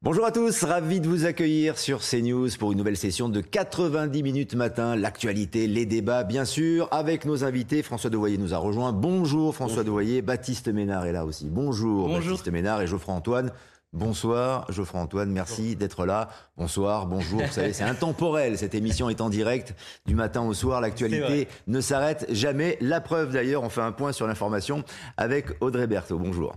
Bonjour à tous, ravi de vous accueillir sur CNews pour une nouvelle session de 90 minutes matin. L'actualité, les débats, bien sûr, avec nos invités. François Devoyer nous a rejoint. Bonjour François Devoyer. Baptiste Ménard est là aussi. Bonjour, Bonjour. Baptiste Ménard et Geoffroy Antoine. Bonsoir, Geoffroy Antoine, merci d'être là. Bonsoir, bonjour. Vous savez, c'est intemporel. Cette émission est en direct du matin au soir. L'actualité ne s'arrête jamais. La preuve d'ailleurs, on fait un point sur l'information avec Audrey Berthaud. Bonjour.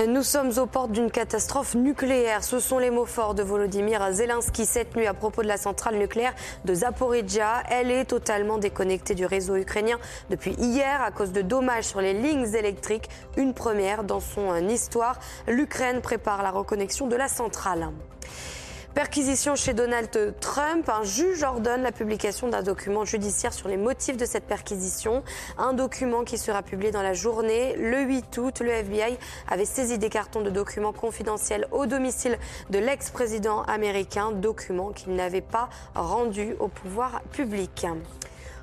Nous sommes aux portes d'une catastrophe nucléaire. Ce sont les mots forts de Volodymyr Zelensky cette nuit à propos de la centrale nucléaire de Zaporizhia. Elle est totalement déconnectée du réseau ukrainien depuis hier à cause de dommages sur les lignes électriques. Une première dans son histoire. L'Ukraine prépare la reconnexion de la centrale. Perquisition chez Donald Trump. Un juge ordonne la publication d'un document judiciaire sur les motifs de cette perquisition. Un document qui sera publié dans la journée. Le 8 août, le FBI avait saisi des cartons de documents confidentiels au domicile de l'ex-président américain, documents qu'il n'avait pas rendus au pouvoir public.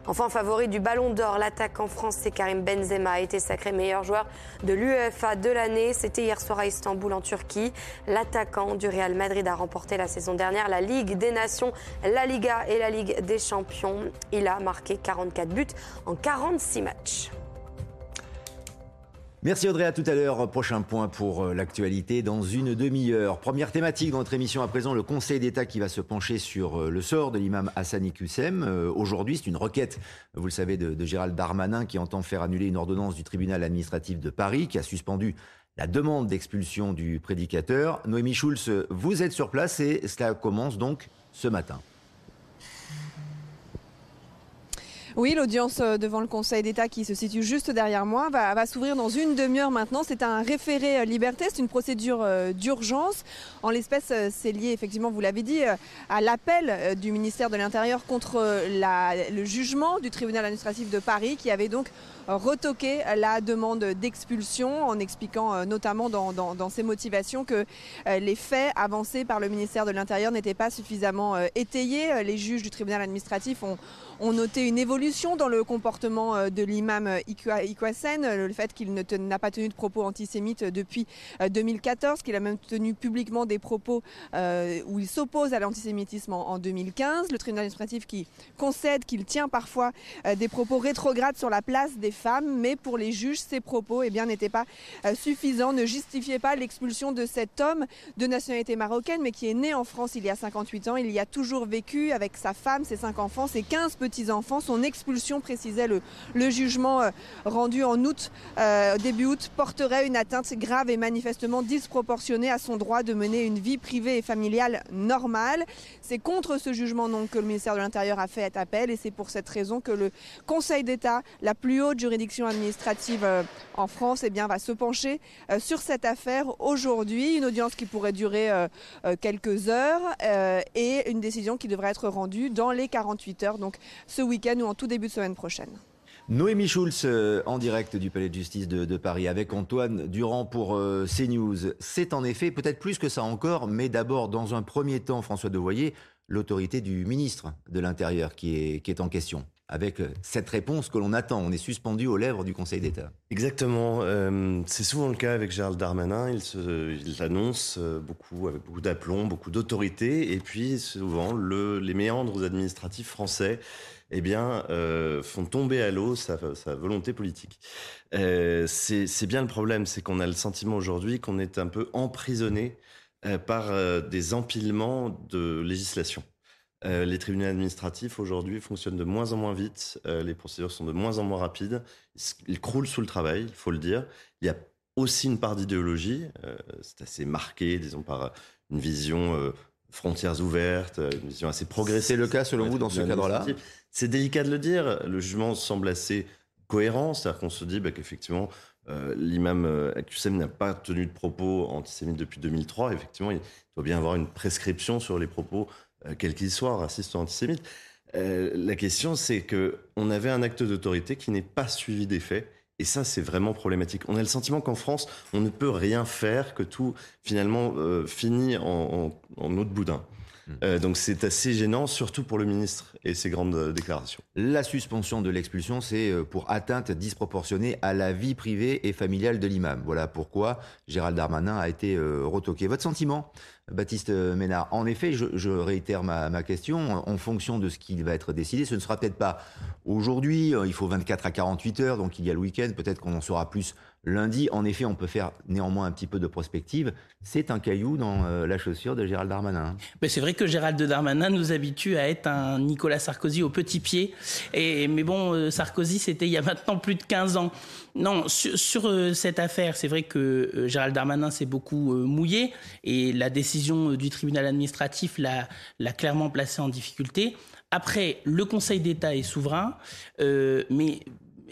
Enfin, favori du Ballon d'Or, l'attaquant français Karim Benzema a été sacré meilleur joueur de l'UEFA de l'année. C'était hier soir à Istanbul, en Turquie. L'attaquant du Real Madrid a remporté la saison dernière la Ligue des Nations, la Liga et la Ligue des Champions. Il a marqué 44 buts en 46 matchs. Merci Audrey, à tout à l'heure. Prochain point pour euh, l'actualité dans une demi-heure. Première thématique dans notre émission à présent, le Conseil d'État qui va se pencher sur euh, le sort de l'imam Hassani Hussein. Euh, Aujourd'hui, c'est une requête, vous le savez, de, de Gérald Darmanin qui entend faire annuler une ordonnance du tribunal administratif de Paris qui a suspendu la demande d'expulsion du prédicateur. Noémie Schulz, vous êtes sur place et cela commence donc ce matin. Oui, l'audience euh, devant le Conseil d'État qui se situe juste derrière moi va, s'ouvrir dans une demi-heure maintenant. C'est un référé euh, liberté, c'est une procédure euh, d'urgence. En l'espèce, c'est lié, effectivement, vous l'avez dit, à l'appel du ministère de l'Intérieur contre le jugement du tribunal administratif de Paris qui avait donc retoqué la demande d'expulsion en expliquant notamment dans, ses motivations que les faits avancés par le ministère de l'Intérieur n'étaient pas suffisamment étayés. Les juges du tribunal administratif ont ont noté une évolution dans le comportement euh, de l'imam euh, Ikwa- Ikwasen, euh, le fait qu'il n'a pas tenu de propos antisémites depuis euh, 2014, qu'il a même tenu publiquement des propos où il s'oppose à l'antisémitisme en, en 2015. Le tribunal administratif qui concède qu'il tient parfois des propos rétrogrades sur la place des femmes, mais pour les juges, ces propos eh n'étaient pas suffisants, ne justifiaient pas l'expulsion de cet homme de nationalité marocaine, mais qui est né en France il y a 58 ans. Il y a toujours vécu avec sa femme, ses cinq enfants, ses 15 Son expulsion, précisait le, jugement euh, rendu en août, euh, début août, porterait une atteinte grave et manifestement disproportionnée à son droit de mener une vie privée et familiale normale. C'est contre ce jugement donc que le ministère de l'Intérieur a fait appel et c'est pour cette raison que le Conseil d'État, la plus haute juridiction administrative euh, en France, eh bien, va se pencher sur cette affaire aujourd'hui. Une audience qui pourrait durer quelques heures et une décision qui devrait être rendue dans les 48 heures, donc ce week-end ou en tout début de semaine prochaine. Noémie Schulz euh, en direct du Palais de Justice de, Paris avec Antoine Durand pour euh, CNews. C'est en effet peut-être plus que ça encore, mais d'abord dans un premier temps, François Devoyer, l'autorité du ministre de l'Intérieur qui est en question. Avec euh, cette réponse que l'on attend, on est suspendu aux lèvres du Conseil d'État. Exactement. euh, c'est souvent le cas avec Gérald Darmanin. Il, se, il annonce euh, beaucoup, avec beaucoup d'aplomb, beaucoup d'autorité. Et puis, souvent, le, les méandres administratifs français eh bien, font tomber à l'eau sa, volonté politique. C'est bien le problème, c'est qu'on a le sentiment aujourd'hui qu'on est un peu emprisonné par des empilements de législation. Euh, les tribunaux administratifs aujourd'hui fonctionnent de moins en moins vite, euh, les procédures sont de moins en moins rapides, ils croulent sous le travail, il faut le dire. Il y a aussi une part d'idéologie, euh, c'est assez marqué, disons, par une vision frontières ouvertes, une vision assez progressiste. C'est le cas selon vous dans ce cadre-là? C'est délicat de le dire, le jugement semble assez cohérent, c'est-à-dire qu'on se dit bah, qu'effectivement, l'imam Akusem n'a pas tenu de propos antisémites depuis 2003. Effectivement, il doit bien avoir une prescription sur les propos, quels qu'ils soient, racistes ou antisémites. la question, c'est qu'on avait un acte d'autorité qui n'est pas suivi des faits et ça, c'est vraiment problématique. On a le sentiment qu'en France, on ne peut rien faire, que tout, finalement, euh, finit en, en, eau de boudin. Euh, donc c'est assez gênant, surtout pour le ministre et ses grandes euh, déclarations. La suspension de l'expulsion, c'est pour atteinte disproportionnée à la vie privée et familiale de l'imam. Voilà pourquoi Gérald Darmanin a été retoqué. Votre sentiment Baptiste Ménard? En effet, je, réitère ma, question, en fonction de ce qui va être décidé, ce ne sera peut-être pas aujourd'hui, euh, il faut 24 à 48 heures, donc il y a le week-end, peut-être qu'on en saura plus lundi. En effet, on peut faire néanmoins un petit peu de prospective. C'est un caillou dans euh, la chaussure de Gérald Darmanin. Mais c'est vrai que Gérald Darmanin nous habitue à être un Nicolas Sarkozy au petit pied. Et, mais bon, euh, Sarkozy, c'était il y a maintenant plus de 15 ans. Non, sur, cette affaire, c'est vrai que Gérald Darmanin s'est beaucoup mouillé et la décision du tribunal administratif l'a clairement placé en difficulté. Après, le Conseil d'État est souverain, mais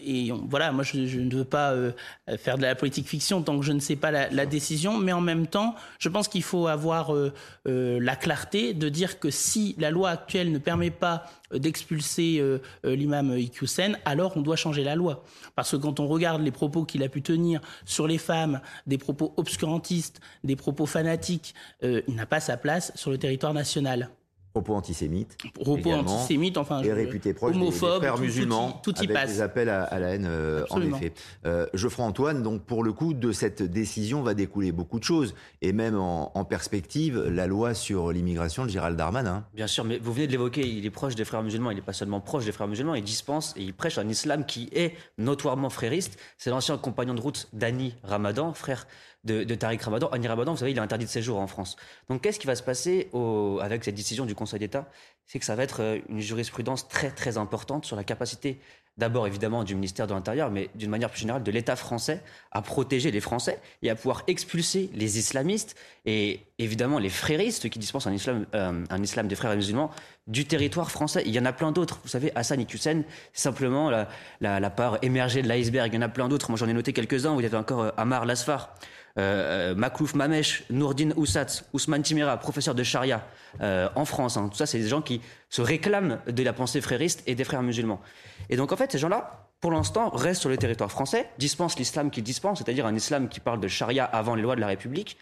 et voilà, moi je, ne veux pas euh, faire de la politique fiction tant que je ne sais pas la, décision, mais en même temps, je pense qu'il faut avoir euh, euh, la clarté de dire que si la loi actuelle ne permet pas d'expulser l'imam Iqiyoussen, alors on doit changer la loi. Parce que quand on regarde les propos qu'il a pu tenir sur les femmes, des propos obscurantistes, des propos fanatiques, il n'a pas sa place sur le territoire national propos antisémites. Propos antisémites, enfin, et réputé proche homophobe, des, frères musulmans, tout, y avec passe. des appels à, la haine, euh, en effet. Euh, Geoffroy Antoine, donc pour le coup, de cette décision va découler beaucoup de choses, et même en, perspective, la loi sur l'immigration de Gérald Darmanin. Bien sûr, mais vous venez de l'évoquer, il est proche des frères musulmans, il n'est pas seulement proche des frères musulmans, il dispense et il prêche un islam qui est notoirement frériste. C'est l'ancien compagnon de route d'Ani Ramadan, frère de, Tariq Ramadan. Annie Ramadan, vous savez, il est interdit de séjour en France. Donc qu'est-ce qui va se passer avec cette décision du Conseil d'État? C'est que ça va être euh, une jurisprudence très très importante sur la capacité d'abord évidemment du ministère de l'Intérieur, mais d'une manière plus générale de l'État français à protéger les Français et à pouvoir expulser les islamistes et évidemment les fréristes qui dispensent un islam, euh, un islam des frères musulmans du territoire français. Il y en a plein d'autres. Vous savez, Hassan Iqiyoussen, c'est simplement la, la, part émergée de l'iceberg. Il y en a plein d'autres. Moi, j'en ai noté quelques-uns. Vous avez encore euh, Amar Lasfar, euh, euh, Maklouf Mamesh, Nourdine Oussat, Ousmane Timira, professeur de charia euh, en France. Hein. Tout ça, c'est des gens qui se réclament de la pensée frériste et des frères musulmans. Et donc, en fait, ces gens-là, pour l'instant, restent sur le territoire français, dispensent l'islam qu'ils dispensent, c'est-à-dire un islam qui parle de charia avant les lois de la République.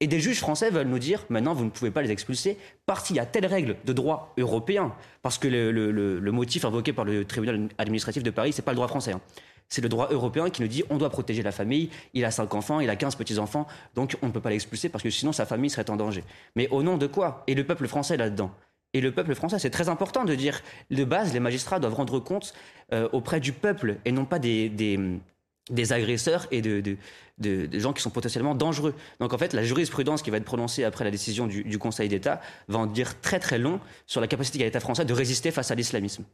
Et des juges français veulent nous dire, maintenant, vous ne pouvez pas les expulser parce qu'il y a telle règle de droit européen. Parce que le, motif invoqué par le tribunal administratif de Paris, c'est pas le droit français. Hein. C'est le droit européen qui nous dit on doit protéger la famille. Il a cinq enfants, il a 15 petits-enfants, donc on ne peut pas l'expulser parce que sinon sa famille serait en danger. Mais au nom de quoi? Et le peuple français là-dedans? Et le peuple français, c'est très important de dire, de base, les magistrats doivent rendre compte euh, auprès du peuple et non pas des, des agresseurs et de, de, gens qui sont potentiellement dangereux. Donc en fait, la jurisprudence qui va être prononcée après la décision du, Conseil d'État va en dire très très long sur la capacité qu'a l'État français de résister face à l'islamisme.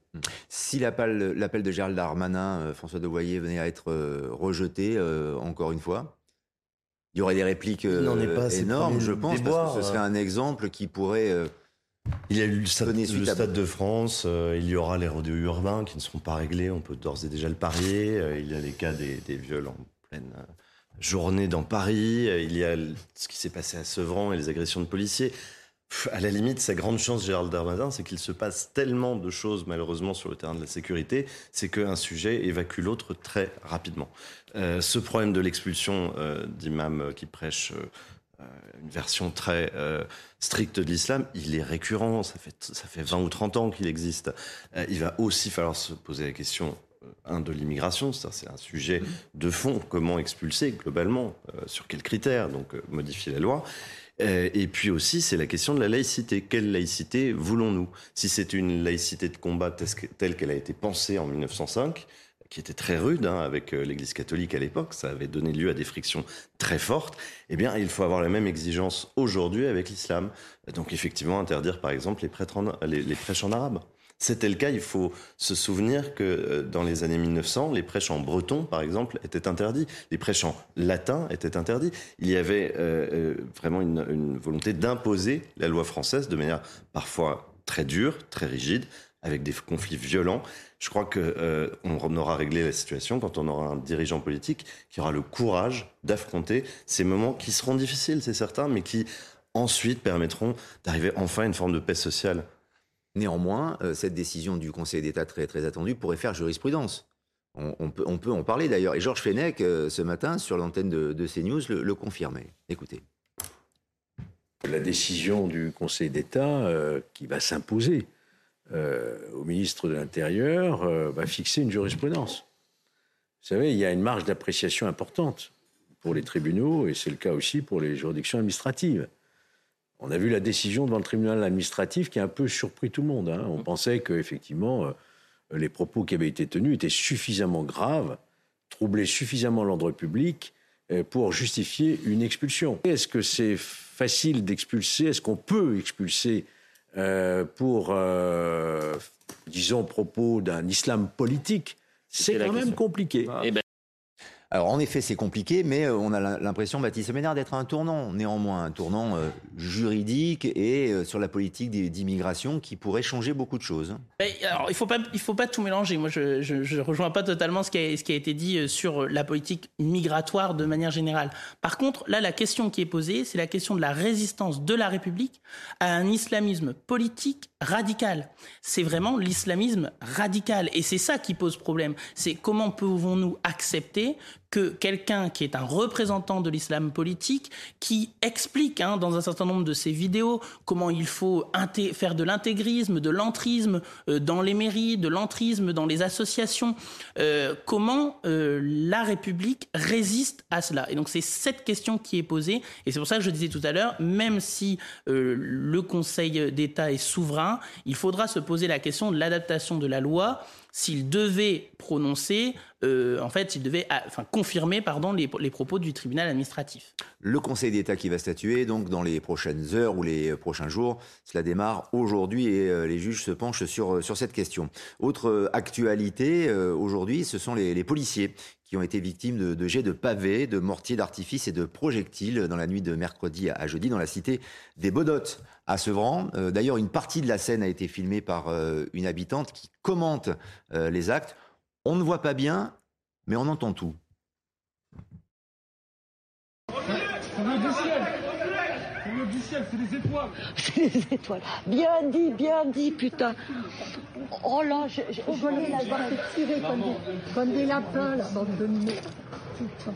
Si l'appel de Gérald Darmanin, euh, François Devoyer, venait à être euh, rejeté, euh, encore une fois, il y aurait des répliques énormes, je pense, parce que ce serait un exemple qui pourrait... Il y a eu le Stade, le stade de France, il y aura les rodéos urbains qui ne seront pas réglés, on peut d'ores et déjà le parier. il y a les cas des, des viols en pleine journée dans Paris, euh, il y a ce qui s'est passé à Sevran et les agressions de policiers. À la limite, sa grande chance, Gérald Darmanin, c'est qu'il se passe tellement de choses, malheureusement, sur le terrain de la sécurité, c'est qu'un sujet évacue l'autre très rapidement. Euh, ce problème de l'expulsion euh, d'imams qui prêchent une version très stricte de l'islam, il est récurrent, ça fait, ça fait 20 ou 30 ans qu'il existe. il va aussi falloir se poser la question un de l'immigration, ça c'est un sujet de fond, comment expulser globalement, euh, sur quels critères, donc euh, modifier la loi. Euh, et puis aussi, c'est la question de la laïcité. Quelle laïcité voulons-nous? Si c'est une laïcité de combat telle qu'elle a été pensée en 1905, qui était très rude hein, avec l'Église catholique à l'époque, ça avait donné lieu à des frictions très fortes, eh bien, il faut avoir la même exigence aujourd'hui avec l'islam. Donc effectivement, interdire par exemple les, les prêches en arabe. C'était le cas, il faut se souvenir que euh, dans les années 1900, les prêches en breton, par exemple, étaient interdits. Les prêches en latin étaient interdits. Il y avait euh, euh, vraiment une, volonté d'imposer la loi française de manière parfois très dure, très rigide, avec des conflits violents. Je crois qu'on euh, on aura réglé la situation quand on aura un dirigeant politique qui aura le courage d'affronter ces moments qui seront difficiles, c'est certain, mais qui ensuite permettront d'arriver enfin à une forme de paix sociale. Néanmoins, euh, cette décision du Conseil d'État très, très attendue pourrait faire jurisprudence. On, peut, on peut, en parler d'ailleurs. Et Georges Fenech, euh, ce matin, sur l'antenne de, de, CNews, le, le, confirmait. Écoutez. La décision du Conseil d'État euh, qui va s'imposer euh, au ministre de l'Intérieur euh, va fixer une jurisprudence. Vous savez, il y a une marge d'appréciation importante pour les tribunaux, et c'est le cas aussi pour les juridictions administratives. On a vu la décision devant le tribunal administratif qui a un peu surpris tout le monde. Hein. On pensait qu'effectivement, les propos qui avaient été tenus étaient suffisamment graves, troublaient suffisamment l'ordre public euh, pour justifier une expulsion. Est-ce que c'est facile d'expulser? Est-ce qu'on peut expulser euh, pour, euh, disons, propos d'un islam politique C'est quand même compliqué. Eh ben, alors en effet, c'est compliqué, mais euh, on a l'impression, Baptiste Ménard, d'être un tournant, néanmoins, un tournant euh, juridique et euh, sur la politique d'immigration qui pourrait changer beaucoup de choses. alors il faut pas, faut pas tout mélanger. Moi, je, je, rejoins pas totalement ce qui, a, ce qui a été dit sur la politique migratoire de manière générale. Par contre, là, la question qui est posée, c'est la question de la résistance de la République à un islamisme politique radical. C'est vraiment l'islamisme radical, et c'est ça qui pose problème. C'est comment pouvons-nous accepter que quelqu'un qui est un représentant de l'islam politique, qui explique hein, dans un certain nombre de ses vidéos comment il faut faire de l'intégrisme, de l'entrisme euh, dans les mairies, de l'entrisme dans les associations, euh, comment euh, la République résiste à cela. Et donc c'est cette question qui est posée, et c'est pour ça que je disais tout à l'heure, même si le Conseil d'État est souverain, il faudra se poser la question de l'adaptation de la loi s'il devait prononcer, euh, en fait, s'il devait enfin, confirmer pardon, les, propos du tribunal administratif. Le Conseil d'État qui va statuer donc dans les prochaines heures ou les prochains jours, cela démarre aujourd'hui et euh, les juges se penchent sur, sur cette question. Autre actualité euh, aujourd'hui, ce sont les policiers ont été victimes de, de jets de pavés, de mortiers d'artifice et de projectiles dans la nuit de mercredi à, jeudi dans la cité des Bodottes à Sevran. Euh, d'ailleurs, une partie de la scène a été filmée par euh, une habitante qui commente euh, les actes. On ne voit pas bien, mais on entend tout. Du ciel, c'est des étoiles. C'est des étoiles. Bien dit, bien dit, putain. Oh là, je, je, oh, venez là, se tirer comme des, comme des lapins, la bande de merde. Putain.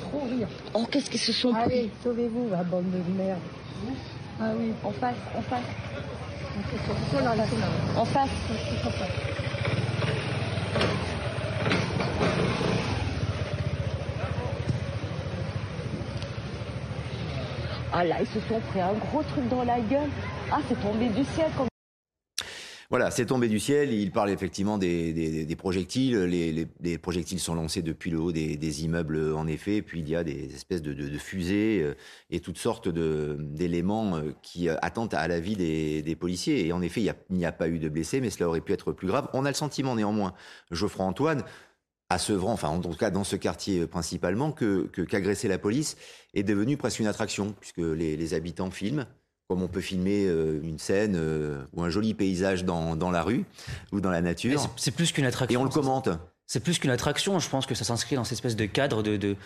Trop rire. Oh, qu'est-ce qu'ils se sont Allez, pris sauvez-vous, la bande de merde. Ah oui, en face, en face. En face. Ah là, ils se sont pris un gros truc dans la gueule. Ah, c'est tombé du ciel voilà, c'est tombé du ciel. Il parle effectivement des, projectiles. Les, projectiles sont lancés depuis le haut des, immeubles, en effet. Puis il y a des espèces de, fusées euh, et toutes sortes d'éléments euh, qui euh, attendent à la vie des, policiers. Et en effet, il n'y a, pas eu de blessés, mais cela aurait pu être plus grave. On a le sentiment néanmoins, Geoffroy Antoine, à Sevran, enfin en tout cas dans ce quartier principalement, que qu'agresser la police est devenu presque une attraction, puisque les habitants filment comme on peut filmer euh, une scène euh, ou un joli paysage dans, dans la rue ou dans la nature. C'est plus qu'une attraction. Et on le commente. C'est plus qu'une attraction. Je pense que ça s'inscrit dans cette espèce de cadre de, de,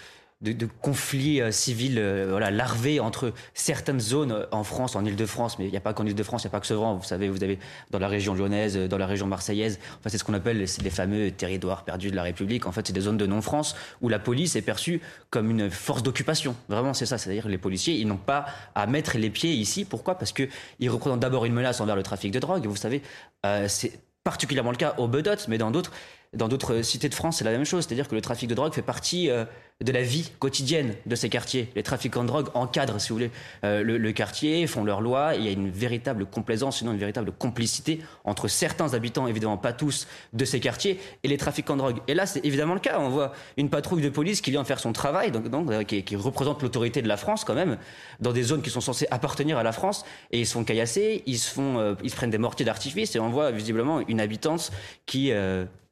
de, de conflits euh, civils euh, voilà, larvés entre certaines zones euh, en France, en Ile-de-France, mais il n'y a pas qu'en Ile-de-France, il n'y a pas que Sevran, vous savez, vous avez dans la région lyonnaise, dans la région marseillaise, enfin, c'est ce qu'on appelle les, les, fameux territoires perdus de la République, en fait c'est des zones de non-France où la police est perçue comme une force d'occupation, vraiment c'est ça, c'est-à-dire les policiers, ils n'ont pas à mettre les pieds ici, pourquoi? Parce qu'ils représentent d'abord une menace envers le trafic de drogue, vous savez, euh, c'est particulièrement le cas au Bedot, mais dans d'autres dans d'autres cités de France, c'est la même chose. C'est-à-dire que le trafic de drogue fait partie euh, de la vie quotidienne de ces quartiers. Les trafiquants de drogue encadrent, si vous voulez, euh, le, quartier, font leurs lois. Il y a une véritable complaisance, sinon une véritable complicité entre certains habitants, évidemment pas tous, de ces quartiers et les trafiquants de drogue. Et là, c'est évidemment le cas. On voit une patrouille de police qui vient faire son travail, donc, donc euh, qui, qui, représente l'autorité de la France quand même, dans des zones qui sont censées appartenir à la France, et ils se font caillasser, ils se font, ils se prennent des mortiers d'artifice, et on voit visiblement une habitante qui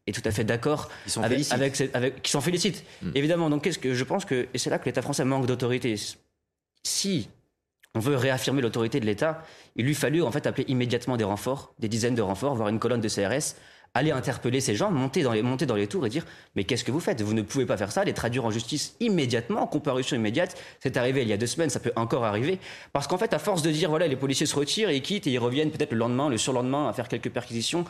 est tout à fait d'accord avec, avec, avec, qui s'en félicitent. Hmm. Évidemment, donc qu'est-ce que je pense que et c'est là que l'État français manque d'autorité. Si on veut réaffirmer l'autorité de l'État, il lui fallut en fait appeler immédiatement des renforts, des dizaines de renforts, voire une colonne de CRS, aller interpeller ces gens, monter dans les, monter dans les tours et dire Mais qu'est-ce que vous faites? Vous ne pouvez pas faire ça, les traduire en justice immédiatement, en comparution immédiate. C'est arrivé il y a deux semaines, ça peut encore arriver. Parce qu'en fait, à force de dire Voilà, les policiers se retirent et quittent et ils reviennent peut-être le lendemain, le surlendemain à faire quelques perquisitions,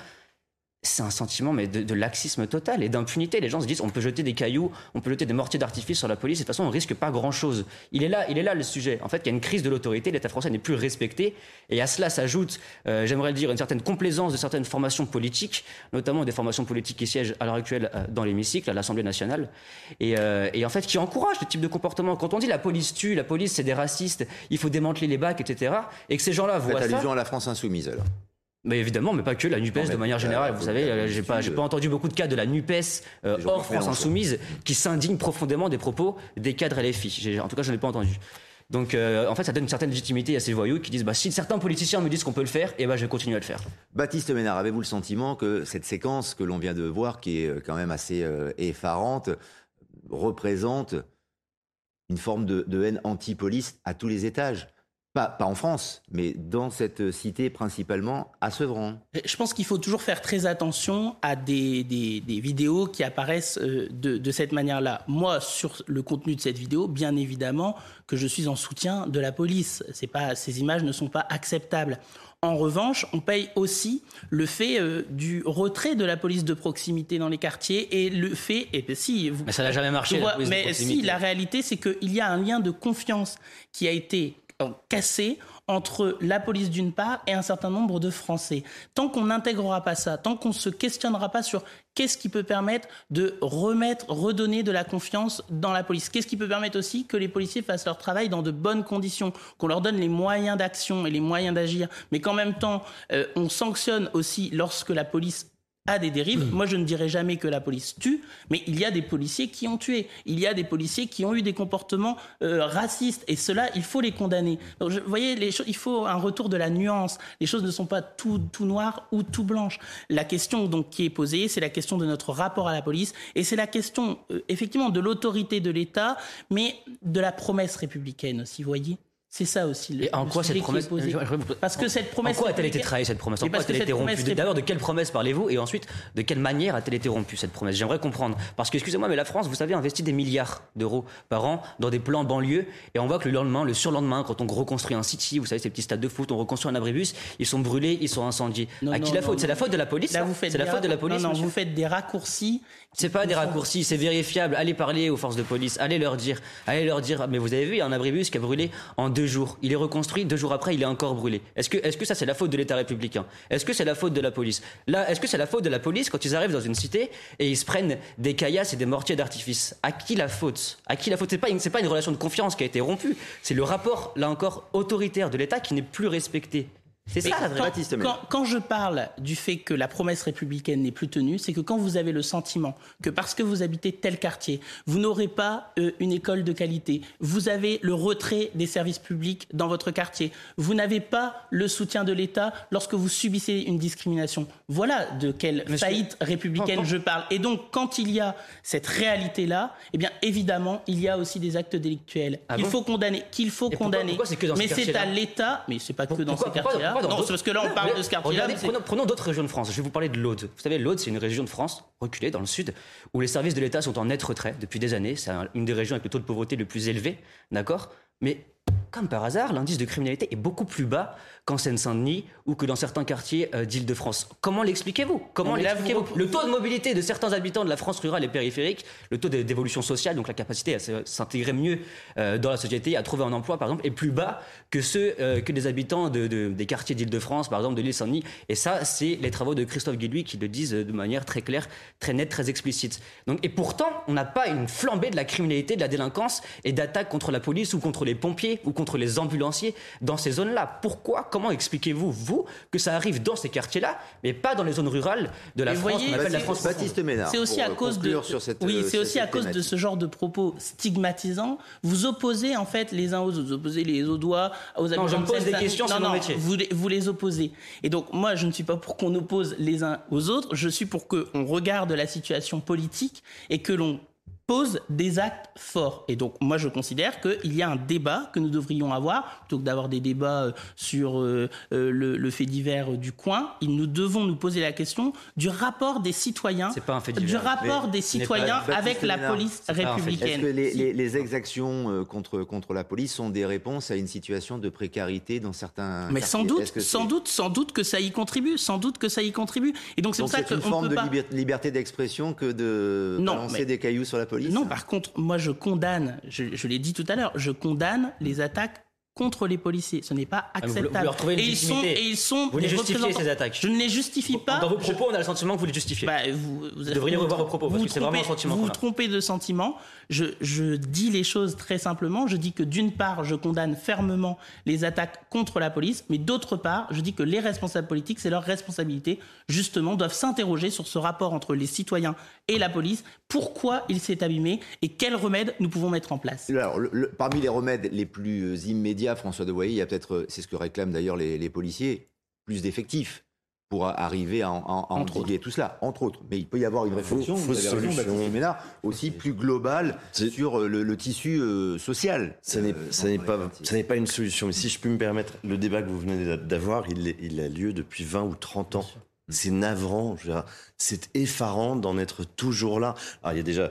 c'est un sentiment mais de, laxisme total et d'impunité. Les gens se disent on peut jeter des cailloux, on peut jeter des mortiers d'artifice sur la police, et de toute façon on risque pas grand-chose. Il est là, il est là le sujet. En fait, il y a une crise de l'autorité, l'État français n'est plus respecté, et à cela s'ajoute, euh, j'aimerais le dire, une certaine complaisance de certaines formations politiques, notamment des formations politiques qui siègent à l'heure actuelle euh, dans l'hémicycle, à l'Assemblée nationale, euh, et, en fait qui encouragent ce type de comportement. Quand on dit la police tue, la police c'est des racistes, il faut démanteler les bacs, etc., et que ces gens-là voient ça... allusion à la France insoumise alors mais évidemment, mais pas que la Nupes de manière générale. Vous savez, j'ai pas, j'ai pas entendu beaucoup de cas de la Nupes euh, hors France insoumise qui s'indignent profondément des propos des cadres LFI. En tout cas, je n'en ai pas entendu. Donc, euh, en fait, ça donne une certaine légitimité à ces voyous qui disent bah, si certains politiciens me disent qu'on peut le faire, eh ben, je vais continuer à le faire. Baptiste Ménard, avez-vous le sentiment que cette séquence que l'on vient de voir, qui est euh, quand même assez effarante, représente une forme de, de haine anti-police à tous les étages? Pas, en France, mais dans cette cité principalement à Sevran. Je pense qu'il faut toujours faire très attention à des, vidéos qui apparaissent euh, de, cette manière-là. Moi, sur le contenu de cette vidéo, bien évidemment que je suis en soutien de la police. Pas, ces images ne sont pas acceptables. En revanche, on paye aussi le fait euh, du retrait de la police de proximité dans les quartiers et le fait, et si mais ça n'a jamais marché. mais si la réalité, c'est qu'il y a un lien de confiance qui a été cassé entre la police d'une part et un certain nombre de Français. Tant qu'on n'intégrera pas ça, tant qu'on ne se questionnera pas sur qu'est-ce qui peut permettre de remettre, redonner de la confiance dans la police, qu'est-ce qui peut permettre aussi que les policiers fassent leur travail dans de bonnes conditions, qu'on leur donne les moyens d'action et les moyens d'agir, mais qu'en même temps, euh, on sanctionne aussi lorsque la police a des dérives. Moi, je ne dirais jamais que la police tue, mais il y a des policiers qui ont tué. Il y a des policiers qui ont eu des comportements euh, racistes. Et cela, il faut les condamner. Donc, vous voyez, les il faut un retour de la nuance. Les choses ne sont pas tout, tout noires ou tout blanches. La question donc qui est posée, c'est la question de notre rapport à la police. Et c'est la question, euh, effectivement, de l'autorité de l'État, mais de la promesse républicaine aussi, vous voyez c'est ça aussi. Le, et en quoi cette promesse Parce que cette promesse. En quoi a-t-elle été trahie cette promesse En quoi a-t-elle été rompue D'abord, de quelle promesse parlez-vous Et ensuite, de quelle manière a-t-elle été rompue cette promesse J'aimerais comprendre. Parce que, excusez-moi, mais la France, vous savez, investit des milliards d'euros par an dans des plans banlieues. Et on voit que le lendemain, le surlendemain, quand on reconstruit un city, vous savez, ces petits stades de foot, on reconstruit un abribus, ils sont brûlés, ils sont incendiés. à qui la faute C'est la faute de la police C'est la faute de la police Non, non, vous faites des raccourcis. C'est pas des raccourcis, c'est vérifiable. Allez parler aux forces de police, allez leur dire, allez leur dire. Mais vous avez vu, il y a un abribus qui a brûlé en deux jours. Il est construit, deux jours après, il est encore brûlé. Est-ce que, est-ce que ça, c'est la faute de l'État républicain? Est-ce que c'est la faute de la police? Là, est-ce que c'est la faute de la police quand ils arrivent dans une cité et ils se prennent des caillasses et des mortiers d'artifice? À qui la faute? À qui la faute? C'est pas, pas une relation de confiance qui a été rompue. C'est le rapport, là encore, autoritaire de l'État qui n'est plus respecté. C'est ça, quand, quand, je parle du fait que la promesse républicaine n'est plus tenue, c'est que quand vous avez le sentiment que parce que vous habitez tel quartier, vous n'aurez pas euh, une école de qualité, vous avez le retrait des services publics dans votre quartier, vous n'avez pas le soutien de l'État lorsque vous subissez une discrimination. Voilà de quelle faillite républicaine je parle. Et donc, quand il y a cette réalité-là, eh bien, évidemment, il y a aussi des actes délictuels ah qu'il faut condamner, qu'il faut condamner. mais c'est à l'État, mais c'est pas que dans ces quartiers-là non, c'est parce que là, on parle de ce quartier-là. Prenons, d'autres régions de France. Je vais vous parler de l'Aude. Vous savez, l'Aude, c'est une région de France reculée dans le sud, où les services de l'État sont en net retrait depuis des années. C'est une des régions avec le taux de pauvreté le plus élevé, d'accord? Mais comme par hasard, l'indice de criminalité est beaucoup plus bas qu'en Seine-Saint-Denis ou que dans certains quartiers euh, d'Île-de-France. Comment l'expliquez-vous? Comment l'expliquez-vous Le taux de mobilité de certains habitants de la France rurale et périphérique, le taux d'évolution sociale, donc la capacité à s'intégrer mieux euh, dans la société, à trouver un emploi, par exemple, est plus bas que ceux euh, que les habitants de, des quartiers d'Île-de-France, par exemple de l'île Saint-Denis. Et ça, c'est les travaux de Christophe Guillouis qui le disent de manière très claire, très nette, très explicite. Donc, et pourtant, on n'a pas une flambée de la criminalité, de la délinquance et d'attaques contre la police ou contre les pompiers ou contre les ambulanciers dans ces zones-là. Pourquoi? Comment expliquez-vous, vous, que ça arrive dans ces quartiers-là, mais pas dans les zones rurales de la France, la France Baptiste Ménard. C'est aussi à cause de, oui, c'est aussi à cause de ce genre de propos stigmatisants. Vous opposez en fait les uns aux autres, vous opposez les Audois aux Non, je me pose des questions sur mon métier. Vous, vous les opposez. Et donc moi, je ne suis pas pour qu'on oppose les uns aux autres. Je suis pour qu'on regarde la situation politique et que l'on pose des actes forts. Et donc, moi, je considère qu'il y a un débat que nous devrions avoir, plutôt que d'avoir des débats euh, sur euh, euh, le, fait divers du coin. Nous devons nous poser la question du rapport des citoyens, pas un fait du rapport des citoyens avec la police républicaine. Est-ce que les, les, exactions contre, contre la police sont des réponses à une situation de précarité dans certains Mais sans doute, sans doute, sans doute que ça y contribue, sans doute que ça y contribue. Et donc c'est pour ça que une forme de liberté d'expression que de lancer des cailloux sur la police. Non, par contre, moi je condamne, je, l'ai dit tout à l'heure, je condamne les attaques contre les policiers. Ce n'est pas ah, acceptable. Vous, et, ils sont, et ils sont vous les justifiez ces attaques. Je ne les justifie pas. Dans vos propos, on a le sentiment que vous les justifiez. Bah, vous, vous, devriez revoir vos propos, parce que c'est vraiment un sentiment. Vous vous trompez de sentiment. Je, dis les choses très simplement. Je dis que d'une part, je condamne fermement les attaques contre la police, mais d'autre part, je dis que les responsables politiques, c'est leur responsabilité, justement, doivent s'interroger sur ce rapport entre les citoyens et la police. Pourquoi il s'est abîmé et quels remèdes nous pouvons mettre en place? Alors, parmi les remèdes les plus immédiats, François de Voyer, il y a peut-être, c'est ce que réclament d'ailleurs les, policiers, plus d'effectifs pour arriver à, endiguer tout cela, entre autres. Mais il peut y avoir une réflexion, vous avez aussi plus globale sur euh, le, tissu euh, social. Ça n'est pas, pas une solution. Mais si je peux me permettre, le débat que vous venez d'avoir, il, il, a lieu depuis 20 ou 30 ans. C'est navrant, c'est effarant d'en être toujours là. Alors il y a déjà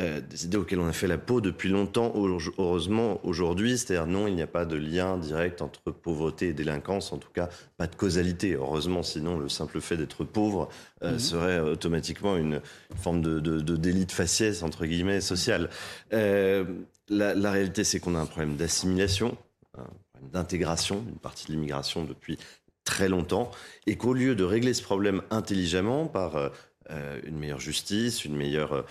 euh, des idées auxquelles on a fait la peau depuis longtemps, heureusement aujourd'hui. C'est-à-dire non, il n'y a pas de lien direct entre pauvreté et délinquance, en tout cas pas de causalité. Heureusement, sinon le simple fait d'être pauvre euh, mhm. serait automatiquement une forme de, de, délit de faciès, entre guillemets, social. Euh, la, la, réalité, c'est qu'on a un problème d'assimilation, un problème d'intégration, une partie de l'immigration depuis très longtemps, et qu'au lieu de régler ce problème intelligemment par euh, une meilleure justice, une meilleure euh,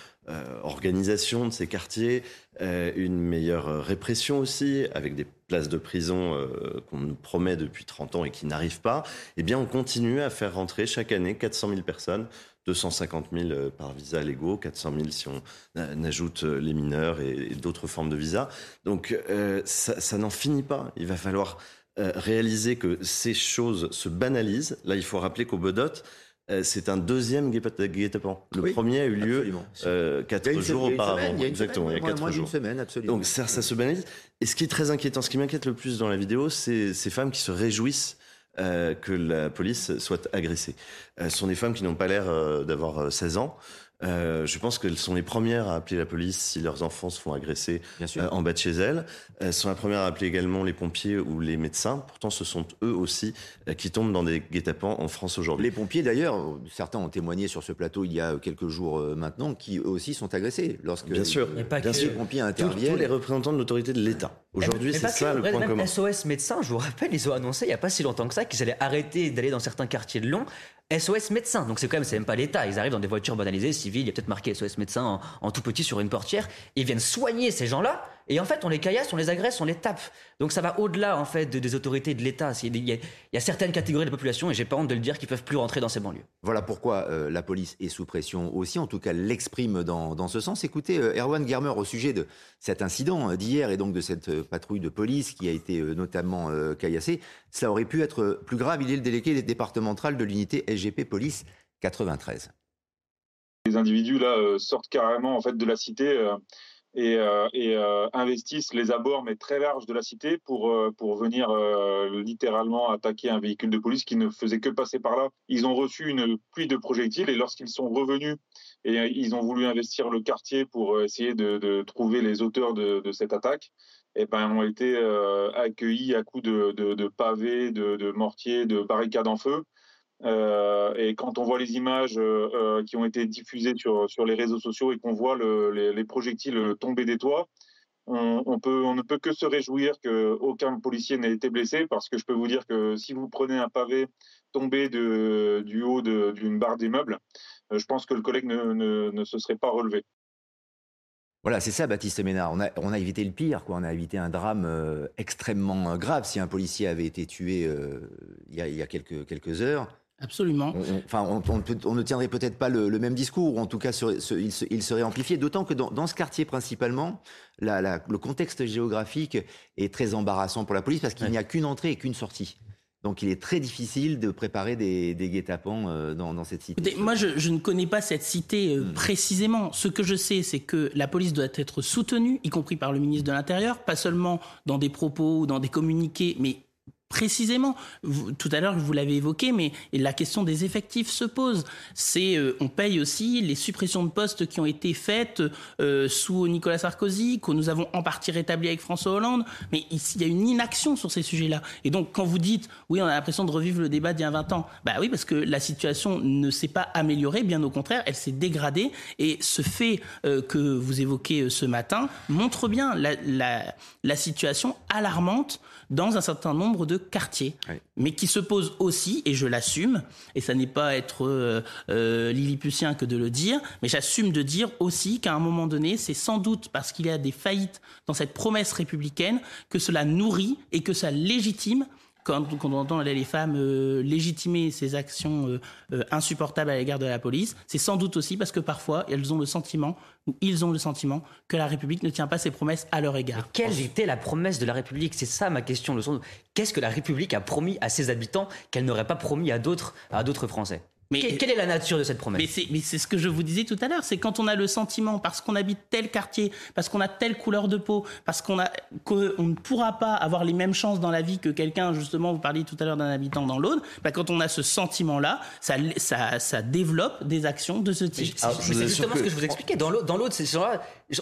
organisation de ces quartiers, euh, une meilleure répression aussi, avec des places de prison qu'on nous promet depuis 30 ans et qui n'arrivent pas, eh bien on continue à faire rentrer chaque année 400 000 personnes 250 000 par visa légaux, 400 000 si on ajoute les mineurs et, d'autres formes de visas. Donc ça, n'en finit pas. Il va falloir réaliser que ces choses se banalisent. Là, il faut rappeler qu'au Bedot, euh, c'est un deuxième guet-apens. Le premier a eu lieu euh, quatre jours auparavant. Exactement, il y a quatre jours. Semaine, absolument. Donc ça, ça se banalise. Et ce qui est très inquiétant, ce qui m'inquiète le plus dans la vidéo, c'est ces femmes qui se réjouissent euh, que la police soit agressée. ce sont des femmes qui n'ont pas l'air d'avoir 16 ans. Euh, je pense qu'elles sont les premières à appeler la police si leurs enfants se font agresser euh, en bas de chez elles. Elles sont les premières à appeler également les pompiers ou les médecins. Pourtant, ce sont eux aussi euh, qui tombent dans des guet-apens en France aujourd'hui. Les pompiers, d'ailleurs, certains ont témoigné sur ce plateau il y a quelques jours maintenant, qui eux aussi sont agressés lorsque bien sûr, pas bien sûr. les pompiers interviennent. Tous, les représentants de l'autorité de l'État. Aujourd'hui, c'est ça le point commun. SOS médecins, je vous rappelle, ils ont annoncé il n'y a pas si longtemps que ça qu'ils allaient arrêter d'aller dans certains quartiers de Lyon SOS médecin. Donc c'est quand même, c'est même pas l'État. Ils arrivent dans des voitures banalisées, civiles. Il y a peut-être marqué SOS médecin en, en, tout petit sur une portière. Ils viennent soigner ces gens-là et en fait, on les caillasse, on les agresse, on les tape. Donc ça va au-delà en fait des autorités de l'État. Il y, a certaines catégories de la population, et j'ai pas honte de le dire, qui peuvent plus rentrer dans ces banlieues. Voilà pourquoi euh, la police est sous pression aussi, en tout cas l'exprime dans, ce sens. Écoutez, euh, Erwan Germer, au sujet de cet incident d'hier et donc de cette euh, patrouille de police qui a été notamment caillassée, ça aurait pu être plus grave. Il est le délégué départemental de l'unité SGP Police 93. Les individus là sortent carrément en fait de la cité et, euh, euh, investissent les abords, mais très larges de la cité, pour, euh, pour venir littéralement attaquer un véhicule de police qui ne faisait que passer par là. Ils ont reçu une pluie de projectiles et lorsqu'ils sont revenus et ils ont voulu investir le quartier pour essayer de, de trouver les auteurs de, de cette attaque, eh ben, ont été accueillis à coups de, de pavés, de, mortiers, de barricades en feu. Euh, et quand on voit les images euh, euh, qui ont été diffusées sur, sur les réseaux sociaux et qu'on voit le, les, projectiles tomber des toits, on, peut, on ne peut que se réjouir qu'aucun policier n'ait été blessé parce que je peux vous dire que si vous prenez un pavé tombé de, du haut d'une barre d'immeuble, je pense que le collègue ne, ne, ne se serait pas relevé. Voilà, c'est ça, Baptiste Ménard. On a, on a, évité le pire, quoi. On a évité un drame extrêmement grave. Si un policier avait été tué il, y a, il, y a, quelques, quelques heures, Absolument. enfin, on, ne tiendrait peut-être pas le, même discours, ou en tout cas, il, serait amplifié. D'autant que dans, ce quartier principalement, le contexte géographique est très embarrassant pour la police parce qu'il n'y a qu'une entrée et qu'une sortie. Donc il est très difficile de préparer des, guet-apens euh, dans, cette cité. moi, je, ne connais pas cette cité euh, hmm. précisément. Ce que je sais, c'est que la police doit être soutenue, y compris par le ministre de l'Intérieur, pas seulement dans des propos ou dans des communiqués, mais précisément. tout à l'heure, vous l'avez évoqué, mais la question des effectifs se pose. C'est, euh, on paye aussi les suppressions de postes qui ont été faites euh, sous Nicolas Sarkozy, que nous avons en partie rétabli avec François Hollande. Mais il y a une inaction sur ces sujets-là. Et donc, quand vous dites, oui, on a l'impression de revivre le débat d'il y a 20 ans, bah oui, parce que la situation ne s'est pas améliorée, bien au contraire, elle s'est dégradée. Et ce fait euh, que vous évoquez ce matin montre bien la situation alarmante dans un certain nombre de quartiers, mais qui se pose aussi, et je l'assume, et ça n'est pas être euh, euh, lilliputien que de le dire, mais j'assume de dire aussi qu'à un moment donné, c'est sans doute parce qu'il y a des faillites dans cette promesse républicaine que cela nourrit et que ça légitime quand, on entend les femmes euh, légitimer ces actions euh, euh, insupportables à l'égard de la police, c'est sans doute aussi parce que parfois elles ont le sentiment, ou ils ont le sentiment, que la République ne tient pas ses promesses à leur égard. quelle était la promesse de la République? C'est ça ma question. Qu'est-ce que la République a promis à ses habitants qu'elle n'aurait pas promis à d'autres, à d'autres Français? Mais, quelle est la nature de cette promesse? Mais c'est ce que je vous disais tout à l'heure, c'est quand on a le sentiment, parce qu'on habite tel quartier, parce qu'on a telle couleur de peau, parce qu'on a qu'on ne pourra pas avoir les mêmes chances dans la vie que quelqu'un, justement, vous parliez tout à l'heure d'un habitant dans l'autre, bah, quand on a ce sentiment-là, ça, ça, ça, développe des actions de ce type. c'est justement ce que je vous expliquais. Dans l'autre, c'est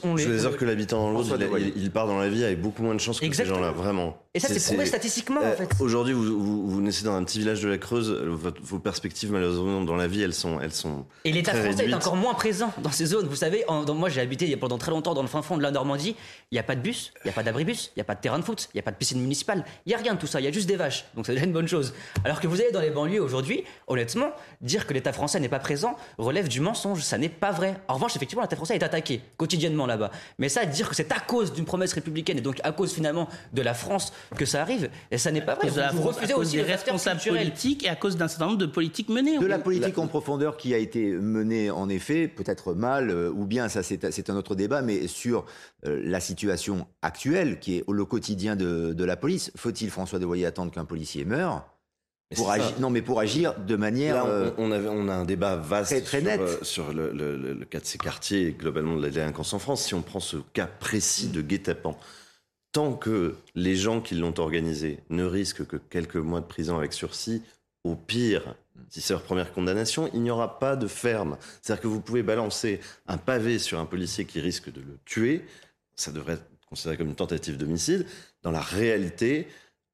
on Je veux dire que l'habitant dans l'autre, il, part dans la vie avec beaucoup moins de chances que ces gens-là, vraiment. Et ça, c'est prouvé statistiquement, en fait. Aujourd'hui, vous, vous, vous, naissez dans un petit village de la Creuse, vos perspectives, malheureusement, dans la vie, elles sont, elles sont. Et l'État français est encore moins présent dans ces zones. Vous savez, moi j'ai habité pendant très longtemps dans le fin fond de la Normandie. Il n'y a pas de bus, il n'y a pas d'abribus, il n'y a pas de terrain de foot, il n'y a pas de piscine municipale. Il n'y a rien de tout ça, il y a juste des vaches. Donc c'est déjà une bonne chose. Alors que vous allez dans les banlieues aujourd'hui, honnêtement, dire que l'État français n'est pas présent relève du mensonge. Ça n'est pas vrai. En revanche, effectivement, l'État français est attaqué quotidiennement là-bas. Mais ça, dire que c'est à cause d'une promesse républicaine et donc à cause finalement de la France que ça arrive, et ça n'est pas vrai. Vous, refusez aussi des responsables politiques et à cause d'un certain nombre de politiques menées. De la politique en profondeur qui a été menée en effet, peut-être mal, euh, ou bien ça c'est un autre débat, mais sur euh, la situation actuelle qui est le quotidien de, la police. Faut-il, François Devoyer, attendre qu'un policier meure? Pour agir, non, mais pour agir de manière. Euh, on, avait, on, a un débat vaste très, net. sur, le, cas de ces quartiers et globalement de la délinquance en France. Si on prend ce cas précis de guet-apens, tant que les gens qui l'ont organisé ne risquent que quelques mois de prison avec sursis, au pire, si c'est leur première condamnation, il n'y aura pas de ferme. C'est-à-dire que vous pouvez balancer un pavé sur un policier qui risque de le tuer, ça devrait être considéré comme une tentative d'homicide. Dans la réalité,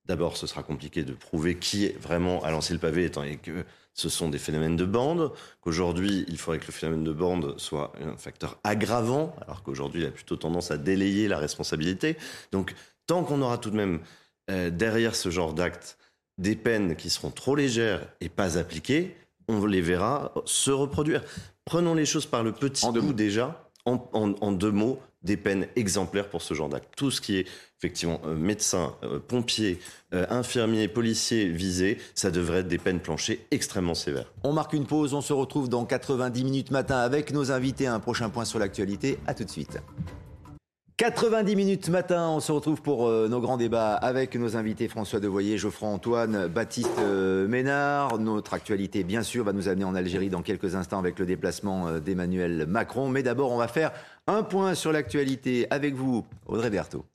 d'abord, ce sera compliqué de prouver qui est vraiment a lancé le pavé, étant donné que ce sont des phénomènes de bande, qu'aujourd'hui, il faudrait que le phénomène de bande soit un facteur aggravant, alors qu'aujourd'hui, il a plutôt tendance à délayer la responsabilité. Donc, tant qu'on aura tout de même euh, derrière ce genre d'acte des peines qui seront trop légères et pas appliquées, on les verra se reproduire. Prenons les choses par le petit bout déjà, en, deux mots, des peines exemplaires pour ce genre d'acte. Tout ce qui est effectivement euh, médecin, euh, pompier, euh, infirmier, policier visé, ça devrait être des peines planchées extrêmement sévères. On marque une pause, on se retrouve dans 90 minutes matin avec nos invités. Un prochain point sur l'actualité. À tout de suite. 90 minutes matin, on se retrouve pour euh, nos grands débats avec nos invités François Devoyer, Geoffroy Antoine, Baptiste Ménard. Notre actualité, bien sûr, va nous amener en Algérie dans quelques instants avec le déplacement d'Emmanuel Macron. Mais d'abord, on va faire un point sur l'actualité avec vous, Audrey Berthaud.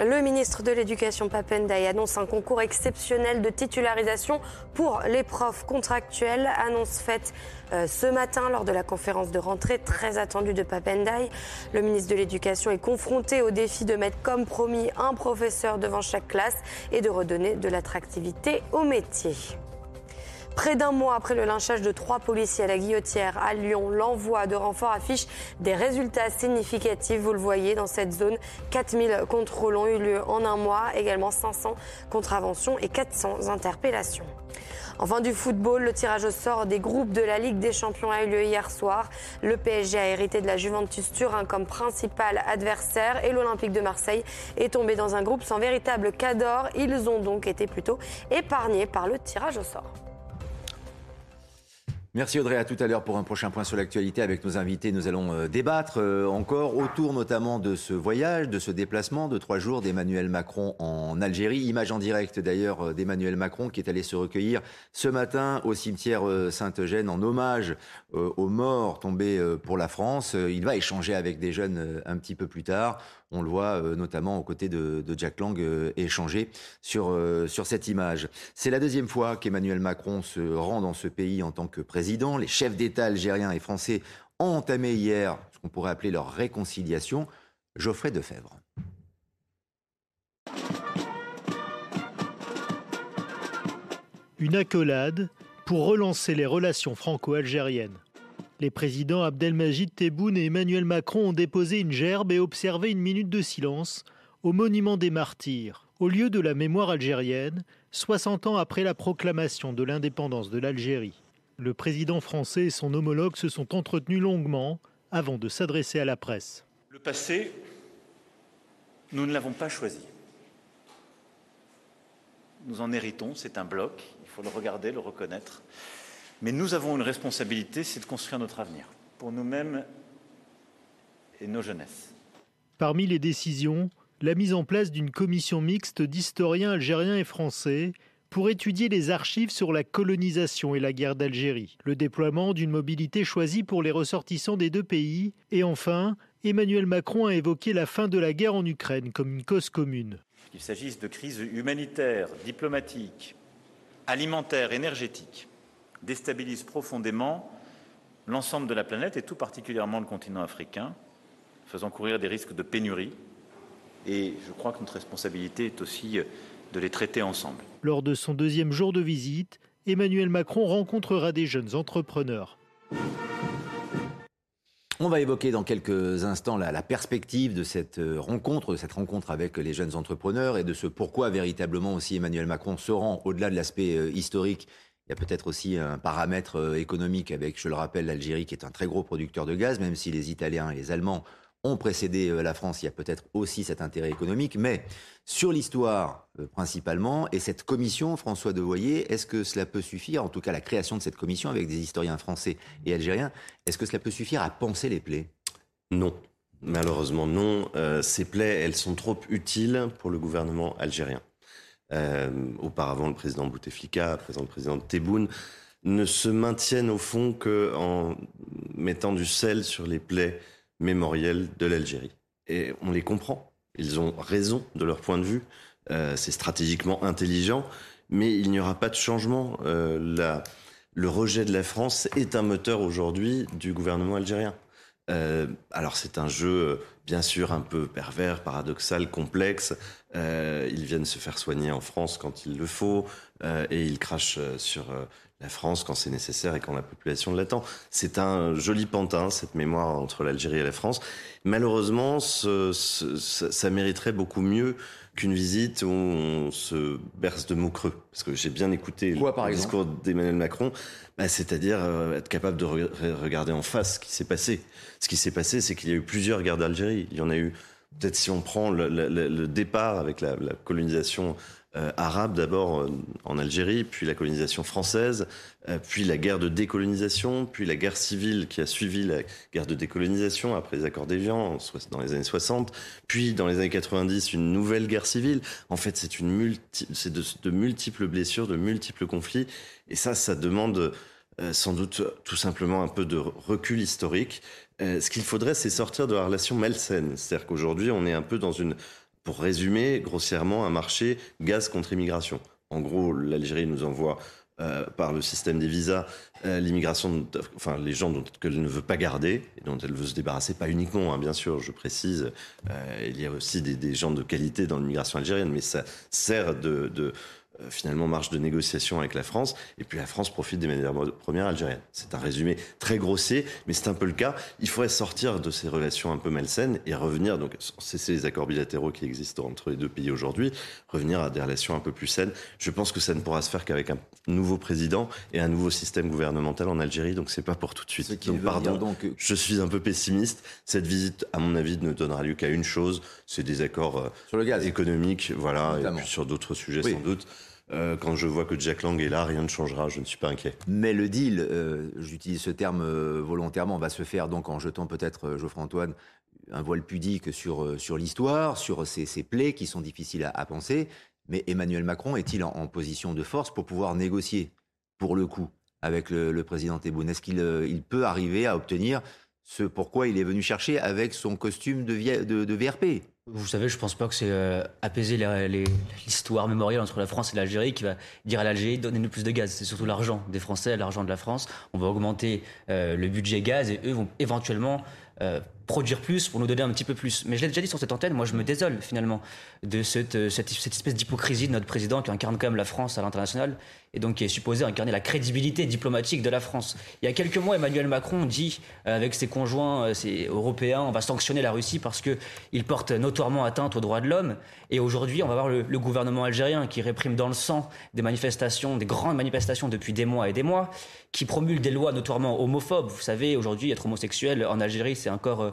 Le ministre de l'Éducation Papendaï annonce un concours exceptionnel de titularisation pour les profs contractuels. Annonce faite euh, ce matin lors de la conférence de rentrée très attendue de Papendaï. Le ministre de l'Éducation est confronté au défi de mettre comme promis un professeur devant chaque classe et de redonner de l'attractivité au métier. Près d'un mois après le lynchage de trois policiers à la Guillotière à Lyon, l'envoi de renforts affiche des résultats significatifs. Vous le voyez dans cette zone, 4000 contrôles ont eu lieu en un mois, également 500 contraventions et 400 interpellations. Enfin du football, le tirage au sort des groupes de la Ligue des Champions a eu lieu hier soir. Le PSG a hérité de la Juventus Turin comme principal adversaire et l'Olympique de Marseille est tombé dans un groupe sans véritable cador. Ils ont donc été plutôt épargnés par le tirage au sort. Merci Audrey, à tout à l'heure pour un prochain point sur l'actualité avec nos invités. Nous allons euh, débattre euh, encore autour notamment de ce voyage, de ce déplacement de trois jours d'Emmanuel Macron en Algérie. Image en direct d'ailleurs euh, d'Emmanuel Macron qui est allé se recueillir ce matin au cimetière Saint-Eugène en hommage aux morts tombés pour la France. Il va échanger avec des jeunes un petit peu plus tard. On le voit euh, notamment aux côtés de, Jack Lang euh, échanger sur, euh, sur cette image. C'est la deuxième fois qu'Emmanuel Macron se rend dans ce pays en tant que président. Les chefs d'État algériens et français ont entamé hier ce qu'on pourrait appeler leur réconciliation. Geoffrey Defebvre. Une accolade pour relancer les relations franco-algériennes. Les présidents Abdelmajid Tebboune et Emmanuel Macron ont déposé une gerbe et observé une minute de silence au monument des martyrs, au lieu de la mémoire algérienne, 60 ans après la proclamation de l'indépendance de l'Algérie. Le président français et son homologue se sont entretenus longuement avant de s'adresser à la presse. Le passé, nous ne l'avons pas choisi. Nous en héritons, c'est un bloc, il faut le regarder, le reconnaître. Mais nous avons une responsabilité, c'est de construire notre avenir, pour nous-mêmes et nos jeunesses. Parmi les décisions, la mise en place d'une commission mixte d'historiens algériens et français pour étudier les archives sur la colonisation et la guerre d'Algérie, le déploiement d'une mobilité choisie pour les ressortissants des deux pays, et enfin, Emmanuel Macron a évoqué la fin de la guerre en Ukraine comme une cause commune. Qu'il s'agisse de crises humanitaires, diplomatiques, alimentaires, énergétiques, déstabilise profondément l'ensemble de la planète et tout particulièrement le continent africain, faisant courir des risques de pénurie. Et je crois que notre responsabilité est aussi de les traiter ensemble. Lors de son deuxième jour de visite, Emmanuel Macron rencontrera des jeunes entrepreneurs. On va évoquer dans quelques instants la, la, perspective de cette euh, rencontre, de cette rencontre avec les jeunes entrepreneurs et de ce pourquoi véritablement aussi Emmanuel Macron se rend au-delà de l'aspect euh, historique il y a peut-être aussi un paramètre euh, économique avec, je le rappelle, l'Algérie qui est un très gros producteur de gaz, même si les Italiens et les Allemands ont précédé euh, la France, il y a peut-être aussi cet intérêt économique. Mais sur l'histoire euh, principalement, et cette commission, François Devoyer, est-ce que cela peut suffire, en tout cas la création de cette commission avec des historiens français et algériens, est-ce que cela peut suffire à penser les plaies? Non. Malheureusement non. ces plaies, elles sont trop utiles pour le gouvernement algérien. Euh, auparavant le président Bouteflika, à présent le président Tebboune, ne se maintiennent au fond qu'en mettant du sel sur les plaies mémorielles de l'Algérie. Et on les comprend. Ils ont raison de leur point de vue. Euh, c'est stratégiquement intelligent, mais il n'y aura pas de changement. Euh, le rejet de la France est un moteur aujourd'hui du gouvernement algérien. Euh, alors c'est un jeu euh, bien sûr un peu pervers, paradoxal, complexe. Euh, ils viennent se faire soigner en France quand il le faut euh, et ils crachent euh, sur la France quand c'est nécessaire et quand la population l'attend. C'est un joli pantin, cette mémoire entre l'Algérie et la France. Malheureusement, ce, ce, ça mériterait beaucoup mieux qu'une visite où on se berce de mots creux. Parce que j'ai bien écouté le discours d'Emmanuel Macron, bah, c'est-à-dire être capable de regarder en face ce qui s'est passé. Ce qui s'est passé, c'est qu'il y a eu plusieurs guerres d'Algérie. Il y en a eu Peut-être si on prend le, départ avec la, colonisation euh, arabe d'abord euh, en Algérie, puis la colonisation française, euh, puis la guerre de décolonisation, puis la guerre civile qui a suivi la guerre de décolonisation après les accords d'Évian dans les années 60, puis dans les années 90 une nouvelle guerre civile. En fait, c'est une multi, c'est de, de, multiples blessures, de multiples conflits, et ça, ça demande sans doute tout simplement un peu de recul historique. Euh, ce qu'il faudrait, c'est sortir de la relation malsaine. C'est-à-dire qu'aujourd'hui, on est un peu dans une, pour résumer grossièrement, un marché gaz contre immigration. En gros, l'Algérie nous envoie euh, par le système des visas euh, l'immigration, enfin les gens qu'elle ne veut pas garder et dont elle veut se débarrasser, pas uniquement, hein, bien sûr, je précise, il y a aussi des, gens de qualité dans l'immigration algérienne, mais ça sert de, euh, finalement marche de négociation avec la France, et puis la France profite des matières premières algériennes. C'est un résumé très grossier, mais c'est un peu le cas. Il faudrait sortir de ces relations un peu malsaines et revenir, donc cesser les accords bilatéraux qui existent entre les deux pays aujourd'hui, revenir à des relations un peu plus saines. Je pense que ça ne pourra se faire qu'avec un nouveau président et un nouveau système gouvernemental en Algérie, donc c'est pas pour tout de suite. Donc, pardon, donc... je suis un peu pessimiste. Cette visite, à mon avis, ne donnera lieu qu'à une chose, c'est des accords euh, sur le gaz économique, voilà, et puis sur d'autres sujets sans doute. Euh, quand je vois que Jack Lang est là, rien ne changera, je ne suis pas inquiet. Mais le deal, euh, j'utilise ce terme euh, volontairement, va se faire donc en jetant peut-être, Geoffroy Antoine, un voile pudique sur, sur l'histoire, sur ces, ces, plaies qui sont difficiles à, penser. Mais Emmanuel Macron est-il en, position de force pour pouvoir négocier, pour le coup, avec le, président Tebboune Est-ce qu'il il peut arriver à obtenir ce pourquoi il est venu chercher avec son costume de, de VRP vous savez, je pense pas que c'est euh, apaiser l'histoire mémorielle entre la France et l'Algérie qui va dire à l'Algérie donnez-nous plus de gaz. C'est surtout l'argent des Français, l'argent de la France. On va augmenter euh, le budget gaz et eux vont éventuellement euh, produire plus pour nous donner un petit peu plus. Mais je l'ai déjà dit sur cette antenne, moi je me désole finalement de cette, euh, cette, cette espèce d'hypocrisie de notre président qui incarne quand même la France à l'international et donc qui est supposé incarner la crédibilité diplomatique de la France. Il y a quelques mois, Emmanuel Macron dit euh, avec ses conjoints ses européens, on va sanctionner la Russie parce qu'il porte notoirement atteinte aux droits de l'homme. Et aujourd'hui, on va voir le, le, gouvernement algérien qui réprime dans le sang des manifestations, des grandes manifestations depuis des mois et des mois, qui promulgue des lois notoirement homophobes. Vous savez, aujourd'hui, être homosexuel en Algérie, c'est encore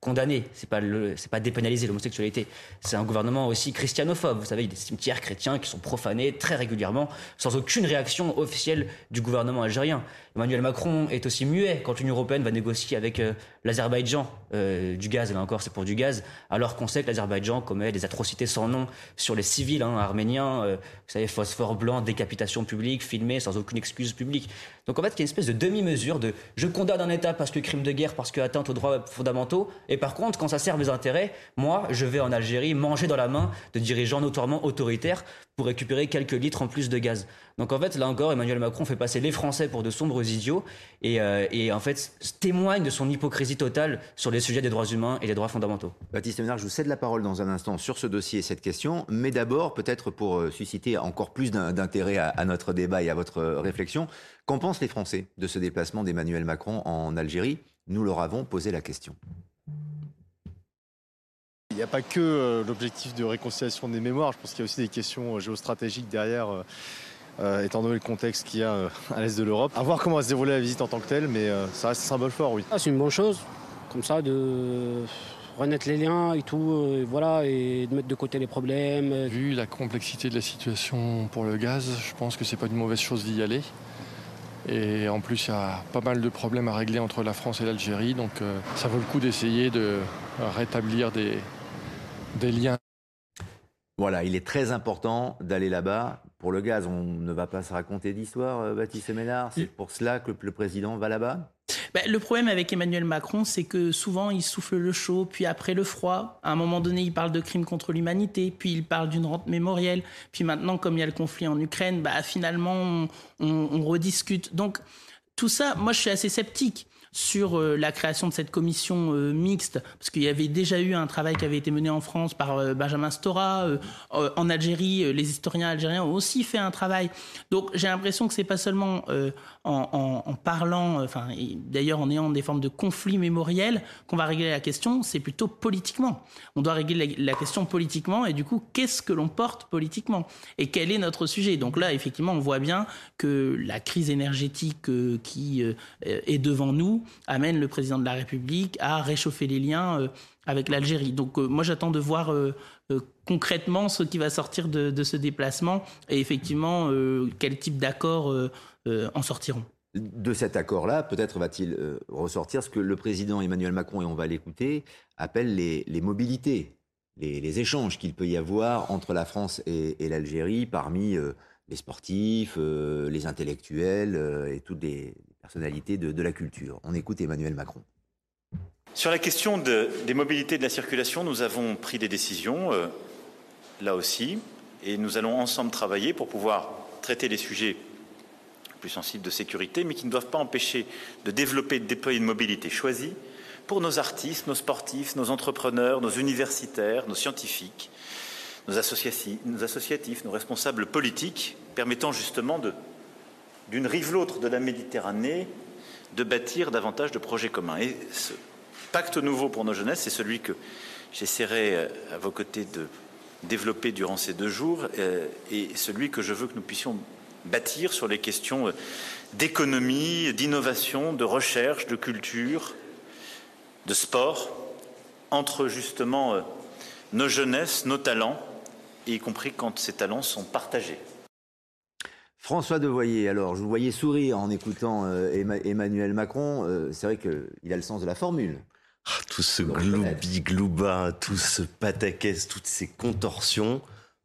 condamné. C'est pas le, c'est pas dépénaliser l'homosexualité. C'est un gouvernement aussi christianophobe. Vous savez, il y a des cimetières chrétiens qui sont profanés très régulièrement, sans aucune réaction officielle du gouvernement algérien. Emmanuel Macron est aussi muet quand l'Union européenne va négocier avec euh, l'Azerbaïdjan euh, du gaz. Là encore, c'est pour du gaz, alors qu'on sait que l'Azerbaïdjan commet des atrocités sans nom sur les civils hein, arméniens. Euh, vous savez, phosphore blanc, décapitation publique, filmée sans aucune excuse publique. Donc en fait, il y a une espèce de demi-mesure de je condamne un État parce que crime de guerre, parce que atteinte aux droits fondamentaux, et par contre, quand ça sert mes intérêts, moi, je vais en Algérie manger dans la main de dirigeants notoirement autoritaires pour récupérer quelques litres en plus de gaz. Donc en fait, là encore, Emmanuel Macron fait passer les Français pour de sombres idiots et, euh, et en fait témoigne de son hypocrisie totale sur les sujets des droits humains et des droits fondamentaux. Baptiste Ménard, je vous cède la parole dans un instant sur ce dossier et cette question, mais d'abord, peut-être pour euh, susciter encore plus d'intérêt à, à, notre débat et à votre réflexion, qu'en pensent les Français de ce déplacement d'Emmanuel Macron en Algérie? Nous leur avons posé la question. Il n'y a pas que euh, l'objectif de réconciliation des mémoires, je pense qu'il y a aussi des questions géostratégiques derrière. Euh, euh, étant donné le contexte qu'il y a euh, à l'est de l'Europe. À voir comment va se dérouler la visite en tant que telle, mais euh, ça reste un symbole fort, oui. Ah, c'est une bonne chose, comme ça, de renaître les liens et tout, et voilà, et de mettre de côté les problèmes. Vu la complexité de la situation pour le gaz, je pense que c'est pas une mauvaise chose d'y aller. Et en plus, il y a pas mal de problèmes à régler entre la France et l'Algérie, donc euh, ça vaut le coup d'essayer de rétablir des, des liens. Voilà, il est très important d'aller là-bas. Pour le gaz, on ne va pas se raconter d'histoire, Baptiste Ménard. C'est pour cela que le président va là-bas ben, Le problème avec Emmanuel Macron, c'est que souvent il souffle le chaud, puis après le froid. À un moment donné, il parle de crimes contre l'humanité, puis il parle d'une rente mémorielle. Puis maintenant, comme il y a le conflit en Ukraine, bah, finalement, on, on, on rediscute. Donc, tout ça, moi, je suis assez sceptique sur euh, la création de cette commission euh, mixte, parce qu'il y avait déjà eu un travail qui avait été mené en France par euh, Benjamin Stora. en Algérie, les historiens algériens ont aussi fait un travail. Donc j'ai l'impression que c'est pas seulement en, parlant, enfin d'ailleurs en ayant des formes de conflits mémoriels qu'on va régler la question, c'est plutôt politiquement. On doit régler la question politiquement et du coup, qu'est-ce que l'on porte politiquement et quel est notre sujet? Donc là, effectivement, on voit bien que la crise énergétique qui est devant nous amène le président de la République à réchauffer les liens euh, avec l'Algérie. Donc euh, moi j'attends de voir euh, concrètement ce qui va sortir de, ce déplacement et effectivement quel type d'accords en sortiront. De cet accord-là, peut-être va-t-il ressortir ce que le président Emmanuel Macron, et on va l'écouter, appelle les, mobilités, les, échanges qu'il peut y avoir entre la France et, et l'Algérie parmi les sportifs, les intellectuels et toutes les, personnalité de, la culture. On écoute Emmanuel Macron. Sur la question de, des mobilités de la circulation, nous avons pris des décisions, euh, là aussi, et nous allons ensemble travailler pour pouvoir traiter les sujets plus sensibles de sécurité, mais qui ne doivent pas empêcher de développer et de déployer une mobilité choisie pour nos artistes, nos sportifs, nos entrepreneurs, nos universitaires, nos scientifiques, nos, associatifs, nos responsables politiques, permettant justement de d'une rive l'autre de la Méditerranée, de bâtir davantage de projets communs. Et ce pacte nouveau pour nos jeunesses, c'est celui que j'essaierai euh, à vos côtés de développer durant ces deux jours, euh, et celui que je veux que nous puissions bâtir sur les questions euh, d'économie, d'innovation, de recherche, de culture, de sport, entre justement nos jeunesses, nos talents, y compris quand ces talents sont partagés. François Devoyer, alors je vous voyais sourire en écoutant euh, Emmanuel Macron. Euh, c'est vrai qu'il a le sens de la formule. Ah, tout ce gloubi-glouba, tout ce pataquès, toutes ces contorsions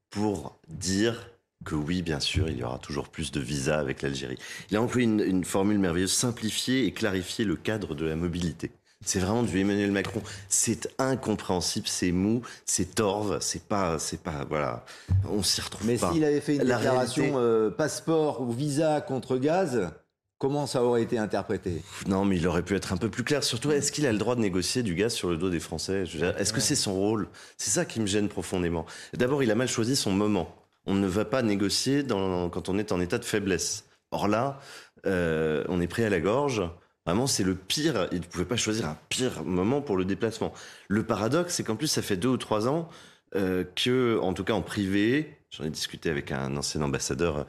pour dire que oui, bien sûr, il y aura toujours plus de visas avec l'Algérie. Il a employé une, formule merveilleuse, simplifier et clarifier le cadre de la mobilité. C'est vraiment du Emmanuel Macron. C'est incompréhensible, c'est mou, c'est torve, c'est pas, c'est pas, voilà, on s'y retrouve pas. Mais s'il avait fait une déclaration euh, passeport ou visa contre gaz, comment ça aurait été interprété? Non, mais il aurait pu être un peu plus clair. Surtout, est-ce qu'il a le droit de négocier du gaz sur le dos des Français? Est-ce que c'est son rôle? C'est ça qui me gêne profondément. D'abord, il a mal choisi son moment. On ne va pas négocier quand on est en état de faiblesse. Or là, euh, on est pris à la gorge. Vraiment, c'est le pire. Il ne pouvait pas choisir un pire moment pour le déplacement. Le paradoxe, c'est qu'en plus, ça fait deux ou trois ans euh, que, en tout cas en privé, j'en ai discuté avec un ancien ambassadeur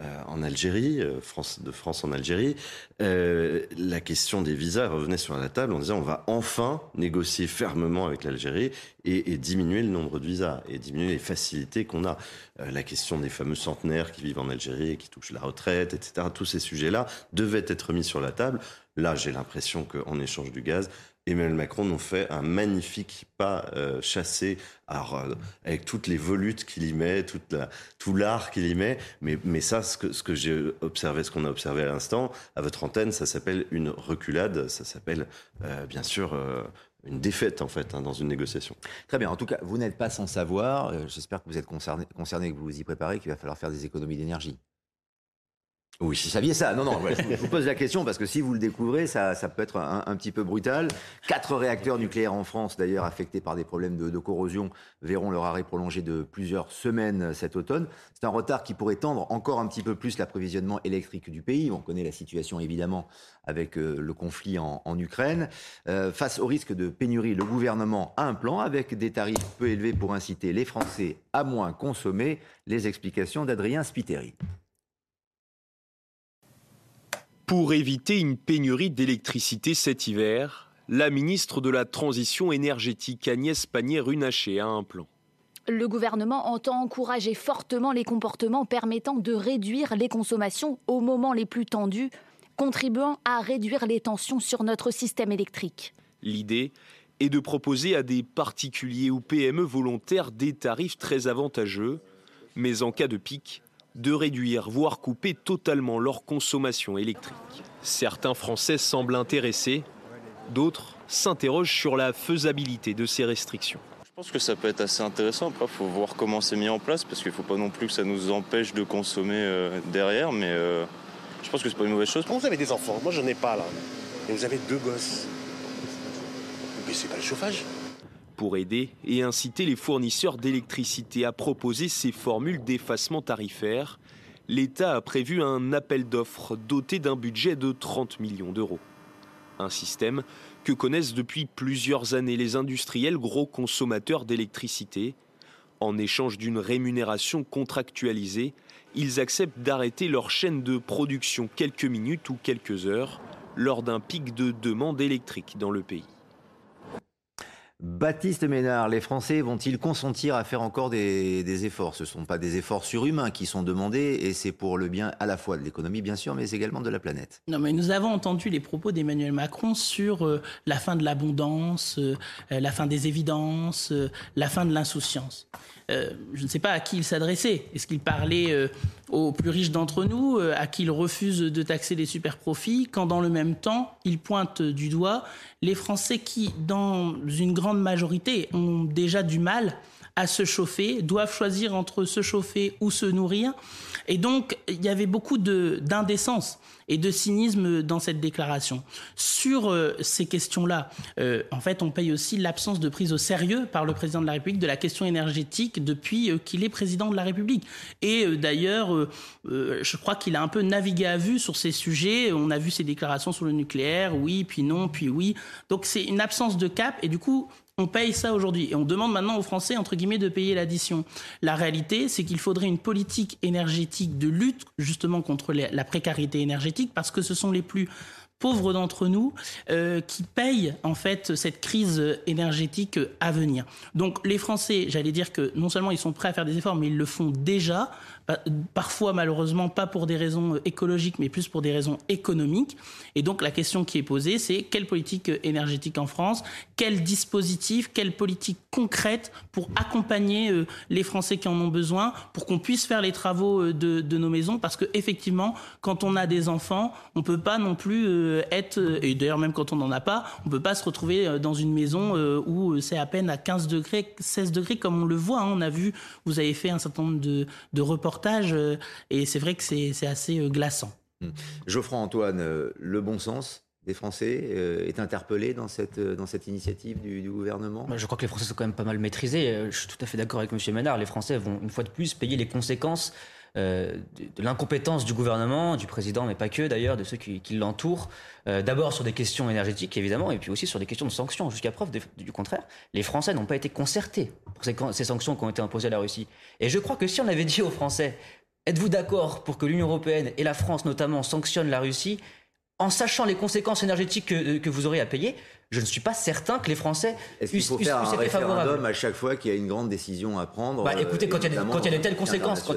euh, en Algérie, euh, de France en Algérie, euh, la question des visas revenait sur la table en disant on va enfin négocier fermement avec l'Algérie et, et, diminuer le nombre de visas et diminuer les facilités qu'on a. la question des fameux centenaires qui vivent en Algérie et qui touchent la retraite, etc. Tous ces sujets-là devaient être mis sur la table. Là, j'ai l'impression qu'en échange du gaz, Emmanuel Macron nous fait un magnifique pas euh, chassé, euh, avec toutes les volutes qu'il y met, tout l'art qu'il y met. Mais, ça, ce que, j'ai observé, ce qu'on a observé à l'instant, à votre antenne, ça s'appelle une reculade, ça s'appelle euh, bien sûr une défaite en fait hein, dans une négociation. Très bien. En tout cas, vous n'êtes pas sans savoir. J'espère que vous êtes concerné, concerné, que vous vous y préparez, qu'il va falloir faire des économies d'énergie. Oui, vous saviez ça. Non, non, je vous pose la question parce que si vous le découvrez, ça, peut être un, petit peu brutal. Quatre réacteurs nucléaires en France, d'ailleurs affectés par des problèmes de, corrosion, verront leur arrêt prolongé de plusieurs semaines cet automne. C'est un retard qui pourrait tendre encore un petit peu plus l'approvisionnement électrique du pays. On connaît la situation évidemment avec euh, le conflit en, Ukraine. Euh, face au risque de pénurie, le gouvernement a un plan avec des tarifs peu élevés pour inciter les Français à moins consommer. Les explications d'Adrien Spiteri. Pour éviter une pénurie d'électricité cet hiver, la ministre de la Transition énergétique Agnès Pannier-Runacher a un plan. Le gouvernement entend encourager fortement les comportements permettant de réduire les consommations au moment les plus tendus, contribuant à réduire les tensions sur notre système électrique. L'idée est de proposer à des particuliers ou PME volontaires des tarifs très avantageux, mais en cas de pic, de réduire, voire couper totalement leur consommation électrique. Certains Français semblent intéressés, d'autres s'interrogent sur la faisabilité de ces restrictions. Je pense que ça peut être assez intéressant. Après, il faut voir comment c'est mis en place, parce qu'il ne faut pas non plus que ça nous empêche de consommer euh, derrière, mais euh, je pense que c'est pas une mauvaise chose. Quand vous avez des enfants, moi j'en ai pas là, et vous avez deux gosses, mais c'est pas le chauffage pour aider et inciter les fournisseurs d'électricité à proposer ces formules d'effacement tarifaire, l'État a prévu un appel d'offres doté d'un budget de 30 millions d'euros. Un système que connaissent depuis plusieurs années les industriels gros consommateurs d'électricité. En échange d'une rémunération contractualisée, ils acceptent d'arrêter leur chaîne de production quelques minutes ou quelques heures lors d'un pic de demande électrique dans le pays. Baptiste Ménard, les Français vont-ils consentir à faire encore des, efforts? Ce ne sont pas des efforts surhumains qui sont demandés et c'est pour le bien à la fois de l'économie, bien sûr, mais également de la planète. Non, mais nous avons entendu les propos d'Emmanuel Macron sur euh, la fin de l'abondance, euh, la fin des évidences, euh, la fin de l'insouciance. Euh, je ne sais pas à qui il s'adressait. Est-ce qu'il parlait euh, aux plus riches d'entre nous, euh, à qui il refuse de taxer les super profits, quand dans le même temps, il pointe du doigt les Français qui, dans une grande majorité, ont déjà du mal à se chauffer, doivent choisir entre se chauffer ou se nourrir. Et donc, il y avait beaucoup d'indécence et de cynisme dans cette déclaration. Sur euh, ces questions-là, euh, en fait, on paye aussi l'absence de prise au sérieux par le président de la République de la question énergétique depuis euh, qu'il est président de la République. Et d'ailleurs, je crois qu'il a un peu navigué à vue sur ces sujets. On a vu ses déclarations sur le nucléaire, oui, puis non, puis oui. Donc c'est une absence de cap. Et du coup, on paye ça aujourd'hui et on demande maintenant aux Français, entre guillemets, de payer l'addition. La réalité, c'est qu'il faudrait une politique énergétique de lutte justement contre la précarité énergétique parce que ce sont les plus pauvres d'entre nous euh, qui payent en fait cette crise énergétique à venir. Donc les Français, j'allais dire que non seulement ils sont prêts à faire des efforts, mais ils le font déjà parfois malheureusement pas pour des raisons euh, écologiques, mais plus pour des raisons économiques. Et donc la question qui est posée, c'est quelle politique euh, énergétique en France, quel dispositif, quelle politique concrète pour accompagner euh, les Français qui en ont besoin, pour qu'on puisse faire les travaux de, nos maisons, parce que effectivement, quand on a des enfants, on peut pas non plus être, et d'ailleurs même quand on n'en a pas, on peut pas se retrouver dans une maison où c'est à peine à 15 degrés, 16 degrés, comme on le voit. Hein. On a vu, vous avez fait un certain nombre de, de reportages euh, et c'est vrai que c'est assez euh, glaçant. Hmm. Geoffroy Antoine, euh, le bon sens des Français est interpellé dans cette, dans cette initiative du, gouvernement? Bah, Je crois que les Français sont quand même pas mal maîtrisés. Je suis tout à fait d'accord avec M. Ménard. Les Français vont une fois de plus payer les conséquences de, l'incompétence du gouvernement, du président, mais pas que d'ailleurs, de ceux qui, l'entourent. D'abord sur des questions énergétiques, évidemment, et puis aussi sur des questions de sanctions. Jusqu'à preuve du contraire, les Français n'ont pas été concertés pour ces, sanctions qui ont été imposées à la Russie. Et je crois que si on avait dit aux Français, êtes-vous d'accord pour que l'Union européenne et la France notamment sanctionnent la Russie en sachant les conséquences énergétiques que, vous aurez à payer, je ne suis pas certain que les Français Est-ce qu'il faut faire un référendum à chaque fois qu'il y a une grande décision à prendre bah, Écoutez, quand il, y a, quand il y a de telles conséquences, quand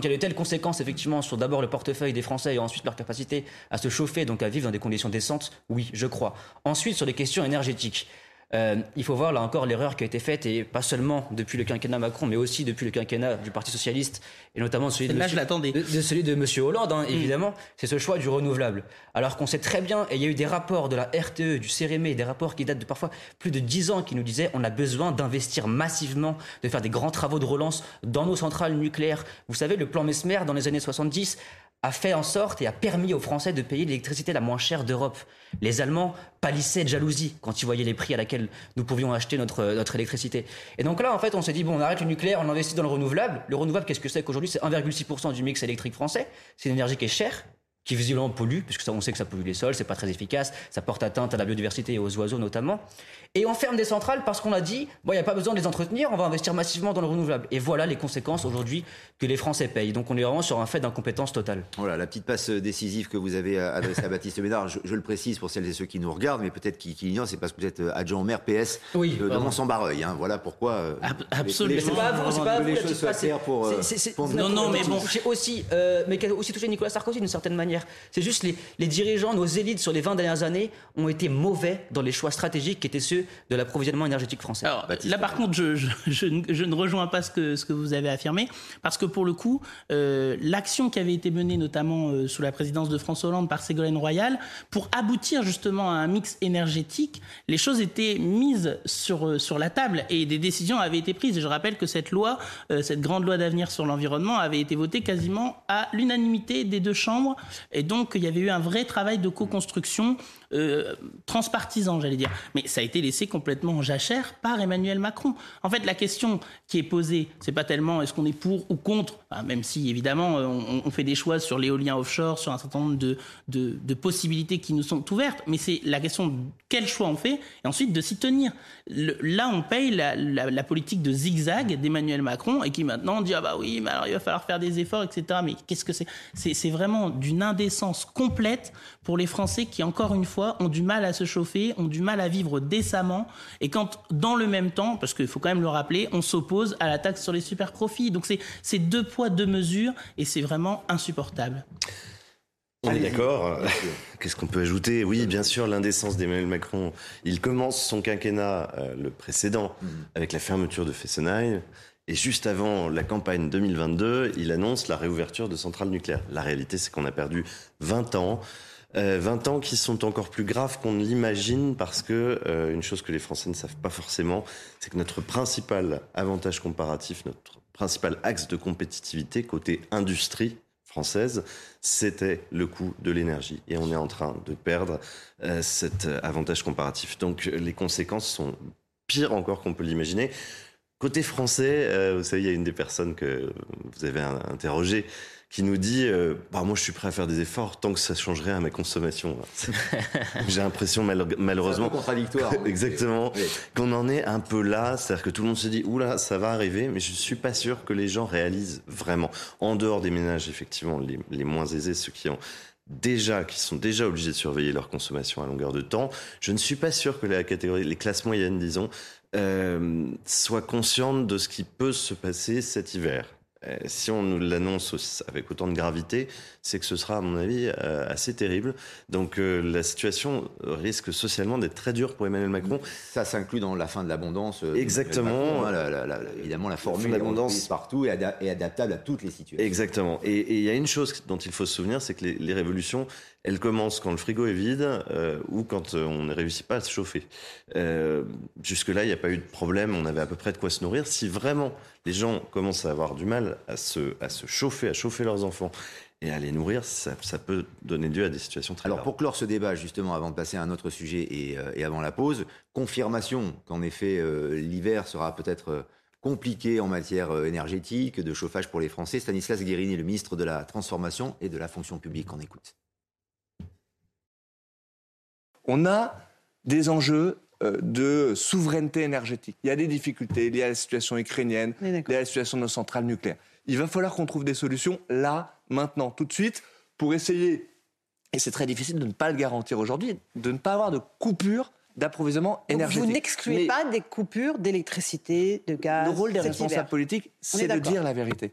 il, y a de telles conséquences effectivement sur d'abord le portefeuille des Français et ensuite leur capacité à se chauffer, donc à vivre dans des conditions décentes, oui, je crois. Ensuite, sur les questions énergétiques, euh, il faut voir là encore l'erreur qui a été faite, et pas seulement depuis le quinquennat Macron, mais aussi depuis le quinquennat du Parti Socialiste, et notamment celui de, monsieur, de, celui de M. Hollande, hein, mm. évidemment, c'est ce choix du renouvelable. Alors qu'on sait très bien, et il y a eu des rapports de la RTE, du CRME, des rapports qui datent de parfois plus de 10 ans, qui nous disaient on a besoin d'investir massivement, de faire des grands travaux de relance dans nos centrales nucléaires. Vous savez, le plan Mesmer dans les années 70 a fait en sorte et a permis aux Français de payer l'électricité la moins chère d'Europe. Les Allemands pâlissaient de jalousie quand ils voyaient les prix à laquelle nous pouvions acheter notre, notre électricité. Et donc là, en fait, on s'est dit, bon, on arrête le nucléaire, on investit dans le renouvelable. Le renouvelable, qu'est-ce que c'est qu'aujourd'hui? C'est 1,6% du mix électrique français. C'est une énergie qui est chère, qui visiblement pollue, puisque ça, on sait que ça pollue les sols, c'est pas très efficace, ça porte atteinte à la biodiversité et aux oiseaux notamment. Et on ferme des centrales parce qu'on a dit, bon, il n'y a pas besoin de les entretenir, on va investir massivement dans le renouvelable. Et voilà les conséquences aujourd'hui que les Français payent. Donc on est vraiment sur un fait d'incompétence totale. Voilà, la petite passe décisive que vous avez adressée à Baptiste Ménard, je, le précise pour celles et ceux qui nous regardent, mais peut-être qui, qui l'ignorent, c'est parce que vous êtes euh, adjoint au maire PS oui, de, Mont-Saint-Barreuil. Hein. Voilà pourquoi. Euh, absolument. C'est pas vous, c'est pas vous. Les choses soient claires pour, euh, Non, non, mais bon. Aussi, mais qui a aussi touché Nicolas Sarkozy d'une certaine manière. C'est juste les, les dirigeants, nos élites sur les 20 dernières années ont été mauvais dans les choix stratégiques qui étaient ceux de l'approvisionnement énergétique français. Alors, là, par contre, je, je, je, ne rejoins pas ce que, ce que vous avez affirmé, parce que pour le coup, euh, l'action qui avait été menée notamment euh, sous la présidence de François Hollande par Ségolène Royal, pour aboutir justement à un mix énergétique, les choses étaient mises sur, euh, sur la table et des décisions avaient été prises. Et je rappelle que cette loi, cette grande loi d'avenir sur l'environnement, avait été votée quasiment à l'unanimité des deux chambres. Et donc, il y avait eu un vrai travail de co-construction euh, transpartisan, j'allais dire. Mais ça a été laissé complètement en jachère par Emmanuel Macron. En fait, la question qui est posée, c'est pas tellement est-ce qu'on est pour ou contre, même si évidemment euh, on, fait des choix sur l'éolien offshore, sur un certain nombre de, de, possibilités qui nous sont ouvertes, mais c'est la question de quel choix on fait et ensuite de s'y tenir. là, on paye la, la, politique de zigzag d'Emmanuel Macron et qui maintenant dit ah bah oui, mais alors il va falloir faire des efforts, etc. Mais qu'est-ce que c'est C'est vraiment d'une indécence complète pour les Français qui, encore une fois, ont du mal à se chauffer, ont du mal à vivre décemment. Et quand, dans le même temps, parce qu'il faut quand même le rappeler, on s'oppose à la taxe sur les super profits. Donc c'est deux poids, deux mesures, et c'est vraiment insupportable. On est d'accord. Qu'est-ce qu'on peut ajouter? Oui, bien sûr, l'indécence d'Emmanuel Macron. Il commence son quinquennat, euh, le précédent, mm. avec la fermeture de Fessenheim. Et juste avant la campagne 2022, il annonce la réouverture de centrales nucléaires. La réalité, c'est qu'on a perdu 20 ans. 20 euh, ans qui sont encore plus graves qu'on ne l'imagine parce que euh, une chose que les Français ne savent pas forcément, c'est que notre principal avantage comparatif, notre principal axe de compétitivité côté industrie française, c'était le coût de l'énergie. Et on est en train de perdre euh, cet avantage comparatif. Donc les conséquences sont pires encore qu'on peut l'imaginer. Côté français, vous savez, il y a une des personnes que vous avez interrogées qui nous dit euh, bah, Moi, je suis prêt à faire des efforts tant que ça changerait à ma consommation. J'ai l'impression, malheureusement. contradictoire. Hein. exactement. Qu'on en est un peu là. C'est-à-dire que tout le monde se dit Oula, ça va arriver, mais je ne suis pas sûr que les gens réalisent vraiment. En dehors des ménages, effectivement, les, les moins aisés, ceux qui ont déjà, qui sont déjà obligés de surveiller leur consommation à longueur de temps. Je ne suis pas sûr que la catégorie, les classes moyennes, disons, euh, soient conscientes de ce qui peut se passer cet hiver. Euh, si on nous l'annonce avec autant de gravité, c'est que ce sera, à mon avis, euh, assez terrible. Donc euh, la situation risque socialement d'être très dure pour Emmanuel Macron. Ça s'inclut dans la fin de l'abondance. Exactement. Macron, hein, la, la, la, évidemment, la formule d'abondance partout et, adaptable à toutes les situations. Exactement. Et il y a une chose dont il faut se souvenir, c'est que les, les, révolutions, elles commencent quand le frigo est vide euh, ou quand on ne réussit pas à se chauffer. Euh, Jusque-là, il n'y a pas eu de problème. On avait à peu près de quoi se nourrir. Si vraiment les gens commencent à avoir du mal à se, à se chauffer, à chauffer leurs enfants et à les nourrir, ça, ça, peut donner lieu à des situations très Alors pour clore ce débat, justement, avant de passer à un autre sujet et, euh, et avant la pause, confirmation qu'en effet euh, l'hiver sera peut-être euh, compliqué en matière euh, énergétique, de chauffage pour les Français. Stanislas Guérini, le ministre de la Transformation et de la Fonction publique, en écoute. On a des enjeux euh, de souveraineté énergétique. Il y a des difficultés liées à la situation ukrainienne, liées à la situation de nos centrales nucléaires. Il va falloir qu'on trouve des solutions là, maintenant, tout de suite, pour essayer, et c'est très difficile de ne pas le garantir aujourd'hui, de ne pas avoir de coupure d'approvisionnement énergétique. Vous n'excluez Mais pas des coupures d'électricité, de gaz le rôle des responsables politiques, c'est de dire la vérité.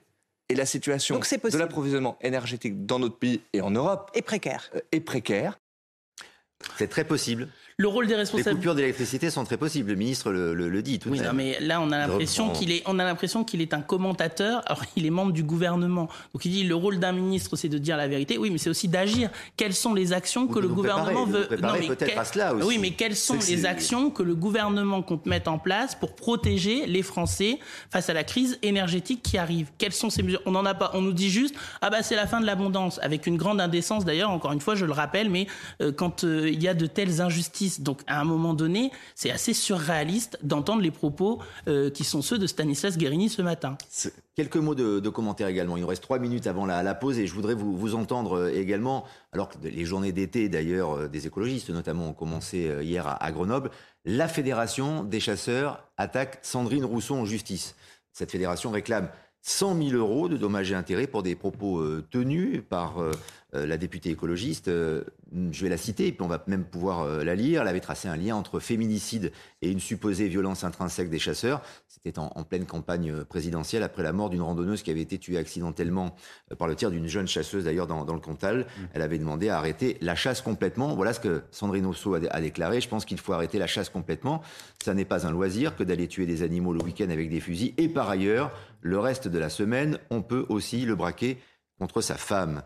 Et la situation Donc de l'approvisionnement énergétique dans notre pays et en Europe est précaire. est précaire. C'est très possible. Le rôle des Les responsables. coupures d'électricité sont très possibles. Le ministre le, le- le dit tout de Oui, même. non, mais là, on a l'impression qu'il est, on a l'impression qu'il est un commentateur. Alors, il est membre du gouvernement. Donc, il dit le rôle d'un ministre, c'est de dire la vérité. Oui, mais c'est aussi d'agir. Quelles sont les actions que le gouvernement veut mais peut-être à cela aussi. Oui, mais quelles sont les actions que le gouvernement compte mettre en place pour protéger les Français face à la crise énergétique qui arrive? Quelles sont ces mesures? On n'en a pas. On nous dit juste ah bah c'est la fin de l'abondance, avec une grande indécence d'ailleurs. Encore une fois, je le rappelle, mais euh, quand euh, il y a de telles injustices, donc à un moment donné, c'est assez surréaliste d'entendre les propos euh, qui sont ceux de Stanislas Guérini ce matin. Quelques mots de, de commentaires également. Il nous reste trois minutes avant la, pause et je voudrais vous, entendre euh, également, alors que les journées d'été d'ailleurs euh, des écologistes notamment ont commencé hier à, à Grenoble, la Fédération des chasseurs attaque Sandrine Rousseau en justice. Cette fédération réclame 100 000 euros de dommages et intérêts pour des propos tenus par la députée écologiste. Euh, je vais la citer, puis on va même pouvoir euh, la lire. Elle avait tracé un lien entre féminicide et une supposée violence intrinsèque des chasseurs. C'était en, en pleine campagne euh, présidentielle après la mort d'une randonneuse qui avait été tuée accidentellement euh, par le tir d'une jeune chasseuse d'ailleurs dans, dans le Cantal. Elle avait demandé à arrêter la chasse complètement. Voilà ce que Sandrine Rousseau a, a déclaré. Je pense qu'il faut arrêter la chasse complètement. Ça n'est pas un loisir que d'aller tuer des animaux le week-end avec des fusils. Et par ailleurs, le reste de la semaine, on peut aussi le braquer contre sa femme.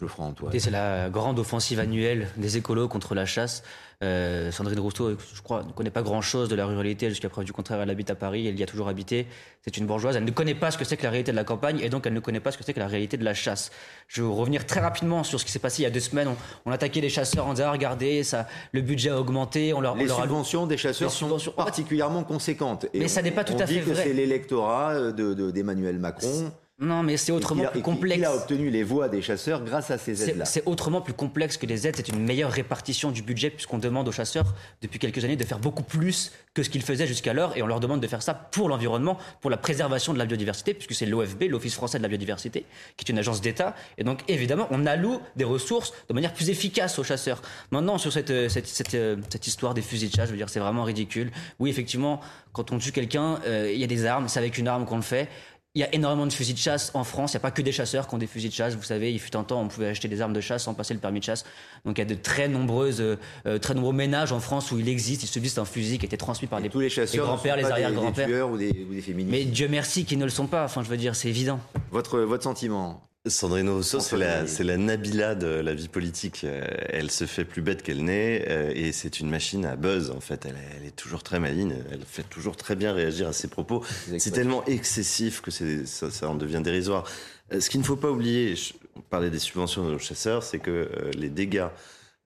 Geoffroy Antoine. C'est la grande offensive annuelle des écolos contre la chasse. Euh, Sandrine Rousseau, je crois, ne connaît pas grand-chose de la ruralité. Jusqu'à preuve du contraire, elle habite à Paris, elle y a toujours habité. C'est une bourgeoise. Elle ne connaît pas ce que c'est que la réalité de la campagne et donc elle ne connaît pas ce que c'est que la réalité de la chasse. Je vais revenir très rapidement sur ce qui s'est passé il y a deux semaines. On, on attaquait les chasseurs en disant regardez, ça, le budget a augmenté. On leur, Les on leur a- subventions des chasseurs Les sont subventions- particulièrement conséquentes. Et Mais ça on- n'est pas tout on à dit fait que c'est l'électorat de- de- d'Emmanuel Macron. Non, mais c'est autrement a- plus complexe. Il a obtenu les voix des chasseurs grâce à ces aides-là. c'est autrement plus complexe que les aides. C'est une meilleure répartition du budget puisqu'on demande aux chasseurs depuis quelques années de faire beaucoup plus que ce qu'ils faisaient jusqu'alors et on leur demande de faire ça pour l'environnement, pour la préservation de la biodiversité puisque c'est l'OFB, l'Office français de la biodiversité, qui est une agence d'État. Et donc évidemment, on alloue des ressources de manière plus efficace aux chasseurs. Maintenant, sur cette, euh, cette, cette, euh, cette histoire des fusils de chasse, je veux dire, c'est vraiment ridicule. Oui, effectivement, quand on tue quelqu'un, euh, il y a des armes, c'est avec une arme qu'on le fait. Il y a énormément de fusils de chasse en France. Il n'y a pas que des chasseurs qui ont des fusils de chasse. Vous savez, il fut un temps, on pouvait acheter des armes de chasse sans passer le permis de chasse. Donc il y a de très nombreuses, euh, euh, très nombreux ménages en France où il existe, il subsiste un fusil qui a été transmis par les, Tous les chasseurs ne grands-pères, les des- arrière-grands-pères. Des tueurs ou des, ou des féministes. Mais Dieu merci qu'ils ne le sont pas. Enfin, je veux dire, c'est évident. Votre, votre sentiment Sandrine Rousseau, c'est la, la Nabila de la vie politique. Euh, Elle se fait plus bête qu'elle n'est euh, et c'est une machine à buzz en fait. Elle, est- elle est toujours très maligne, elle fait toujours très bien réagir à ses propos. C'est tellement excessif que ça, ça en devient dérisoire. Euh, Ce qu'il ne faut pas oublier, je- on parlait des subventions aux chasseurs, c'est que euh, les dégâts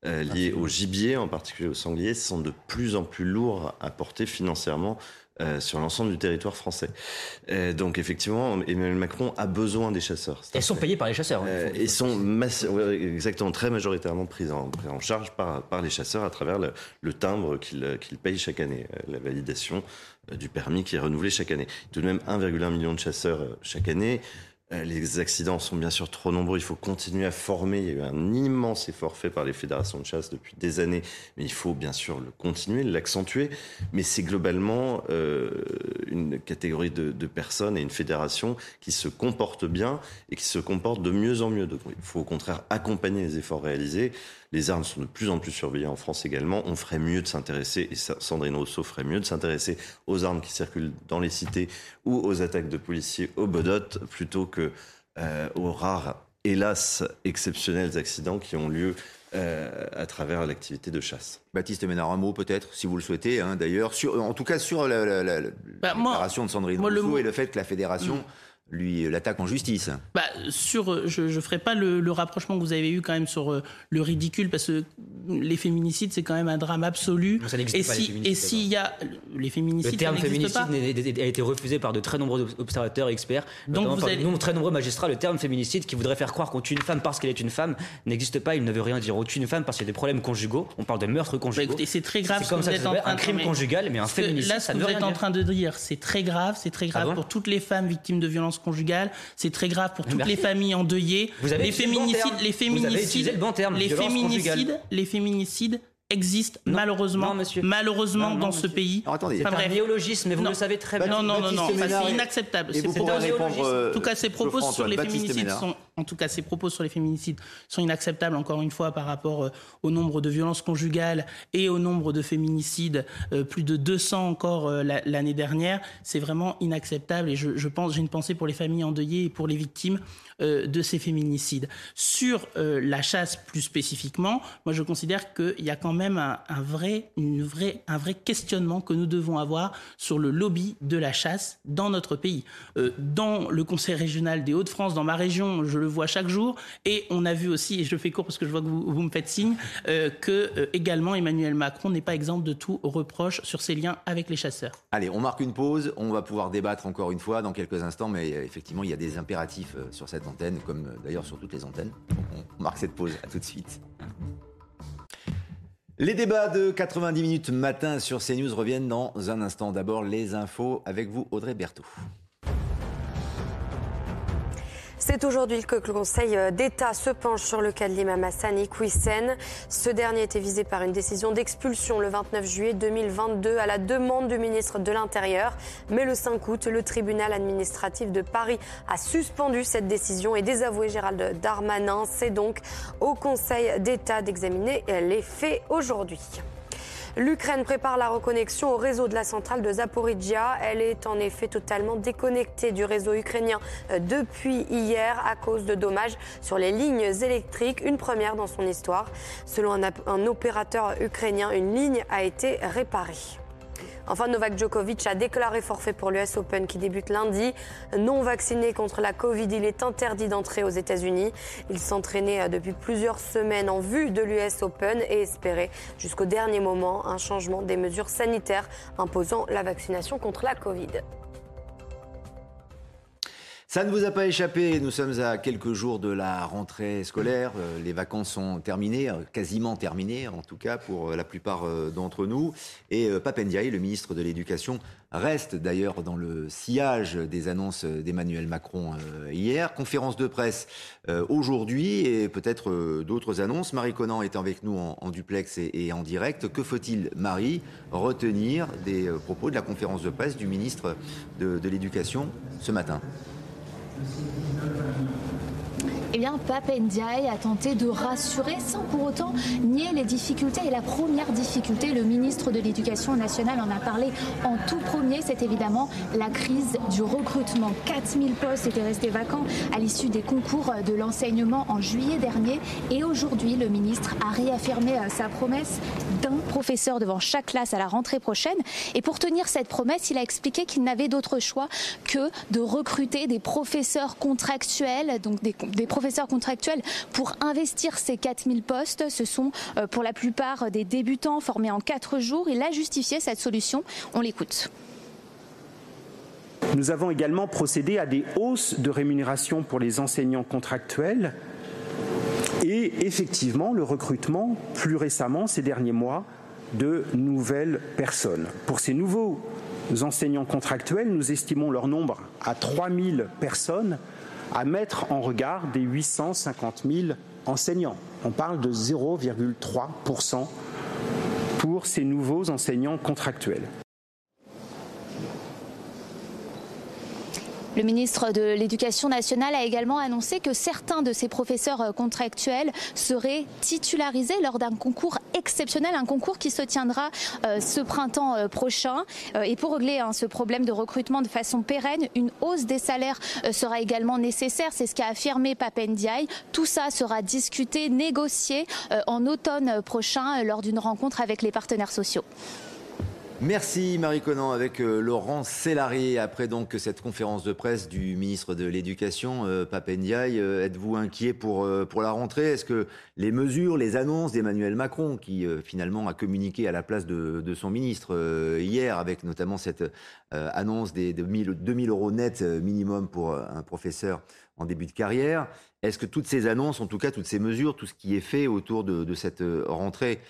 euh, liés au gibier, en particulier au sanglier, sont de plus en plus lourds à porter financièrement euh, sur l'ensemble du territoire français. Euh, donc effectivement, Emmanuel Macron a besoin des chasseurs. Elles sont payées par les chasseurs. hein. Euh, et sont ouais, exactement très majoritairement prises en, charge par, par les chasseurs à travers le, le timbre qu'ils payent chaque année, euh, la validation euh, du permis qui est renouvelé chaque année. Tout de même 1,1 million de chasseurs chaque année. Euh, les accidents sont bien sûr trop nombreux. Il faut continuer à former. Il y a eu un immense effort fait par les fédérations de chasse depuis des années, mais il faut bien sûr le continuer, l'accentuer. Mais c'est globalement euh, une catégorie de, de, personnes et une fédération qui se comporte bien et qui se comporte de mieux en mieux. Il faut au contraire accompagner les efforts réalisés. Les armes sont de plus en plus surveillées en France également. On ferait mieux de s'intéresser, et Sandrine Rousseau ferait mieux de s'intéresser aux armes qui circulent dans les cités ou aux attaques de policiers au Bodot plutôt que euh, aux rares, hélas, exceptionnels accidents qui ont lieu euh, à travers l'activité de chasse. Baptiste Ménard, un mot peut-être, si vous le souhaitez, hein, d'ailleurs, en tout cas sur la, la, la, bah, déclaration de Sandrine Rousseau et le fait que la fédération... Mm lui l'attaque en justice. Bah, sur, je ne ferai pas le, rapprochement que vous avez eu quand même sur euh, le ridicule, parce que les féminicides, c'est quand même un drame absolu. ça n'existe et pas, si, Et s'il y a les féminicides, le terme féminicide a été refusé par de très nombreux observateurs et experts, donc vous avez... de très nombreux magistrats. Le terme féminicide, qui voudrait faire croire qu'on tue une femme parce qu'elle est une femme, n'existe pas. Il ne veut rien dire. On tue une femme parce qu'il y a des problèmes conjugaux. On parle de meurtre conjugaux. Bah, c'est très grave. C'est comme ça que un crime conjugal, mais un féminicide. Là, ce que vous êtes en train de dire, c'est très grave. C'est très grave ah pour toutes les femmes victimes de violences conjugales. C'est très grave pour toutes les familles endeuillées. Vous avez les féminicides, les féminicides, le bon terme, les féminicides, les féminicides existe malheureusement, malheureusement dans ce pays. c'est un néologisme, mais vous le savez très bien. Non, non, non, non, c'est inacceptable. en tout cas, ces propos sur les féminicides sont, en tout cas, ces propos sur les féminicides sont inacceptables. Encore une fois, par rapport euh, au nombre de violences conjugales et au nombre de féminicides, euh, plus de 200 encore euh, l'année dernière, c'est vraiment inacceptable. Et je, je pense, j'ai une pensée pour les familles endeuillées et pour les victimes de ces féminicides. Sur la chasse plus spécifiquement, moi, je considère qu'il y a quand même un, vrai, une vraie, un vrai questionnement que nous devons avoir sur le lobby de la chasse dans notre pays. Euh, dans le Conseil régional des Hauts-de-France, dans ma région, je le vois chaque jour, et on a vu aussi, et je fais court parce que je vois que vous, me faites signe, euh, que euh, également Emmanuel Macron n'est pas exemple de tout reproche sur ses liens avec les chasseurs. Allez, on marque une pause, on va pouvoir débattre encore une fois dans quelques instants, mais effectivement, il y a des impératifs sur cette antenne, comme d'ailleurs sur toutes les antennes. on marque cette pause, à tout de suite. Les débats de 90 minutes matin sur CNews reviennent dans un instant. D'abord, les infos avec vous, Audrey Berthaud. C'est aujourd'hui que le Conseil d'État se penche sur le cas de l'imam Hassan Iqwisen. Ce dernier était visé par une décision d'expulsion le 29 juillet 2022 à la demande du ministre de l'Intérieur. Mais le 5 août, le tribunal administratif de Paris a suspendu cette décision et désavoué Gérald Darmanin. C'est donc au Conseil d'État d'examiner les faits aujourd'hui. L'Ukraine prépare la reconnexion au réseau de la centrale de Zaporizhia. Elle est en effet totalement déconnectée du réseau ukrainien euh, depuis hier à cause de dommages sur les lignes électriques, une première dans son histoire. Selon un, un opérateur ukrainien, une ligne a été réparée. Enfin, Novak Djokovic a déclaré forfait pour l'US Open qui débute lundi. Non vacciné contre la Covid, il est interdit d'entrer aux États-Unis. Il s'entraînait euh, depuis plusieurs semaines en vue de l'US Open et espérait jusqu'au dernier moment un changement des mesures sanitaires imposant la vaccination contre la Covid. Ça ne vous a pas échappé, nous sommes à quelques jours de la rentrée scolaire. Euh, les vacances sont terminées, euh, quasiment terminées en tout cas pour euh, la plupart d'entre nous. Et Papendiaï, le ministre de l'Éducation, reste d'ailleurs dans le sillage des annonces d'Emmanuel Macron hier. Conférence de presse aujourd'hui et peut-être d'autres annonces. Marie Conan est avec nous en, duplex et, en direct. Que faut-il, Marie, retenir des propos de la conférence de presse du ministre de, de l'Éducation ce matin? Eh bien, Pape Ndiaye a tenté de rassurer sans pour autant nier les difficultés. Et la première difficulté, le ministre de l'Éducation nationale en a parlé en tout premier, c'est évidemment la crise du recrutement. 4000 postes étaient restés vacants à l'issue des concours de l'enseignement en juillet dernier. Et aujourd'hui, le ministre a réaffirmé sa promesse d'un professeur devant chaque classe à la rentrée prochaine. Et pour tenir cette promesse, il a expliqué qu'il n'avait d'autre choix que de recruter des professeurs contractuels, donc des, des professeurs professeurs contractuels pour investir ces 4000 postes. Ce sont euh, pour la plupart des débutants formés en 4 jours. Il a justifié cette solution. On l'écoute. Nous avons également procédé à des hausses de rémunération pour les enseignants contractuels et effectivement le recrutement plus récemment ces derniers mois de nouvelles personnes. Pour ces nouveaux enseignants contractuels, nous estimons leur nombre à 3000 personnes à mettre en regard des 850 000 enseignants. On parle de 0,3% pour ces nouveaux enseignants contractuels. Le ministre de l'Éducation nationale a également annoncé que certains de ces professeurs euh, contractuels seraient titularisés lors d'un concours exceptionnel, un concours qui se tiendra euh, ce printemps euh, prochain. et pour régler hein, ce problème de recrutement de façon pérenne, une hausse des salaires sera également nécessaire. C'est ce qu'a affirmé Papendiaï. Tout ça sera discuté, négocié en automne prochain lors d'une rencontre avec les partenaires sociaux. Merci Marie Conan avec euh, Laurent Célarier. Après donc cette conférence de presse du ministre de l'Éducation, euh, euh, êtes-vous inquiet pour, pour la rentrée? Est-ce que les mesures, les annonces d'Emmanuel Macron, qui finalement a communiqué à la place de, son ministre hier, avec notamment cette annonce des de 2000 euros net minimum pour un professeur en début de carrière, est-ce que toutes ces annonces, en tout cas toutes ces mesures, tout ce qui est fait autour de cette rentrée,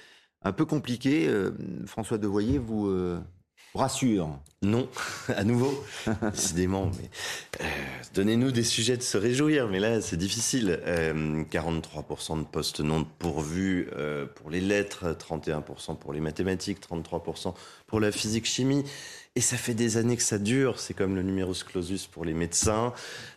un peu compliqué. Euh, François Devoyer vous euh, rassure Non, à nouveau, décidément. Mais euh, donnez-nous des sujets de se réjouir, mais là c'est difficile. 43% de postes non pourvus pour les lettres, 31% pour les mathématiques, 33% pour la physique-chimie. Et ça fait des années que ça dure. C'est comme le numerus clausus pour les médecins.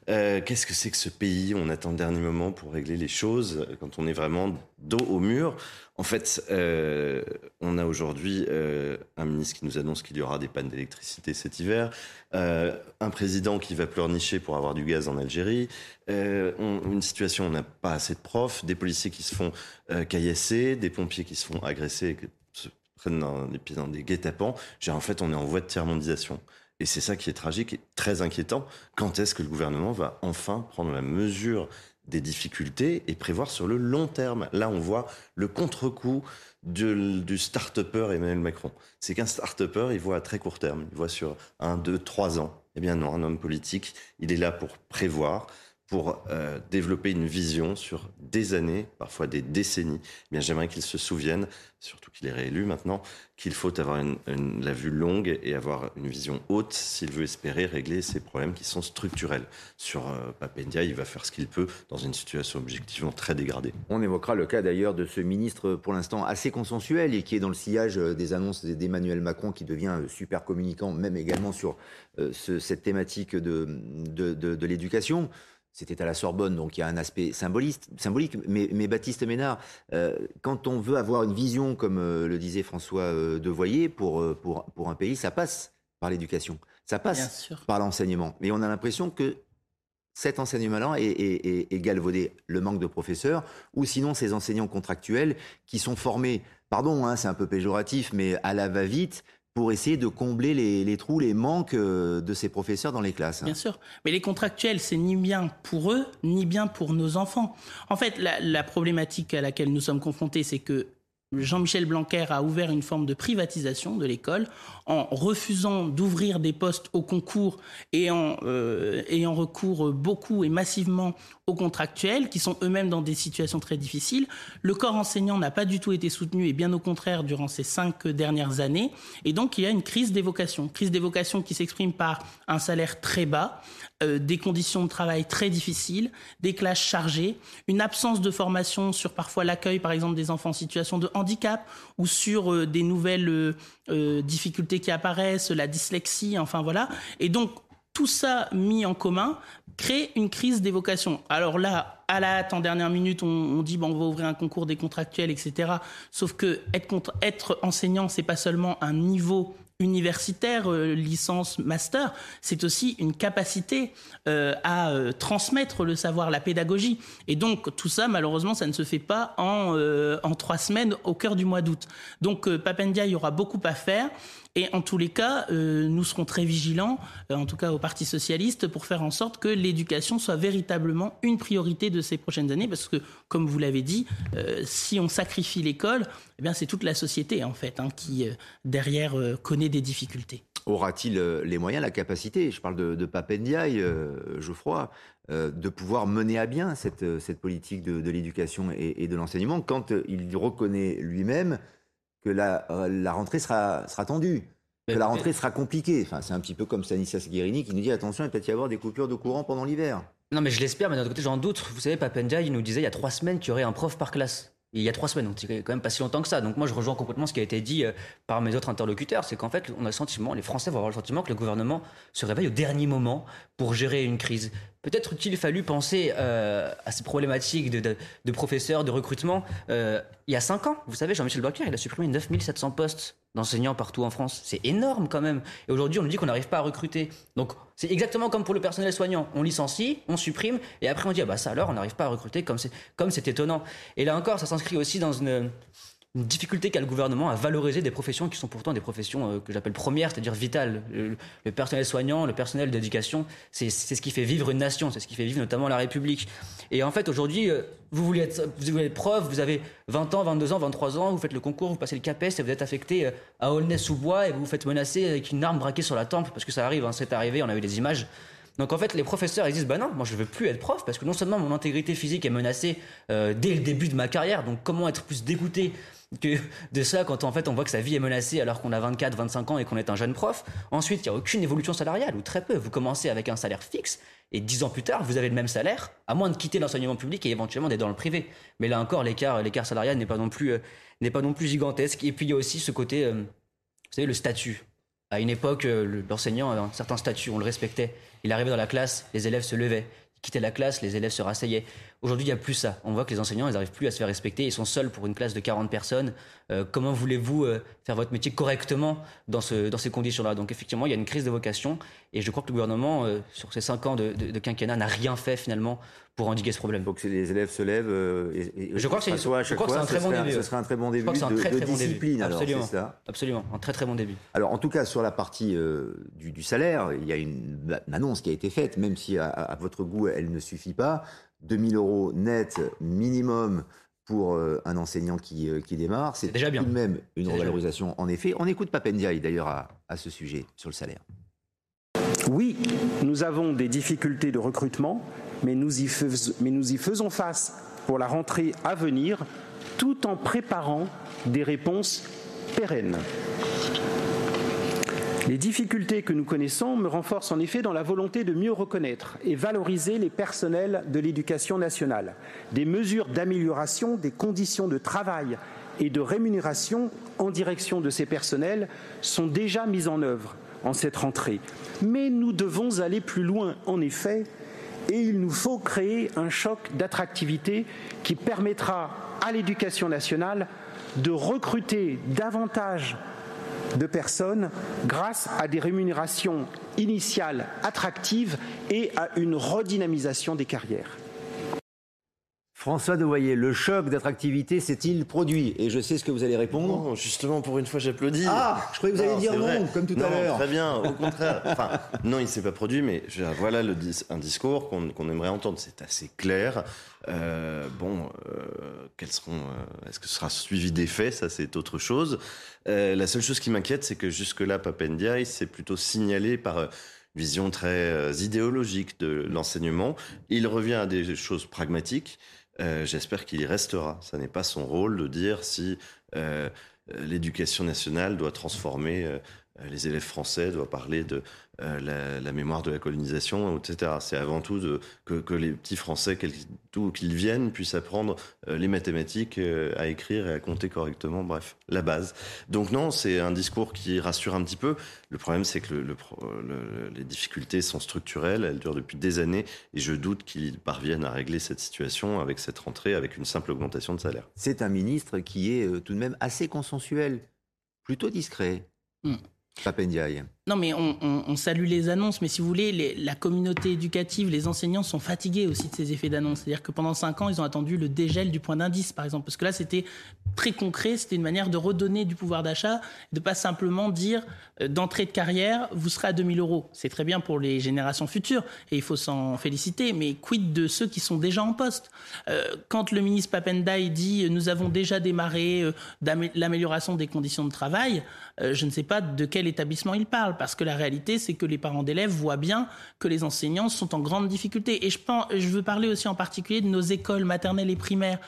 Qu'est-ce que c'est que ce pays? On attend le dernier moment pour régler les choses quand on est vraiment dos au mur. En fait, euh, on a aujourd'hui euh, un ministre qui nous annonce qu'il y aura des pannes d'électricité cet hiver, euh, un président qui va pleurnicher pour avoir du gaz en Algérie, une situation où on n'a pas assez de profs, des policiers qui se font caillasser, des pompiers qui se font agresser, qui se prennent dans des, dans des guet-apens. En fait, on est en voie de tiers-mondisation. Et c'est ça qui est tragique et très inquiétant. Quand est-ce que le gouvernement va enfin prendre la mesure des difficultés et prévoir sur le long terme. Là, on voit le contre-coup du, start-upper Emmanuel Macron. C'est qu'un start-upper, il voit à très court terme, il voit sur un, deux, trois ans. Eh bien non, un homme politique, il est là pour prévoir, pour euh, développer une vision sur des années, parfois des décennies. Eh bien, j'aimerais qu'il se souvienne, surtout qu'il est réélu maintenant, qu'il faut avoir la vue longue et avoir une vision haute s'il veut espérer régler ces problèmes qui sont structurels. Sur euh, Papendia, il va faire ce qu'il peut dans une situation objectivement très dégradée. On évoquera le cas d'ailleurs de ce ministre pour l'instant assez consensuel et qui est dans le sillage euh, des annonces d'Emmanuel Macron qui devient euh, super communicant, même également sur ce, cette thématique de l'éducation. C'était à la Sorbonne, donc il y a un aspect symbolique. Mais, mais Baptiste Ménard, euh, quand on veut avoir une vision, comme euh, le disait François euh, Devoyer, pour, pour, pour un pays, ça passe par l'éducation, ça passe par l'enseignement. Mais on a l'impression que cet enseignement-là est, est, galvaudé. Le manque de professeurs, ou sinon ces enseignants contractuels qui sont formés, pardon, hein, c'est un peu péjoratif, mais à la va-vite, pour essayer de combler les, trous, les manques euh, de ces professeurs dans les classes. Bien sûr. Mais les contractuels, c'est ni bien pour eux, ni bien pour nos enfants. En fait, la problématique à laquelle nous sommes confrontés, c'est que Jean-Michel Blanquer a ouvert une forme de privatisation de l'école en refusant d'ouvrir des postes au concours et en euh, ayant recours beaucoup et massivement aux contractuels qui sont eux-mêmes dans des situations très difficiles. Le corps enseignant n'a pas du tout été soutenu et bien au contraire durant ces cinq dernières années. Et donc il y a une crise des vocations. Crise des qui s'exprime par un salaire très bas, euh, des conditions de travail très difficiles, des classes chargées, une absence de formation sur parfois l'accueil, par exemple, des enfants en situation de handicap ou sur euh, des nouvelles euh, difficultés qui apparaissent, la dyslexie, enfin voilà. Et donc, tout ça mis en commun crée une crise des vocations. Alors là, à la hâte, en dernière minute, on, dit bon, on va ouvrir un concours des contractuels, etc. Sauf que être, être enseignant, c'est pas seulement un niveau universitaire, euh, licence, master, c'est aussi une capacité euh, à euh, transmettre le savoir, la pédagogie. Et donc tout ça, malheureusement, ça ne se fait pas en, en trois semaines au cœur du mois d'août. Donc Papendia, il y aura beaucoup à faire. Et en tous les cas, euh, nous serons très vigilants, euh, en tout cas au Parti socialiste, pour faire en sorte que l'éducation soit véritablement une priorité de ces prochaines années, parce que, comme vous l'avez dit, euh, si on sacrifie l'école, eh bien c'est toute la société en fait hein, qui derrière connaît des difficultés. Aura-t-il les moyens, la capacité, je parle de, de Papendiaï, Geoffroy, de pouvoir mener à bien cette, politique de, l'éducation et, et, de l'enseignement quand il reconnaît lui-même que la, la rentrée sera, sera tendue. que la rentrée sera compliquée. Enfin, c'est un petit peu comme Stanislas Guérini qui nous dit attention, il peut y avoir des coupures de courant pendant l'hiver. Non, mais je l'espère, mais d'un autre côté, j'en doute. Vous savez, Papendia, il nous disait il y a trois semaines qu'il y aurait un prof par classe. il y a trois semaines, donc c'est quand même pas si longtemps que ça. Donc moi, je rejoins complètement ce qui a été dit euh, par mes autres interlocuteurs, c'est qu'en fait, on a le sentiment, les Français vont avoir le sentiment que le gouvernement se réveille au dernier moment pour gérer une crise. Peut-être qu'il fallu penser euh, à ces problématiques de, professeurs, de recrutement, euh, il y a cinq ans. Vous savez, Jean-Michel Blanquer, il a supprimé 9700 postes d'enseignants partout en France. C'est énorme quand même. Et aujourd'hui, on nous dit qu'on n'arrive pas à recruter. Donc, c'est exactement comme pour le personnel soignant. On licencie, on supprime, et après on dit, ah bah ça alors, on n'arrive pas à recruter, comme c'est, comme c'est étonnant. Et là encore, ça s'inscrit aussi dans une, une difficulté qu'a le gouvernement à valoriser des professions qui sont pourtant des professions euh, que j'appelle premières, c'est-à-dire vitales. Le, personnel soignant, le personnel d'éducation, c'est ce qui fait vivre une nation, c'est ce qui fait vivre notamment la République. Et en fait, aujourd'hui, euh, vous voulez, être, vous voulez être prof, vous avez 20 ans, 22 ans, 23 ans, vous faites le concours, vous passez le CAPES et vous êtes affecté euh, à Aulnay-sous-Bois et vous vous faites menacer avec une arme braquée sur la tempe, parce que ça arrive, hein, c'est arrivé, on a eu des images. Donc en fait, les professeurs ils disent bah non, moi je veux plus être prof parce que non seulement mon intégrité physique est menacée dès le début de ma carrière, donc comment être plus dégoûté que de ça quand en fait on voit que sa vie est menacée alors qu'on a 24, 25 ans et qu'on est un jeune prof. Ensuite, il n'y a aucune évolution salariale ou très peu. Vous commencez avec un salaire fixe et dix ans plus tard, vous avez le même salaire, à moins de quitter l'enseignement public et éventuellement d'être dans le privé. Mais là encore, l'écart, salarial n'est pas non plus, euh, pas non plus gigantesque. Et puis il y a aussi ce côté, euh, vous savez, le statut. À une époque, euh, le- l'enseignant avait un certain statut, on le respectait. Il arrivait dans la classe, les élèves se levaient. Il quittait la classe, les élèves se rasseyaient. Aujourd'hui, il n'y a plus ça. On voit que les enseignants, ils n'arrivent plus à se faire respecter. Ils sont seuls pour une classe de 40 personnes. Euh, comment voulez-vous euh, faire votre métier correctement dans, ce, dans ces conditions-là? Donc, effectivement, il y a une crise de vocation. Et je crois que le gouvernement, euh, sur ces 5 ans de, de- de quinquennat, n'a rien fait finalement pour endiguer ce problème. Donc les élèves se lèvent et, et Je crois que c'est- je un très ce début, Ce un très bon Je début crois que c'est un de, très, de très bon début. discipline. alors, Absolument. c'est ça Absolument. Un très très bon début. Alors, en tout cas, sur la partie du, du salaire, il y a une, une annonce qui a été faite, même si à, à votre goût, elle ne suffit pas. 2000 euros net minimum pour euh, un enseignant qui, euh, qui démarre. C'est déjà bien. tout de même une revalorisation, en effet. On écoute Papendiaï, d'ailleurs, à, à ce sujet, sur le salaire. Oui, nous avons des difficultés de recrutement, mais nous y, fais- mais nous y faisons face pour la rentrée à venir, tout en préparant des réponses pérennes. Les difficultés que nous connaissons me renforcent en effet dans la volonté de mieux reconnaître et valoriser les personnels de l'éducation nationale. Des mesures d'amélioration des conditions de travail et de rémunération en direction de ces personnels sont déjà mises en œuvre en cette rentrée. Mais nous devons aller plus loin, en effet, et il nous faut créer un choc d'attractivité qui permettra à l'éducation nationale de recruter davantage de personnes grâce à des rémunérations initiales attractives et à une redynamisation des carrières. François Devoyer, le choc d'attractivité s'est-il produit? Et je sais ce que vous allez répondre. Non, justement, pour une fois, j'applaudis. Ah, je croyais que vous alliez dire non, vrai. comme tout à l'heure. Très bien, au contraire. Enfin, non, il ne s'est pas produit, mais je voilà le un discours qu'on aimerait entendre. C'est assez clair. Euh, bon, euh, quels seront euh, Est-ce que ce sera suivi des faits? Ça, c'est autre chose. La seule chose qui m'inquiète, c'est que jusque-là, Papendiaï s'est plutôt signalé par vision très idéologique de l'enseignement. Il revient à des choses pragmatiques. Euh, J'espère qu'il y restera. Ça n'est pas son rôle de dire si euh, euh, l'éducation nationale doit transformer les élèves français, doit parler de euh, la, la mémoire de la colonisation, etc. C'est avant tout de, que, que les petits Français, d'où qu'ils viennent, puissent apprendre euh, les mathématiques, euh, à écrire et à compter correctement, bref, la base. Donc non, c'est un discours qui rassure un petit peu. Le problème, c'est que le, le pro- le- les difficultés sont structurelles, elles durent depuis des années, et je doute qu'ils parviennent à régler cette situation avec cette rentrée, avec une simple augmentation de salaire. C'est un ministre qui est euh, tout de même assez consensuel, plutôt discret. Hmm. Papendiaï. Non, mais on, salue les annonces, mais si vous voulez, la communauté éducative, les enseignants sont fatigués aussi de ces effets d'annonce. C'est-à-dire que pendant cinq ans, ils ont attendu le dégel du point d'indice, par exemple. Parce que là, c'était très concret, c'était une manière de redonner du pouvoir d'achat, de pas simplement dire euh, d'entrée de carrière, vous serez à 2000 euros. C'est très bien pour les générations futures, et il faut s'en féliciter, mais quid de ceux qui sont déjà en poste? Euh, Quand le ministre Papendai dit euh, nous avons déjà démarré l'amélioration des conditions de travail, je ne sais pas de quel établissement il parle parce que la réalité, c'est que les parents d'élèves voient bien que les enseignants sont en grande difficulté. Et je, pense, je veux parler aussi en particulier de nos écoles maternelles et primaires,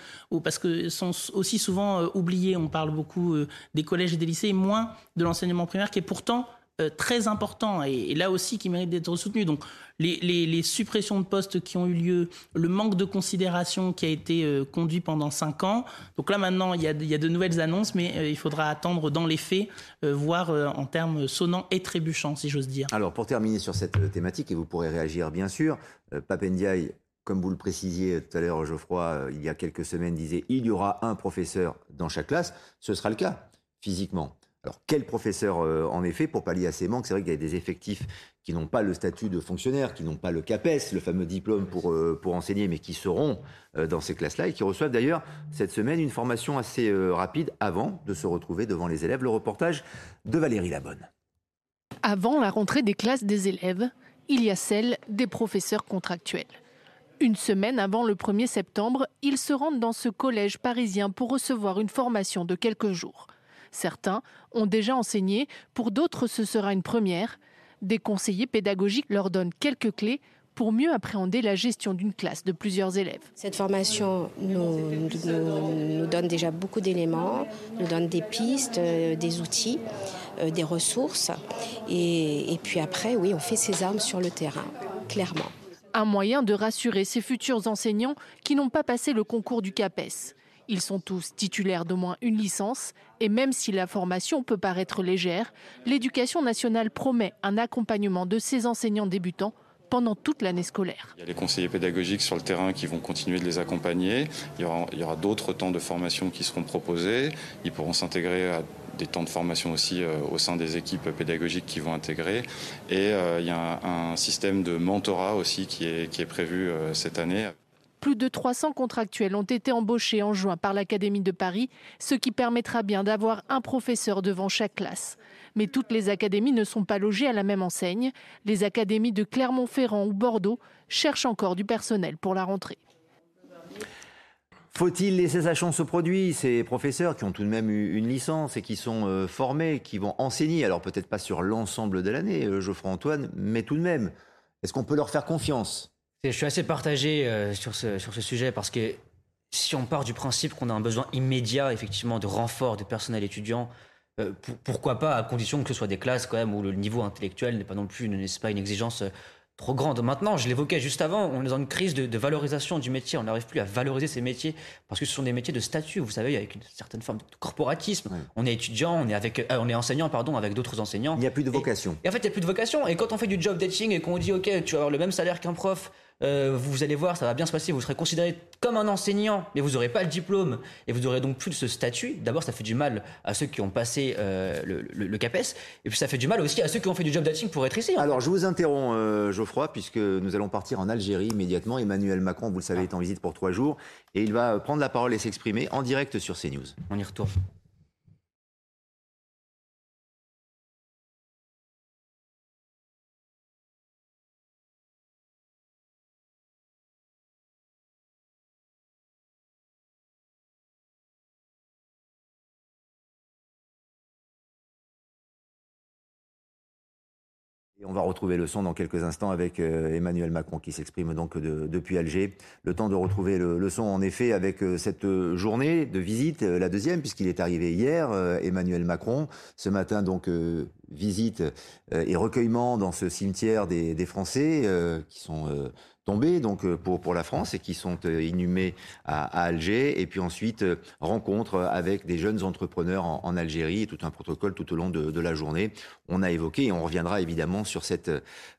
parce que sont aussi souvent euh, oubliées. On parle beaucoup euh, des collèges et des lycées, moins de l'enseignement primaire qui est pourtant euh, très important et, là aussi qui mérite d'être soutenu. Donc les, suppressions de postes qui ont eu lieu, le manque de considération qui a été euh, conduit pendant cinq ans. Donc là maintenant il y a, de nouvelles annonces, mais euh, il faudra attendre dans les faits, voir en termes sonnants et trébuchants, si j'ose dire. Alors pour terminer sur cette thématique, et vous pourrez réagir bien sûr, Papendiaï comme vous le précisiez tout à l'heure, Geoffroy, il y a quelques semaines, disait il y aura un professeur dans chaque classe. Ce sera le cas, physiquement. Alors, quel professeur, euh, en effet, pour pallier à ces manques C'est vrai qu'il y a des effectifs qui n'ont pas le statut de fonctionnaire, qui n'ont pas le CAPES, le fameux diplôme pour, euh, pour enseigner, mais qui seront euh, dans ces classes-là et qui reçoivent d'ailleurs cette semaine une formation assez rapide avant de se retrouver devant les élèves. Le reportage de Valérie Labonne. Avant la rentrée des classes des élèves, il y a celle des professeurs contractuels. Une semaine avant le 1er septembre, ils se rendent dans ce collège parisien pour recevoir une formation de quelques jours. Certains ont déjà enseigné, pour d'autres ce sera une première. Des conseillers pédagogiques leur donnent quelques clés pour mieux appréhender la gestion d'une classe de plusieurs élèves. Cette formation nous, donne déjà beaucoup d'éléments, nous donne des pistes, euh, des outils, euh, des ressources. Et, et puis après, oui, on fait ses armes sur le terrain, clairement. Un moyen de rassurer ces futurs enseignants qui n'ont pas passé le concours du CAPES. Ils sont tous titulaires d'au moins une licence et même si la formation peut paraître légère, l'éducation nationale promet un accompagnement de ces enseignants débutants pendant toute l'année scolaire. Il y a les conseillers pédagogiques sur le terrain qui vont continuer de les accompagner. Il y aura, d'autres temps de formation qui seront proposés. Ils pourront s'intégrer à des temps de formation aussi euh, au sein des équipes pédagogiques qui vont intégrer. Et euh, il y a un, système de mentorat aussi qui est, qui est prévu euh, cette année. Plus de 300 contractuels ont été embauchés en juin par l'Académie de Paris, ce qui permettra bien d'avoir un professeur devant chaque classe. Mais toutes les académies ne sont pas logées à la même enseigne. Les académies de Clermont-Ferrand ou Bordeaux cherchent encore du personnel pour la rentrée. Faut-il laisser sa chance au produit Ces professeurs qui ont tout de même eu une licence et qui sont euh, formés, qui vont enseigner, alors peut-être pas sur l'ensemble de l'année, euh, Geoffroy Antoine, mais tout de même, est-ce qu'on peut leur faire confiance? Je suis assez partagé euh, sur, ce, sur ce sujet parce que si on part du principe qu'on a un besoin immédiat, effectivement, de renfort de personnel étudiant, euh, pourquoi pas, à condition que ce soit des classes quand même où le niveau intellectuel n'est pas non plus, n'est pas une exigence euh, trop grande. Maintenant, je l'évoquais juste avant, on est dans une crise de, valorisation du métier. On n'arrive plus à valoriser ces métiers parce que ce sont des métiers de statut, vous savez, avec une certaine forme de corporatisme. On est étudiant, on est avec, on est enseignant, pardon, avec d'autres enseignants. Il n'y a plus de vocation. Et, en fait, il n'y a plus de vocation. Et quand on fait du job dating et qu'on dit, ok, tu vas avoir le même salaire qu'un prof, euh, vous allez voir, ça va bien se passer, vous serez considéré comme un enseignant, mais vous n'aurez pas le diplôme, et vous n'aurez donc plus ce statut. D'abord, ça fait du mal à ceux qui ont passé euh, le, CAPES, et puis ça fait du mal aussi à ceux qui ont fait du job dating pour être ici. Hein. Alors, je vous interromps, euh, Geoffroy, puisque nous allons partir en Algérie immédiatement. Emmanuel Macron, vous le savez, est en visite pour trois jours, et il va prendre la parole et s'exprimer en direct sur CNews. On y retourne. On va retrouver le son dans quelques instants avec euh, Emmanuel Macron qui s'exprime donc depuis Alger. Le temps de retrouver le, son en effet avec euh, cette journée de visite, euh, la deuxième puisqu'il est arrivé hier, Emmanuel Macron. Ce matin donc visite et recueillement dans ce cimetière des, des Français qui sont tombés donc euh, pour, pour la France et qui sont euh, inhumés à, Alger. Et puis ensuite, euh, rencontre avec des jeunes entrepreneurs en, Algérie et tout un protocole tout au long de, la journée. On a évoqué et on reviendra évidemment sur cette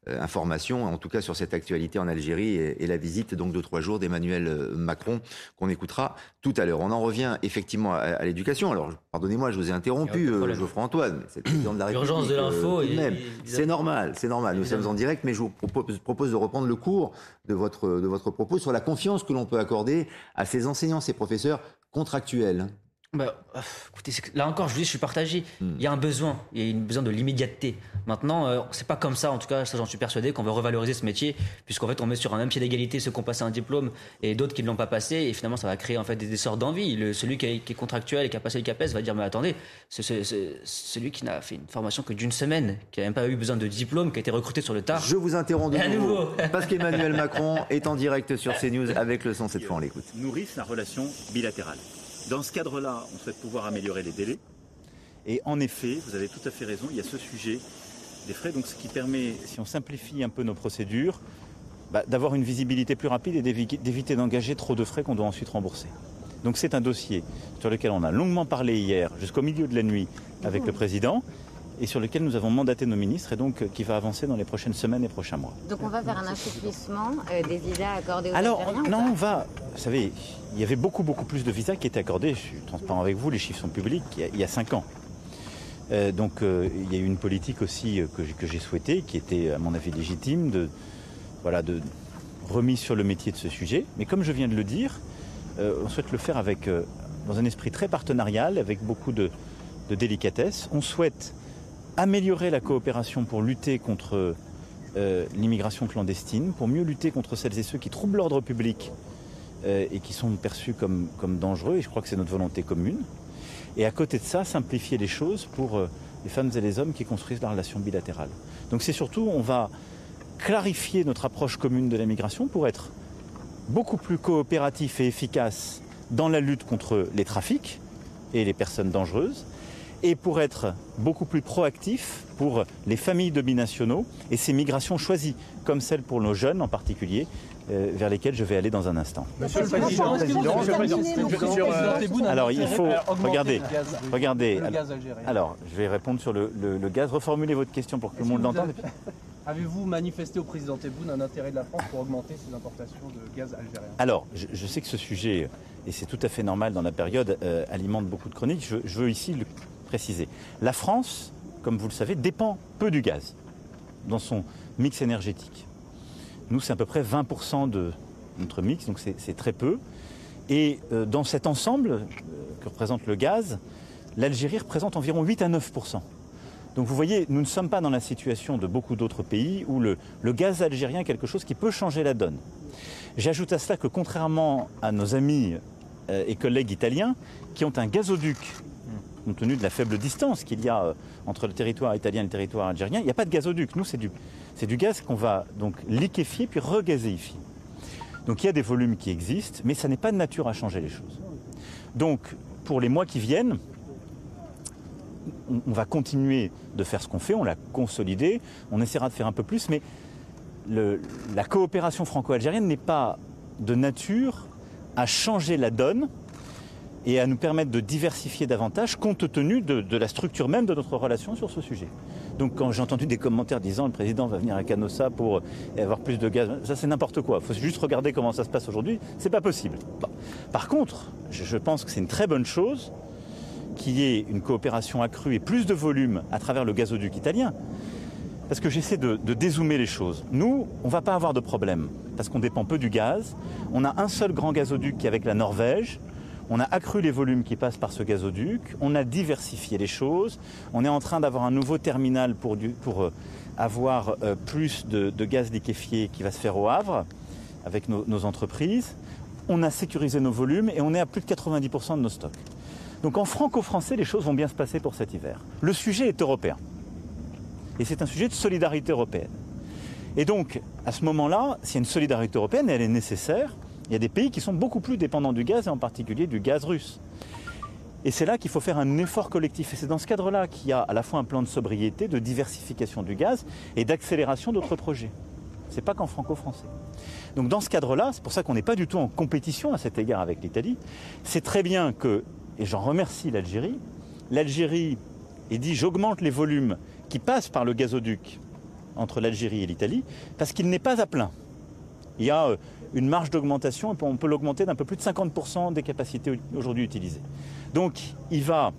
information, en tout cas sur cette actualité en Algérie et, la visite donc de trois jours d'Emmanuel Macron qu'on écoutera tout à l'heure. On en revient effectivement à, l'éducation. Alors, pardonnez-moi, je vous ai interrompu, Geoffroy Antoine. C'est le président de la République. L'urgence de l'info. c'est normal, c'est normal. Nous sommes en direct, mais je vous propose de reprendre le cours de votre, de propos sur la confiance que l'on peut accorder à ces enseignants, ces professeurs contractuels. Bah, écoutez, là encore, je vous dis, je suis partagé. Hmm. Il y a un besoin, il y a un besoin de l'immédiateté. Maintenant, euh, c'est pas comme ça, en tout cas, ça j'en suis persuadé, qu'on veut revaloriser ce métier, puisqu'en fait, on met sur un même pied d'égalité ceux qui ont passé un diplôme et d'autres qui ne l'ont pas passé, et finalement, ça va créer en fait des essors d'envie. celui qui est, contractuel et qui a passé le CAPES va dire, mais attendez, c'est, celui qui n'a fait une formation que d'une semaine, qui n'a même pas eu besoin de diplôme, qui a été recruté sur le tard. Je vous interromps de nouveau, parce qu'Emmanuel Macron est en direct sur CNews avec le son cette fois, on l'écoute. Nourrissent la relation bilatérale. Dans ce cadre-là, on souhaite pouvoir améliorer les délais. Et en effet, vous avez tout à fait raison, il y a ce sujet des frais, donc ce qui permet, si on simplifie un peu nos procédures, bah, d'avoir une visibilité plus rapide et d'éviter d'engager trop de frais qu'on doit ensuite rembourser. Donc c'est un dossier sur lequel on a longuement parlé hier, jusqu'au milieu de la nuit, avec le président et sur lequel nous avons mandaté nos ministres et donc euh, qui va avancer dans les prochaines semaines et prochains mois. Donc on va vers un assouplissement euh, des visas accordés aux Alors non, on va. Vous savez, il y avait beaucoup beaucoup plus de visas qui étaient accordés. Je suis transparent avec vous, les chiffres sont publics. Il y a, cinq ans. Euh, donc il y a eu une politique aussi que, j'ai souhaitée, qui était à mon avis légitime, de voilà de remise sur le métier de ce sujet. Mais comme je viens de le dire, on souhaite le faire avec dans un esprit très partenarial, avec beaucoup de, de délicatesse. On souhaite améliorer la coopération pour lutter contre euh, l'immigration clandestine, pour mieux lutter contre celles et ceux qui troublent l'ordre public euh, et qui sont perçus comme, dangereux, et je crois que c'est notre volonté commune. Et à côté de ça, simplifier les choses pour euh, les femmes et les hommes qui construisent la relation bilatérale. Donc c'est surtout, on va clarifier notre approche commune de la migration pour être beaucoup plus coopératif et efficace dans la lutte contre les trafics et les personnes dangereuses, et pour être beaucoup plus proactif pour les familles de binationaux et ces migrations choisies, comme celle pour nos jeunes en particulier, euh, vers lesquelles je vais aller dans un instant. Monsieur le Président, alors il faut regardez, regardez. Alors je vais répondre sur le, gaz. Reformulez votre question pour que tout le monde l'entende. Avez-vous manifesté au président Tebboune un intérêt de la France pour augmenter ses importations de gaz algérien? Alors, je, sais que ce sujet, et c'est tout à fait normal dans la période, euh, alimente beaucoup de chroniques. Je, je veux ici le La France, comme vous le savez, dépend peu du gaz dans son mix énergétique. Nous, c'est à peu près 20% de notre mix, donc c'est très peu. Et euh, dans cet ensemble euh, que représente le gaz, l'Algérie représente environ 8 à 9%. Donc vous voyez, nous ne sommes pas dans la situation de beaucoup d'autres pays où le, gaz algérien est quelque chose qui peut changer la donne. J'ajoute à cela que contrairement à nos amis euh, et collègues italiens qui ont un gazoduc compte tenu de la faible distance qu'il y a euh, entre le territoire italien et le territoire algérien, il n'y a pas de gazoduc. Nous, c'est du, gaz qu'on va donc liquéfier puis regazéifier. Donc il y a des volumes qui existent, mais ça n'est pas de nature à changer les choses. Donc pour les mois qui viennent, on, va continuer de faire ce qu'on fait, on l'a consolidé, on essaiera de faire un peu plus, mais la coopération franco-algérienne n'est pas de nature à changer la donne et à nous permettre de diversifier davantage compte tenu de, la structure même de notre relation sur ce sujet. Donc quand j'ai entendu des commentaires disant le président va venir à Canossa pour avoir plus de gaz, ça c'est n'importe quoi. Il faut juste regarder comment ça se passe aujourd'hui. C'est pas possible. Par contre, je, pense que c'est une très bonne chose qu'il y ait une coopération accrue et plus de volume à travers le gazoduc italien. Parce que j'essaie de, de, dézoomer les choses. Nous, on ne va pas avoir de problème, parce qu'on dépend peu du gaz. On a un seul grand gazoduc qui est avec la Norvège. On a accru les volumes qui passent par ce gazoduc, on a diversifié les choses, on est en train d'avoir un nouveau terminal pour, euh, avoir euh, plus de, gaz liquéfié qui va se faire au Havre avec nos, entreprises. On a sécurisé nos volumes et on est à plus de 90% de nos stocks. Donc en franco-français, les choses vont bien se passer pour cet hiver. Le sujet est européen. Et c'est un sujet de solidarité européenne. Et donc, à ce moment-là, s'il y a une solidarité européenne, elle est nécessaire, il y a des pays qui sont beaucoup plus dépendants du gaz, et en particulier du gaz russe. Et c'est là qu'il faut faire un effort collectif. Et c'est dans ce cadre-là qu'il y a à la fois un plan de sobriété, de diversification du gaz et d'accélération d'autres projets. Ce n'est pas qu'en franco-français. Donc dans ce cadre-là, c'est pour ça qu'on n'est pas du tout en compétition à cet égard avec l'Italie. C'est très bien que, et j'en remercie l'Algérie, l'Algérie ait dit j'augmente les volumes qui passent par le gazoduc entre l'Algérie et l'Italie, parce qu'il n'est pas à plein. Il y a euh, une marge d'augmentation, on peut l'augmenter d'un peu plus de 50% des capacités aujourd'hui utilisées. Donc il va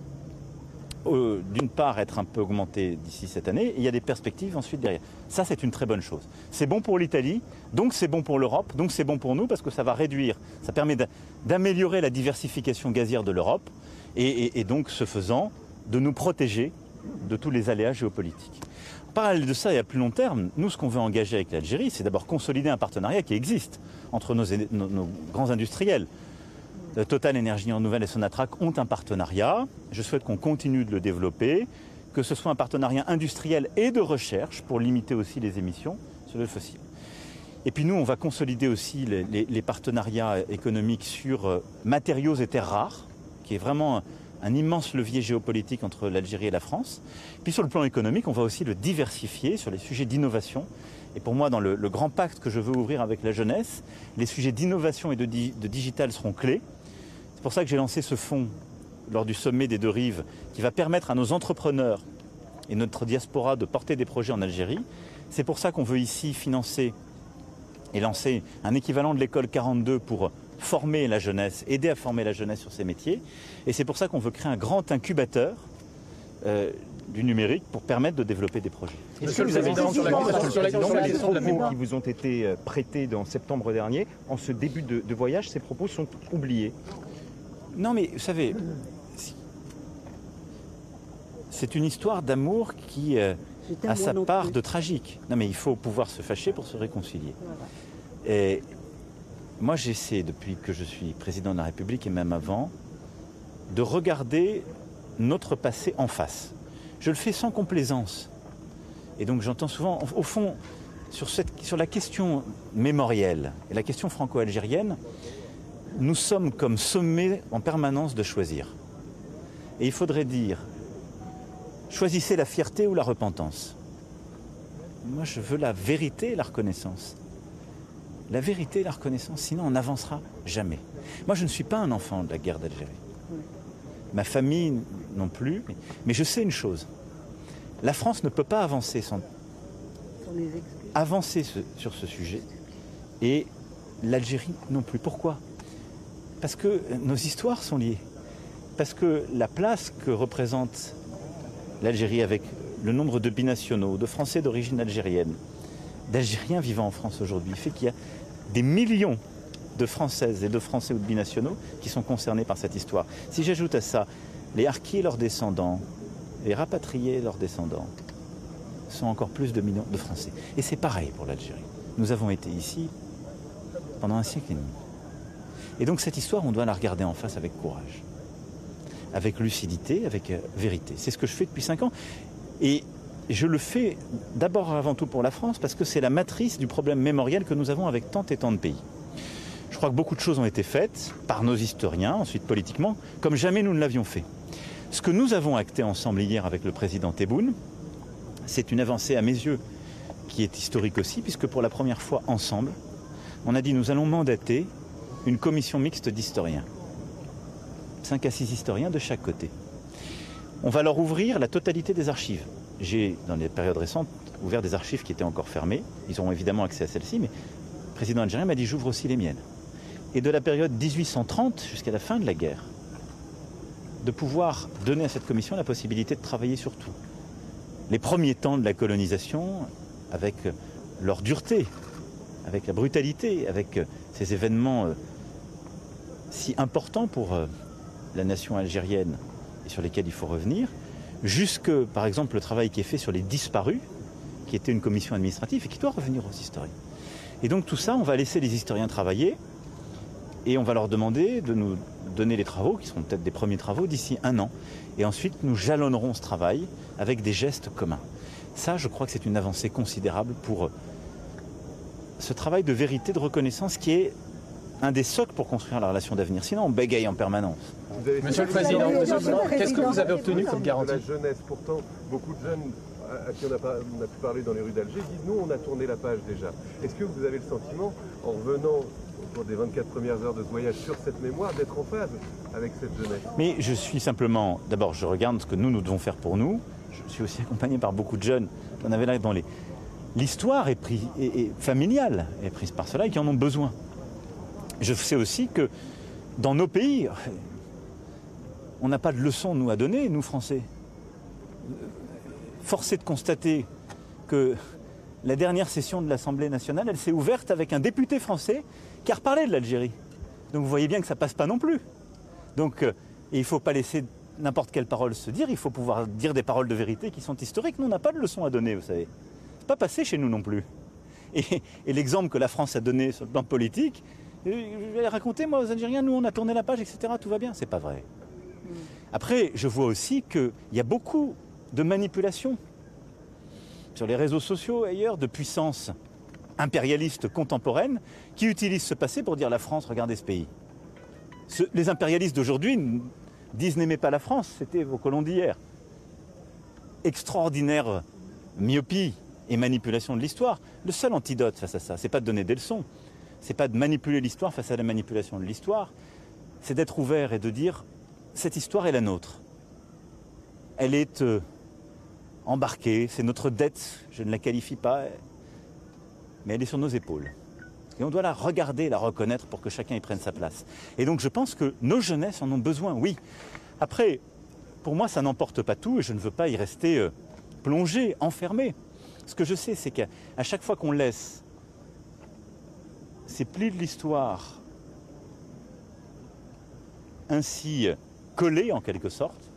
euh, d'une part être un peu augmenté d'ici cette année, et il y a des perspectives ensuite derrière. Ça, c'est une très bonne chose. C'est bon pour l'Italie, donc c'est bon pour l'Europe, donc c'est bon pour nous parce que ça va réduire, ça permet d'améliorer la diversification gazière de l'Europe, et, et donc, ce faisant, de nous protéger de tous les aléas géopolitiques. En parallèle de ça et à plus long terme, nous, ce qu'on veut engager avec l'Algérie, c'est d'abord consolider un partenariat qui existe entre nos, grands industriels. Euh, Total Énergie Renouvelable et Sonatrach ont un partenariat. Je souhaite qu'on continue de le développer, que ce soit un partenariat industriel et de recherche pour limiter aussi les émissions sur le fossile. Et puis nous, on va consolider aussi les, les- partenariats économiques sur euh, matériaux et terres rares, qui est vraiment un immense levier géopolitique entre l'Algérie et la France. Puis sur le plan économique, on va aussi le diversifier sur les sujets d'innovation. Et pour moi, dans le, grand pacte que je veux ouvrir avec la jeunesse, les sujets d'innovation et de digital seront clés. C'est pour ça que j'ai lancé ce fonds lors du sommet des deux rives, qui va permettre à nos entrepreneurs et notre diaspora de porter des projets en Algérie. C'est pour ça qu'on veut ici financer et lancer un équivalent de l'école 42 pour former la jeunesse, aider à former la jeunesse sur ces métiers. Et c'est pour ça qu'on veut créer un grand incubateur euh, du numérique pour permettre de développer des projets. Est-ce que vous avez sur la, sur la- sur la question de la propos qui vous ont été euh, prêtés dans septembre dernier, en ce début de, de voyage, ces propos sont oubliés. Non mais vous savez, c'est une histoire d'amour qui euh, a sa part plus. de tragique. Non mais il faut pouvoir se fâcher pour se réconcilier. Et moi j'essaie depuis que je suis président de la République et même avant de regarder notre passé en face. Je le fais sans complaisance. Et donc j'entends souvent, au fond, sur, la question mémorielle et la question franco-algérienne, nous sommes comme sommés en permanence de choisir. Et il faudrait dire, choisissez la fierté ou la repentance. Moi, je veux la vérité et la reconnaissance. La vérité et la reconnaissance, sinon on n'avancera jamais. Moi, je ne suis pas un enfant de la guerre d'Algérie. Ma famille non plus. mais- je sais une chose. La France ne peut pas avancer sans avancer ce- sur ce sujet et l'Algérie non plus. Pourquoi? Parce que nos histoires sont liées. Parce que la place que représente l'Algérie avec le nombre de binationaux, de Français d'origine algérienne, d'Algériens vivant en France aujourd'hui, fait qu'il y a des millions de Françaises et de Français ou de binationaux qui sont concernés par cette histoire. Si j'ajoute à ça les harkis et leurs descendants, les rapatriés et leurs descendants, sont encore plus de millions de Français. Et c'est pareil pour l'Algérie. Nous avons été ici pendant un siècle et demi. Et donc cette histoire, on doit la regarder en face avec courage, avec lucidité, avec euh, vérité. C'est ce que je fais depuis cinq ans. Et je le fais d'abord avant tout pour la France, parce que c'est la matrice du problème mémoriel que nous avons avec tant et tant de pays. Je crois que beaucoup de choses ont été faites par nos historiens, ensuite politiquement, comme jamais nous ne l'avions fait. Ce que nous avons acté ensemble hier avec le président Tebboune, c'est une avancée à mes yeux qui est historique aussi, puisque pour la première fois ensemble, on a dit nous allons mandater une commission mixte d'historiens. Cinq à six historiens de chaque côté. On va leur ouvrir la totalité des archives. J'ai, dans les périodes récentes, ouvert des archives qui étaient encore fermées. Ils auront évidemment accès à celles-ci, mais le président algérien m'a dit j'ouvre aussi les miennes. Et de la période 1830 jusqu'à la fin de la guerre, de pouvoir donner à cette commission la possibilité de travailler sur tout. Les premiers temps de la colonisation, avec leur dureté, avec la brutalité, avec ces événements euh, si importants pour euh, la nation algérienne et sur lesquels il faut revenir, jusque, par exemple, le travail qui est fait sur les disparus, qui était une commission administrative et qui doit revenir aux historiens. Et donc tout ça, on va laisser les historiens travailler et on va leur demander de nous donner les travaux, qui seront peut-être des premiers travaux, d'ici un an. Et ensuite, nous jalonnerons ce travail avec des gestes communs. Ça, je crois que c'est une avancée considérable pour ce travail de vérité, de reconnaissance qui est un des socles pour construire la relation d'avenir. Sinon, on bégaye en permanence. Monsieur le Président, qu'est-ce que vous avez obtenu comme garantie La jeunesse, pourtant, beaucoup de jeunes à à qui on a, pas- on a pu parler dans les rues d'Alger disent nous, on a tourné la page déjà. Est-ce que vous avez le sentiment, en revenant au cours des 24 premières heures de ce voyage sur cette mémoire, d'être en phase avec cette jeunesse Mais je suis simplement, d'abord, je regarde ce que nous, nous devons faire pour nous. Je suis aussi accompagné par beaucoup de jeunes. On avait là dans les. L'histoire est, est familiale, est prise par cela et qui en ont besoin. Je sais aussi que dans nos pays, on n'a pas de leçons, nous, à donner, nous, Français. Force est de constater que la dernière session de l'Assemblée nationale, elle s'est ouverte avec un député français qui a reparlé de l'Algérie. Donc vous voyez bien que ça passe pas non plus. Donc euh, Et il ne faut pas laisser n'importe quelle parole se dire, il faut pouvoir dire des paroles de vérité qui sont historiques. Nous, on n'a pas de leçons à donner, vous savez. C'est pas passé chez nous non plus. Et, et l'exemple que la France a donné sur le plan politique, euh, je vais raconter, moi, aux Algériens, nous, on a tourné la page, etc., tout va bien. C'est pas vrai. Après, je vois aussi qu'il y a beaucoup de manipulations sur les réseaux sociaux ailleurs de puissances impérialistes contemporaines qui utilisent ce passé pour dire la France, regardez ce pays. Les impérialistes d'aujourd'hui disent n'aimez pas la France, c'était vos colons d'hier. Extraordinaire myopie et manipulation de l'histoire. Le seul antidote face à ça, c'est pas de donner des leçons, c'est pas de manipuler l'histoire face à la manipulation de l'histoire, c'est d'être ouvert et de dire cette histoire est la nôtre. Elle est euh, embarquée, c'est notre dette, je ne la qualifie pas, mais elle est sur nos épaules. Et on doit la regarder, la reconnaître pour que chacun y prenne sa place. Et donc je pense que nos jeunesses en ont besoin, oui. Après, pour moi, ça n'emporte pas tout et je ne veux pas y rester euh, plongé, enfermé. Ce que je sais, c'est qu'à chaque fois qu'on laisse ces plis de l'histoire ainsi collés en quelque sorte,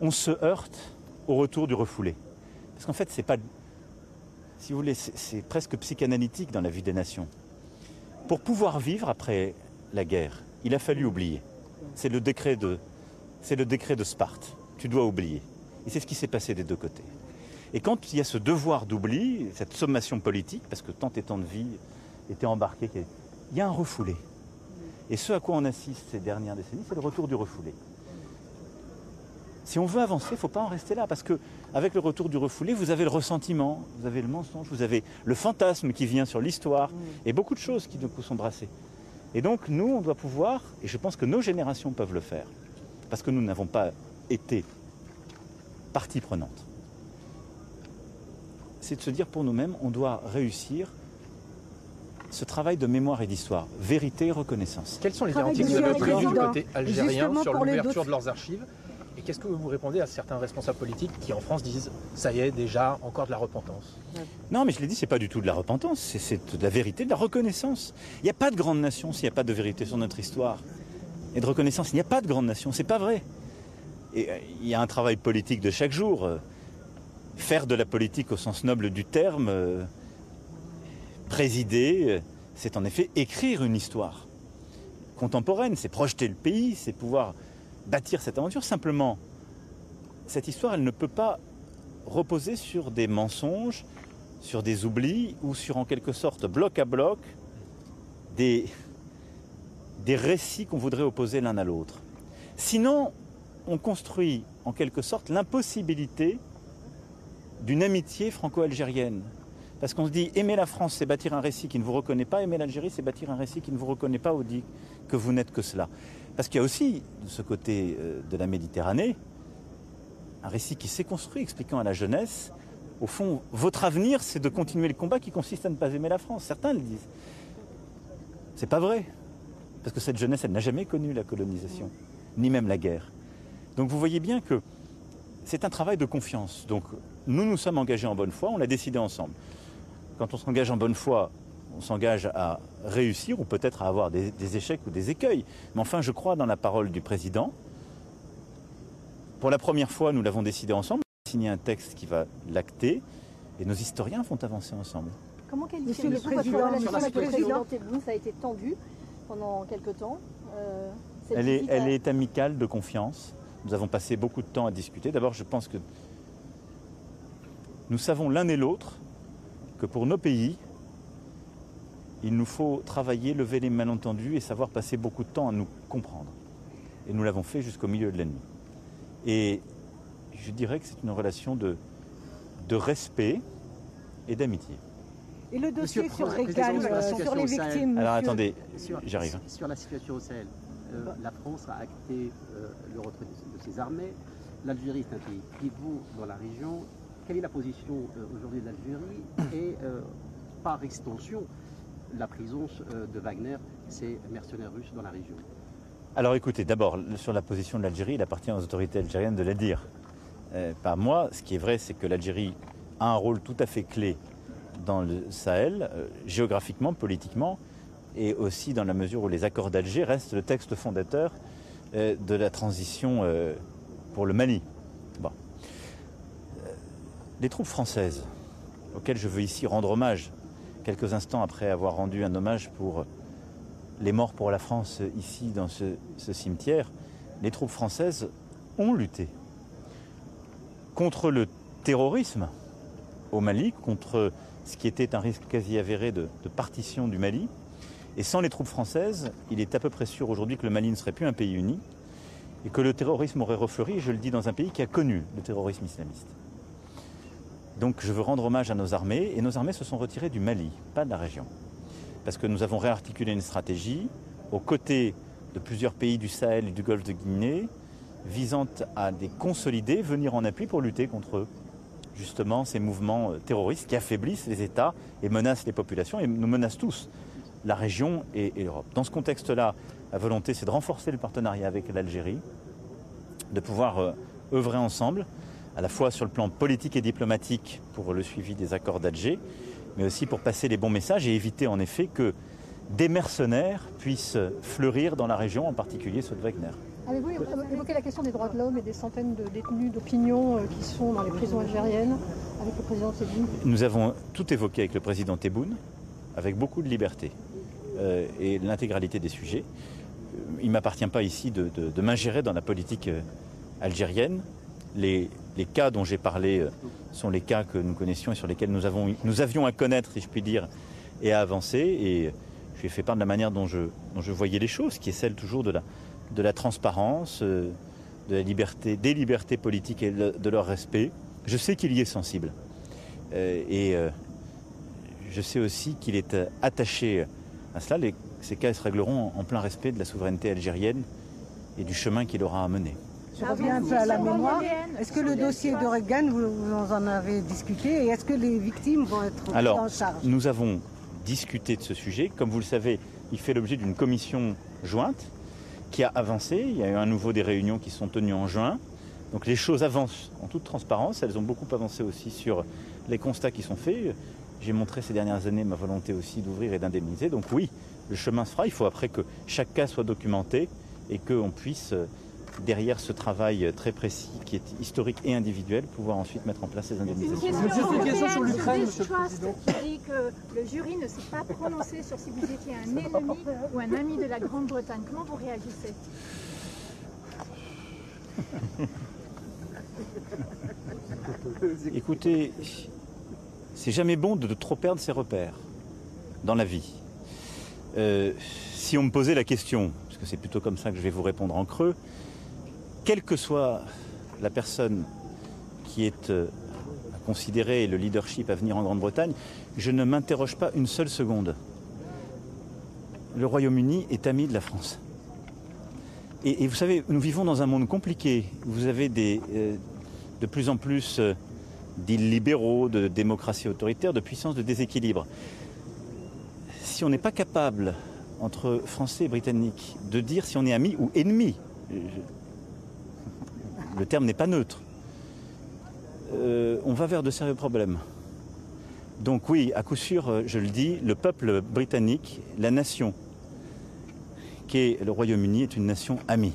on se heurte au retour du refoulé. Parce qu'en fait, c'est pas, si vous voulez, c'est presque psychanalytique dans la vie des nations. Pour pouvoir vivre après la guerre, il a fallu oublier. C'est le décret de, c'est le décret de Sparte. Tu dois oublier. Et c'est ce qui s'est passé des deux côtés. Et quand il y a ce devoir d'oubli, cette sommation politique, parce que tant et tant de vies étaient embarquées, il y a un refoulé. Et ce à quoi on assiste ces dernières décennies, c'est le retour du refoulé. Si on veut avancer, il ne faut pas en rester là, parce que avec le retour du refoulé, vous avez le ressentiment, vous avez le mensonge, vous avez le fantasme qui vient sur l'histoire, et beaucoup de choses qui du coup sont brassées. Et donc nous, on doit pouvoir, et je pense que nos générations peuvent le faire, parce que nous n'avons pas été partie prenante. C'est de se dire pour nous-mêmes, on doit réussir ce travail de mémoire et d'histoire, vérité et reconnaissance. Quelles sont les garanties que de vous avez du côté algérien Justement sur l'ouverture de leurs archives Qu'est-ce que vous répondez à certains responsables politiques qui en France disent ça y est déjà encore de la repentance Non, mais je l'ai dit, c'est pas du tout de la repentance, c'est- de la vérité, de la reconnaissance. Il n'y a pas de grande nation s'il n'y a pas de vérité sur notre histoire et de reconnaissance. Il n'y a pas de grande nation, c'est pas vrai. Et euh, il y a un travail politique de chaque jour. euh, Faire de la politique au sens noble du terme, euh, présider, c'est en effet écrire une histoire contemporaine, c'est projeter le pays, c'est pouvoir bâtir cette aventure. Simplement, cette histoire, elle ne peut pas reposer sur des mensonges, sur des oublis ou sur en quelque sorte bloc à bloc des, récits qu'on voudrait opposer l'un à l'autre. Sinon, on construit en quelque sorte l'impossibilité d'une amitié franco-algérienne. Parce qu'on se dit, aimer la France, c'est bâtir un récit qui ne vous reconnaît pas, aimer l'Algérie, c'est bâtir un récit qui ne vous reconnaît pas ou dit que vous n'êtes que cela. Parce qu'il y a aussi, de ce côté euh, de la Méditerranée, un récit qui s'est construit expliquant à la jeunesse, au fond, votre avenir, c'est de continuer le combat qui consiste à ne pas aimer la France. Certains le disent. C'est pas vrai. Parce que cette jeunesse, elle n'a jamais connu la colonisation, ni même la guerre. Donc vous voyez bien que c'est un travail de confiance. Donc nous nous sommes engagés en bonne foi, on l'a décidé ensemble. Quand on s'engage en bonne foi, on s'engage à réussir ou peut-être à avoir des, des échecs ou des écueils. Mais enfin, je crois dans la parole du président. Pour la première fois, nous l'avons décidé ensemble. On a signé un texte qui va l'acter et nos historiens vont avancer ensemble. Comment Monsieur le qualifiez-vous votre Président, relation avec le Président. président Tebboune Ça a été tendu pendant quelques temps. Euh, Elle est, elle est amicale, de confiance. Nous avons passé beaucoup de temps à discuter. D'abord, je pense que nous savons l'un et l'autre que pour nos pays, il nous faut travailler, lever les malentendus et savoir passer beaucoup de temps à nous comprendre. Et nous l'avons fait jusqu'au milieu de la nuit. Et je dirais que c'est une relation de, de respect et d'amitié. Et le dossier Monsieur sur Récal, sur euh, situation sur les victimes. Alors monsieur- attendez, Sur- j'arrive. Sur la situation au Sahel, euh, la France a acté euh, le retrait de, de ses armées. L'Algérie est un pays pivot dans la région. Quelle est la position euh, aujourd'hui de l'Algérie? Et euh, par extension la présence euh, de Wagner, ces mercenaires russes dans la région Alors écoutez, d'abord, sur la position de l'Algérie, il appartient aux autorités algériennes de la dire. Euh, pas moi, ce qui est vrai, c'est que l'Algérie a un rôle tout à fait clé dans le Sahel, euh, géographiquement, politiquement, et aussi dans la mesure où les accords d'Alger restent le texte fondateur euh, de la transition pour le Mali. Bon. Les troupes françaises, auxquelles je veux ici rendre hommage, quelques instants après avoir rendu un hommage pour les morts pour la France ici dans ce, cimetière, les troupes françaises ont lutté contre le terrorisme au Mali, contre ce qui était un risque quasi avéré de, partition du Mali. Et sans les troupes françaises, il est à peu près sûr aujourd'hui que le Mali ne serait plus un pays uni et que le terrorisme aurait refleuri, je le dis, dans un pays qui a connu le terrorisme islamiste. Donc je veux rendre hommage à nos armées, et nos armées se sont retirées du Mali, pas de la région. Parce que nous avons réarticulé une stratégie aux côtés de plusieurs pays du Sahel et du Golfe de Guinée, visant à les consolider, venir en appui pour lutter contre justement ces mouvements euh, terroristes qui affaiblissent les États et menacent les populations et nous menacent tous, la région et, et l'Europe. Dans ce contexte-là, la volonté, c'est de renforcer le partenariat avec l'Algérie, de pouvoir euh, œuvrer ensemble, à la fois sur le plan politique et diplomatique pour le suivi des accords d'Alger, mais aussi pour passer les bons messages et éviter en effet que des mercenaires puissent fleurir dans la région, en particulier ceux de Wagner. Avez-vous évoqué la question des droits de l'homme et des centaines de détenus d'opinion euh, qui sont dans les prisons algériennes avec le président Tebboune? Nous avons tout évoqué avec le président Tebboune, avec beaucoup de liberté euh, et l'intégralité des sujets. Il ne m'appartient pas ici de, de- de m'ingérer dans la politique euh, algérienne. Les, les cas dont j'ai parlé euh, sont les cas que nous connaissions et sur lesquels nous, avions à connaître, si je puis dire, et à avancer. Et je lui ai fait part de la manière dont je, voyais les choses, qui est celle toujours de la, transparence, euh, des libertés politiques et de leur respect. Je sais qu'il y est sensible. Euh, et euh, je sais aussi qu'il est euh, attaché à cela. Ces cas se régleront en plein respect de la souveraineté algérienne et du chemin qu'il aura à mener. Je reviens un peu à la mémoire. Est-ce que le dossier de Reagan, vous, vous en avez discuté et est-ce que les victimes vont être prises Alors, en charge? nous avons discuté de ce sujet. Comme vous le savez, il fait l'objet d'une commission jointe qui a avancé. Il y a eu à nouveau des réunions qui sont tenues en juin. Donc les choses avancent en toute transparence. Elles ont beaucoup avancé aussi sur les constats qui sont faits. J'ai montré ces dernières années ma volonté aussi d'ouvrir et d'indemniser. Donc oui, le chemin se fera. Il faut après que chaque cas soit documenté et qu'on puisse, euh, derrière ce travail très précis qui est historique et individuel, pouvoir ensuite mettre en place ces indemnisations. une question sur l'Ukraine, monsieur le Trust qui dit que le jury ne s'est pas prononcé sur si vous étiez un ennemi ou un ami de la Grande-Bretagne. Comment vous réagissez? Écoutez, c'est jamais bon de trop perdre ses repères dans la vie. Euh, si on me posait la question, parce que c'est plutôt comme ça que je vais vous répondre en creux, quelle que soit la personne qui est euh, à considérer le leadership à venir en Grande-Bretagne, je ne m'interroge pas une seule seconde. Le Royaume-Uni est ami de la France. Et, vous savez, nous vivons dans un monde compliqué. Vous avez euh, de plus en plus euh, d'îles libéraux, de démocratie autoritaire, de puissance de déséquilibre. Si on n'est pas capable, entre Français et Britanniques, de dire si on est ami ou ennemi, le terme n'est pas neutre, euh, on va vers de sérieux problèmes. Donc oui, à coup sûr, euh, je le dis, le peuple britannique, la nation qu'est le Royaume-Uni est une nation amie,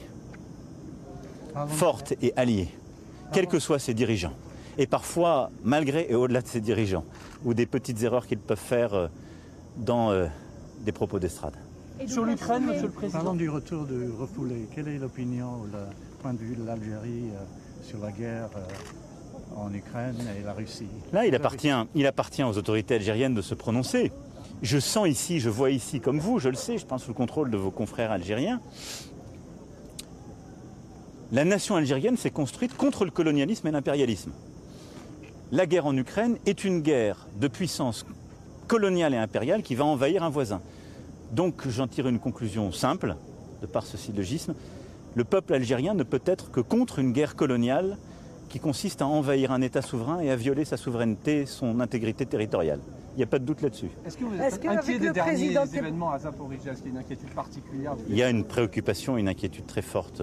forte et alliée, quels que soient ses dirigeants. Et parfois, malgré et au-delà de ses dirigeants, ou des petites erreurs qu'ils peuvent faire euh, dans des propos d'estrade. Sur l'Ukraine, monsieur le président. Parlons du retour de refoulé. Quelle est l'opinion ou le point de vue de l'Algérie euh, sur la guerre euh, en Ukraine et la Russie? Là, il appartient, il appartient aux autorités algériennes de se prononcer. Je sens ici, je vois ici, comme vous, je le sais, je pense sous le contrôle de vos confrères algériens, la nation algérienne s'est construite contre le colonialisme et l'impérialisme. La guerre en Ukraine est une guerre de puissance coloniale et impériale qui va envahir un voisin. Donc j'en tire une conclusion simple, de par ce syllogisme. Le peuple algérien ne peut être que contre une guerre coloniale qui consiste à envahir un État souverain et à violer sa souveraineté, son intégrité territoriale. Il n'y a pas de doute là-dessus. Est-ce que vous êtes inquiet des derniers président événements à Zaporizhia Est-ce qu'il y a une inquiétude particulière Il y a une préoccupation, une inquiétude très forte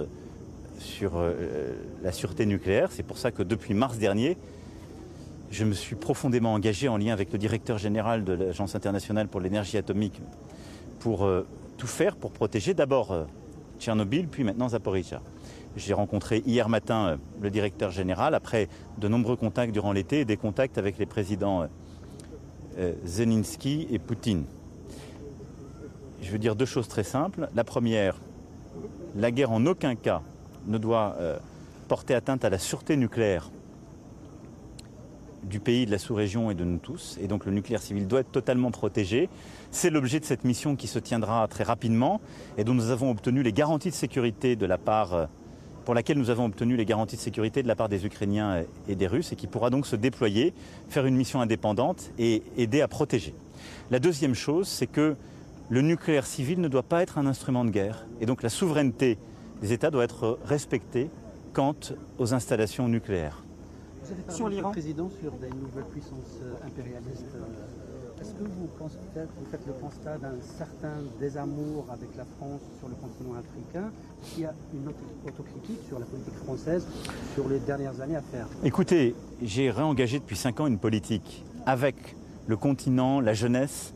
sur euh, la sûreté nucléaire. C'est pour ça que depuis mars dernier, je me suis profondément engagé en lien avec le directeur général de l'Agence internationale pour l'énergie atomique pour euh, tout faire pour protéger d'abord euh, Tchernobyl, puis maintenant Zaporizhia. J'ai rencontré hier matin euh, le directeur général, après de nombreux contacts durant l'été et des contacts avec les présidents Zelensky et Poutine. Je veux dire deux choses très simples. La première, la guerre en aucun cas ne doit porter atteinte à la sûreté nucléaire du pays, de la sous-région et de nous tous. Et donc le nucléaire civil doit être totalement protégé. C'est l'objet de cette mission qui se tiendra très rapidement et dont nous avons obtenu les garanties de sécurité de la part, euh, pour laquelle nous avons obtenu les garanties de sécurité de la part des Ukrainiens et des Russes et qui pourra donc se déployer, faire une mission indépendante et aider à protéger. La deuxième chose, c'est que le nucléaire civil ne doit pas être un instrument de guerre et donc la souveraineté des États doit être respectée quant aux installations nucléaires. Parlé, Monsieur le Président, sur des nouvelles puissances euh, impérialistes. euh, Est-ce que vous, pensez- vous faites le constat d'un certain désamour avec la France sur le continent africain Est-ce qu'il y a une auto- autocritique sur la politique française sur les dernières années à faire? Écoutez, j'ai réengagé depuis cinq ans une politique avec le continent, la jeunesse,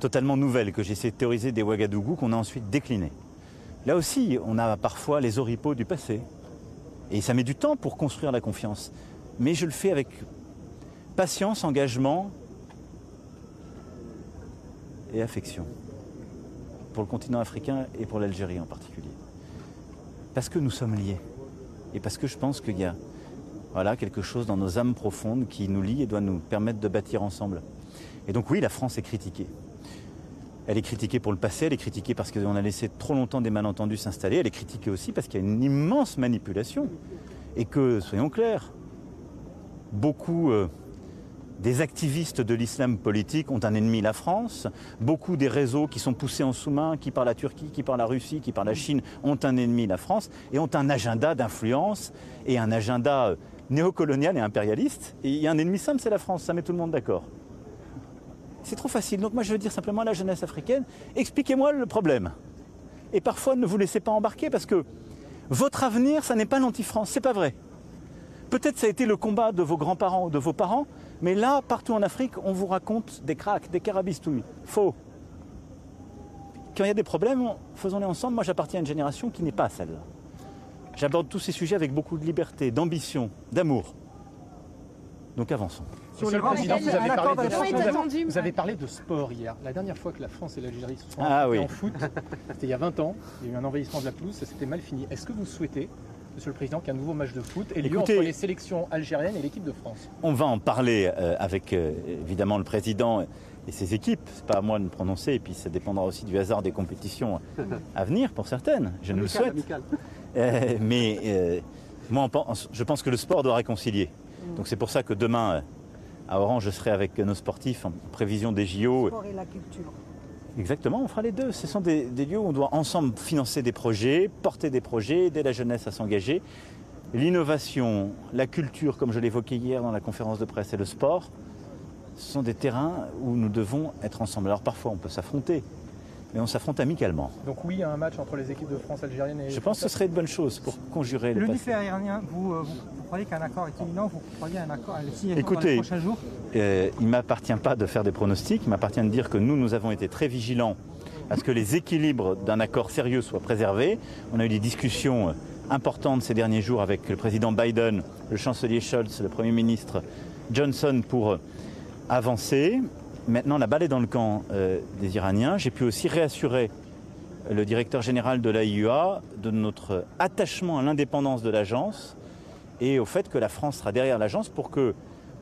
totalement nouvelle, que j'ai essayé de théoriser des Ouagadougou, qu'on a ensuite décliné. Là aussi, on a parfois les oripeaux du passé. Et ça met du temps pour construire la confiance. Mais je le fais avec patience, engagement et affection. Pour le continent africain et pour l'Algérie en particulier. Parce que nous sommes liés. Et parce que je pense qu'il y a voilà, quelque chose dans nos âmes profondes qui nous lie et doit nous permettre de bâtir ensemble. Et donc oui, la France est critiquée. Elle est critiquée pour le passé, elle est critiquée parce qu'on a laissé trop longtemps des malentendus s'installer, elle est critiquée aussi parce qu'il y a une immense manipulation. Et que, soyons clairs, beaucoup euh, des activistes de l'islam politique ont un ennemi, la France. Beaucoup des réseaux qui sont poussés en sous-main, qui par la Turquie, qui par la Russie, qui par la Chine, ont un ennemi, la France, et ont un agenda d'influence et un agenda euh, néocolonial et impérialiste. Et il y a un ennemi simple, c'est la France, ça met tout le monde d'accord. C'est trop facile. Donc moi je veux dire simplement à la jeunesse africaine, expliquez-moi le problème. Et parfois ne vous laissez pas embarquer parce que votre avenir, ça n'est pas l'anti-France, c'est pas vrai. Peut-être ça a été le combat de vos grands-parents ou de vos parents, mais là, partout en Afrique, on vous raconte des cracks, des carabistouilles. Faux. Quand il y a des problèmes, faisons-les ensemble. Moi, j'appartiens à une génération qui n'est pas celle-là. J'aborde tous ces sujets avec beaucoup de liberté, d'ambition, d'amour. Donc avançons. Monsieur le Président, vous avez, parlé de, avez- attendu. vous avez parlé de sport hier. La dernière fois que la France et l'Algérie se sont Ah oui. en foot, c'était il y a 20 ans. Il y a eu un envahissement de la pelouse, ça s'était mal fini. Est-ce que vous souhaitez, Monsieur le Président, qu'un nouveau match de foot ait lieu Écoutez- entre les sélections algériennes et l'équipe de France On va en parler euh, avec euh, évidemment le président et ses équipes. C'est pas à moi de me prononcer, et puis ça dépendra aussi du hasard des compétitions à venir pour certaines. Je nous le souhaite. Euh, mais euh, moi, pense- je pense que le sport doit réconcilier. Donc c'est pour ça que demain, euh, à Orange, je serai avec nos sportifs en prévision des JO. Sport et la culture. Exactement, on fera les deux. Ce sont des, lieux où on doit ensemble financer des projets, porter des projets, aider la jeunesse à s'engager. L'innovation, la culture, comme je l'évoquais hier dans la conférence de presse, et le sport, ce sont des terrains où nous devons être ensemble. Alors parfois on peut s'affronter, mais on s'affronte amicalement. Donc oui, un match entre les équipes de France algérienne et Je pense que ce serait une bonne chose pour conjurer le, Le passé. nucléaire iranien, vous, euh, vous, vous croyez qu'un accord est imminent? Vous croyez un accord à signature dans Écoutez, les prochains jours? euh, il ne m'appartient pas de faire des pronostics, il m'appartient de dire que nous, nous avons été très vigilants à ce que les équilibres d'un accord sérieux soient préservés. On a eu des discussions euh, importantes ces derniers jours avec le président Biden, le chancelier Scholz, le Premier ministre Johnson pour euh, avancer. Maintenant, la balle est dans le camp euh, des Iraniens. J'ai pu aussi réassurer le directeur général de l'AIUA de notre attachement à l'indépendance de l'agence et au fait que la France sera derrière l'agence pour que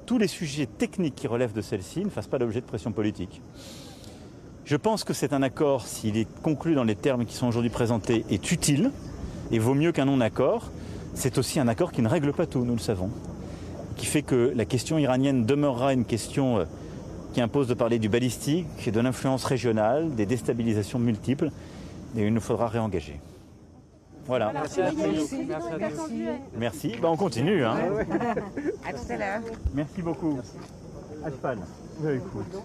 tous les sujets techniques qui relèvent de celle-ci ne fassent pas l'objet de pression politique. Je pense que c'est un accord, s'il est conclu dans les termes qui sont aujourd'hui présentés, est utile et vaut mieux qu'un non-accord. C'est aussi un accord qui ne règle pas tout, nous le savons, qui fait que la question iranienne demeurera une question euh, qui impose de parler du balistique, de l'influence régionale, des déstabilisations multiples, et il nous faudra réengager. Voilà. Merci. Merci. Ben, on continue. Hein. À tout à l'heure. Merci beaucoup. Ashpan. écoute.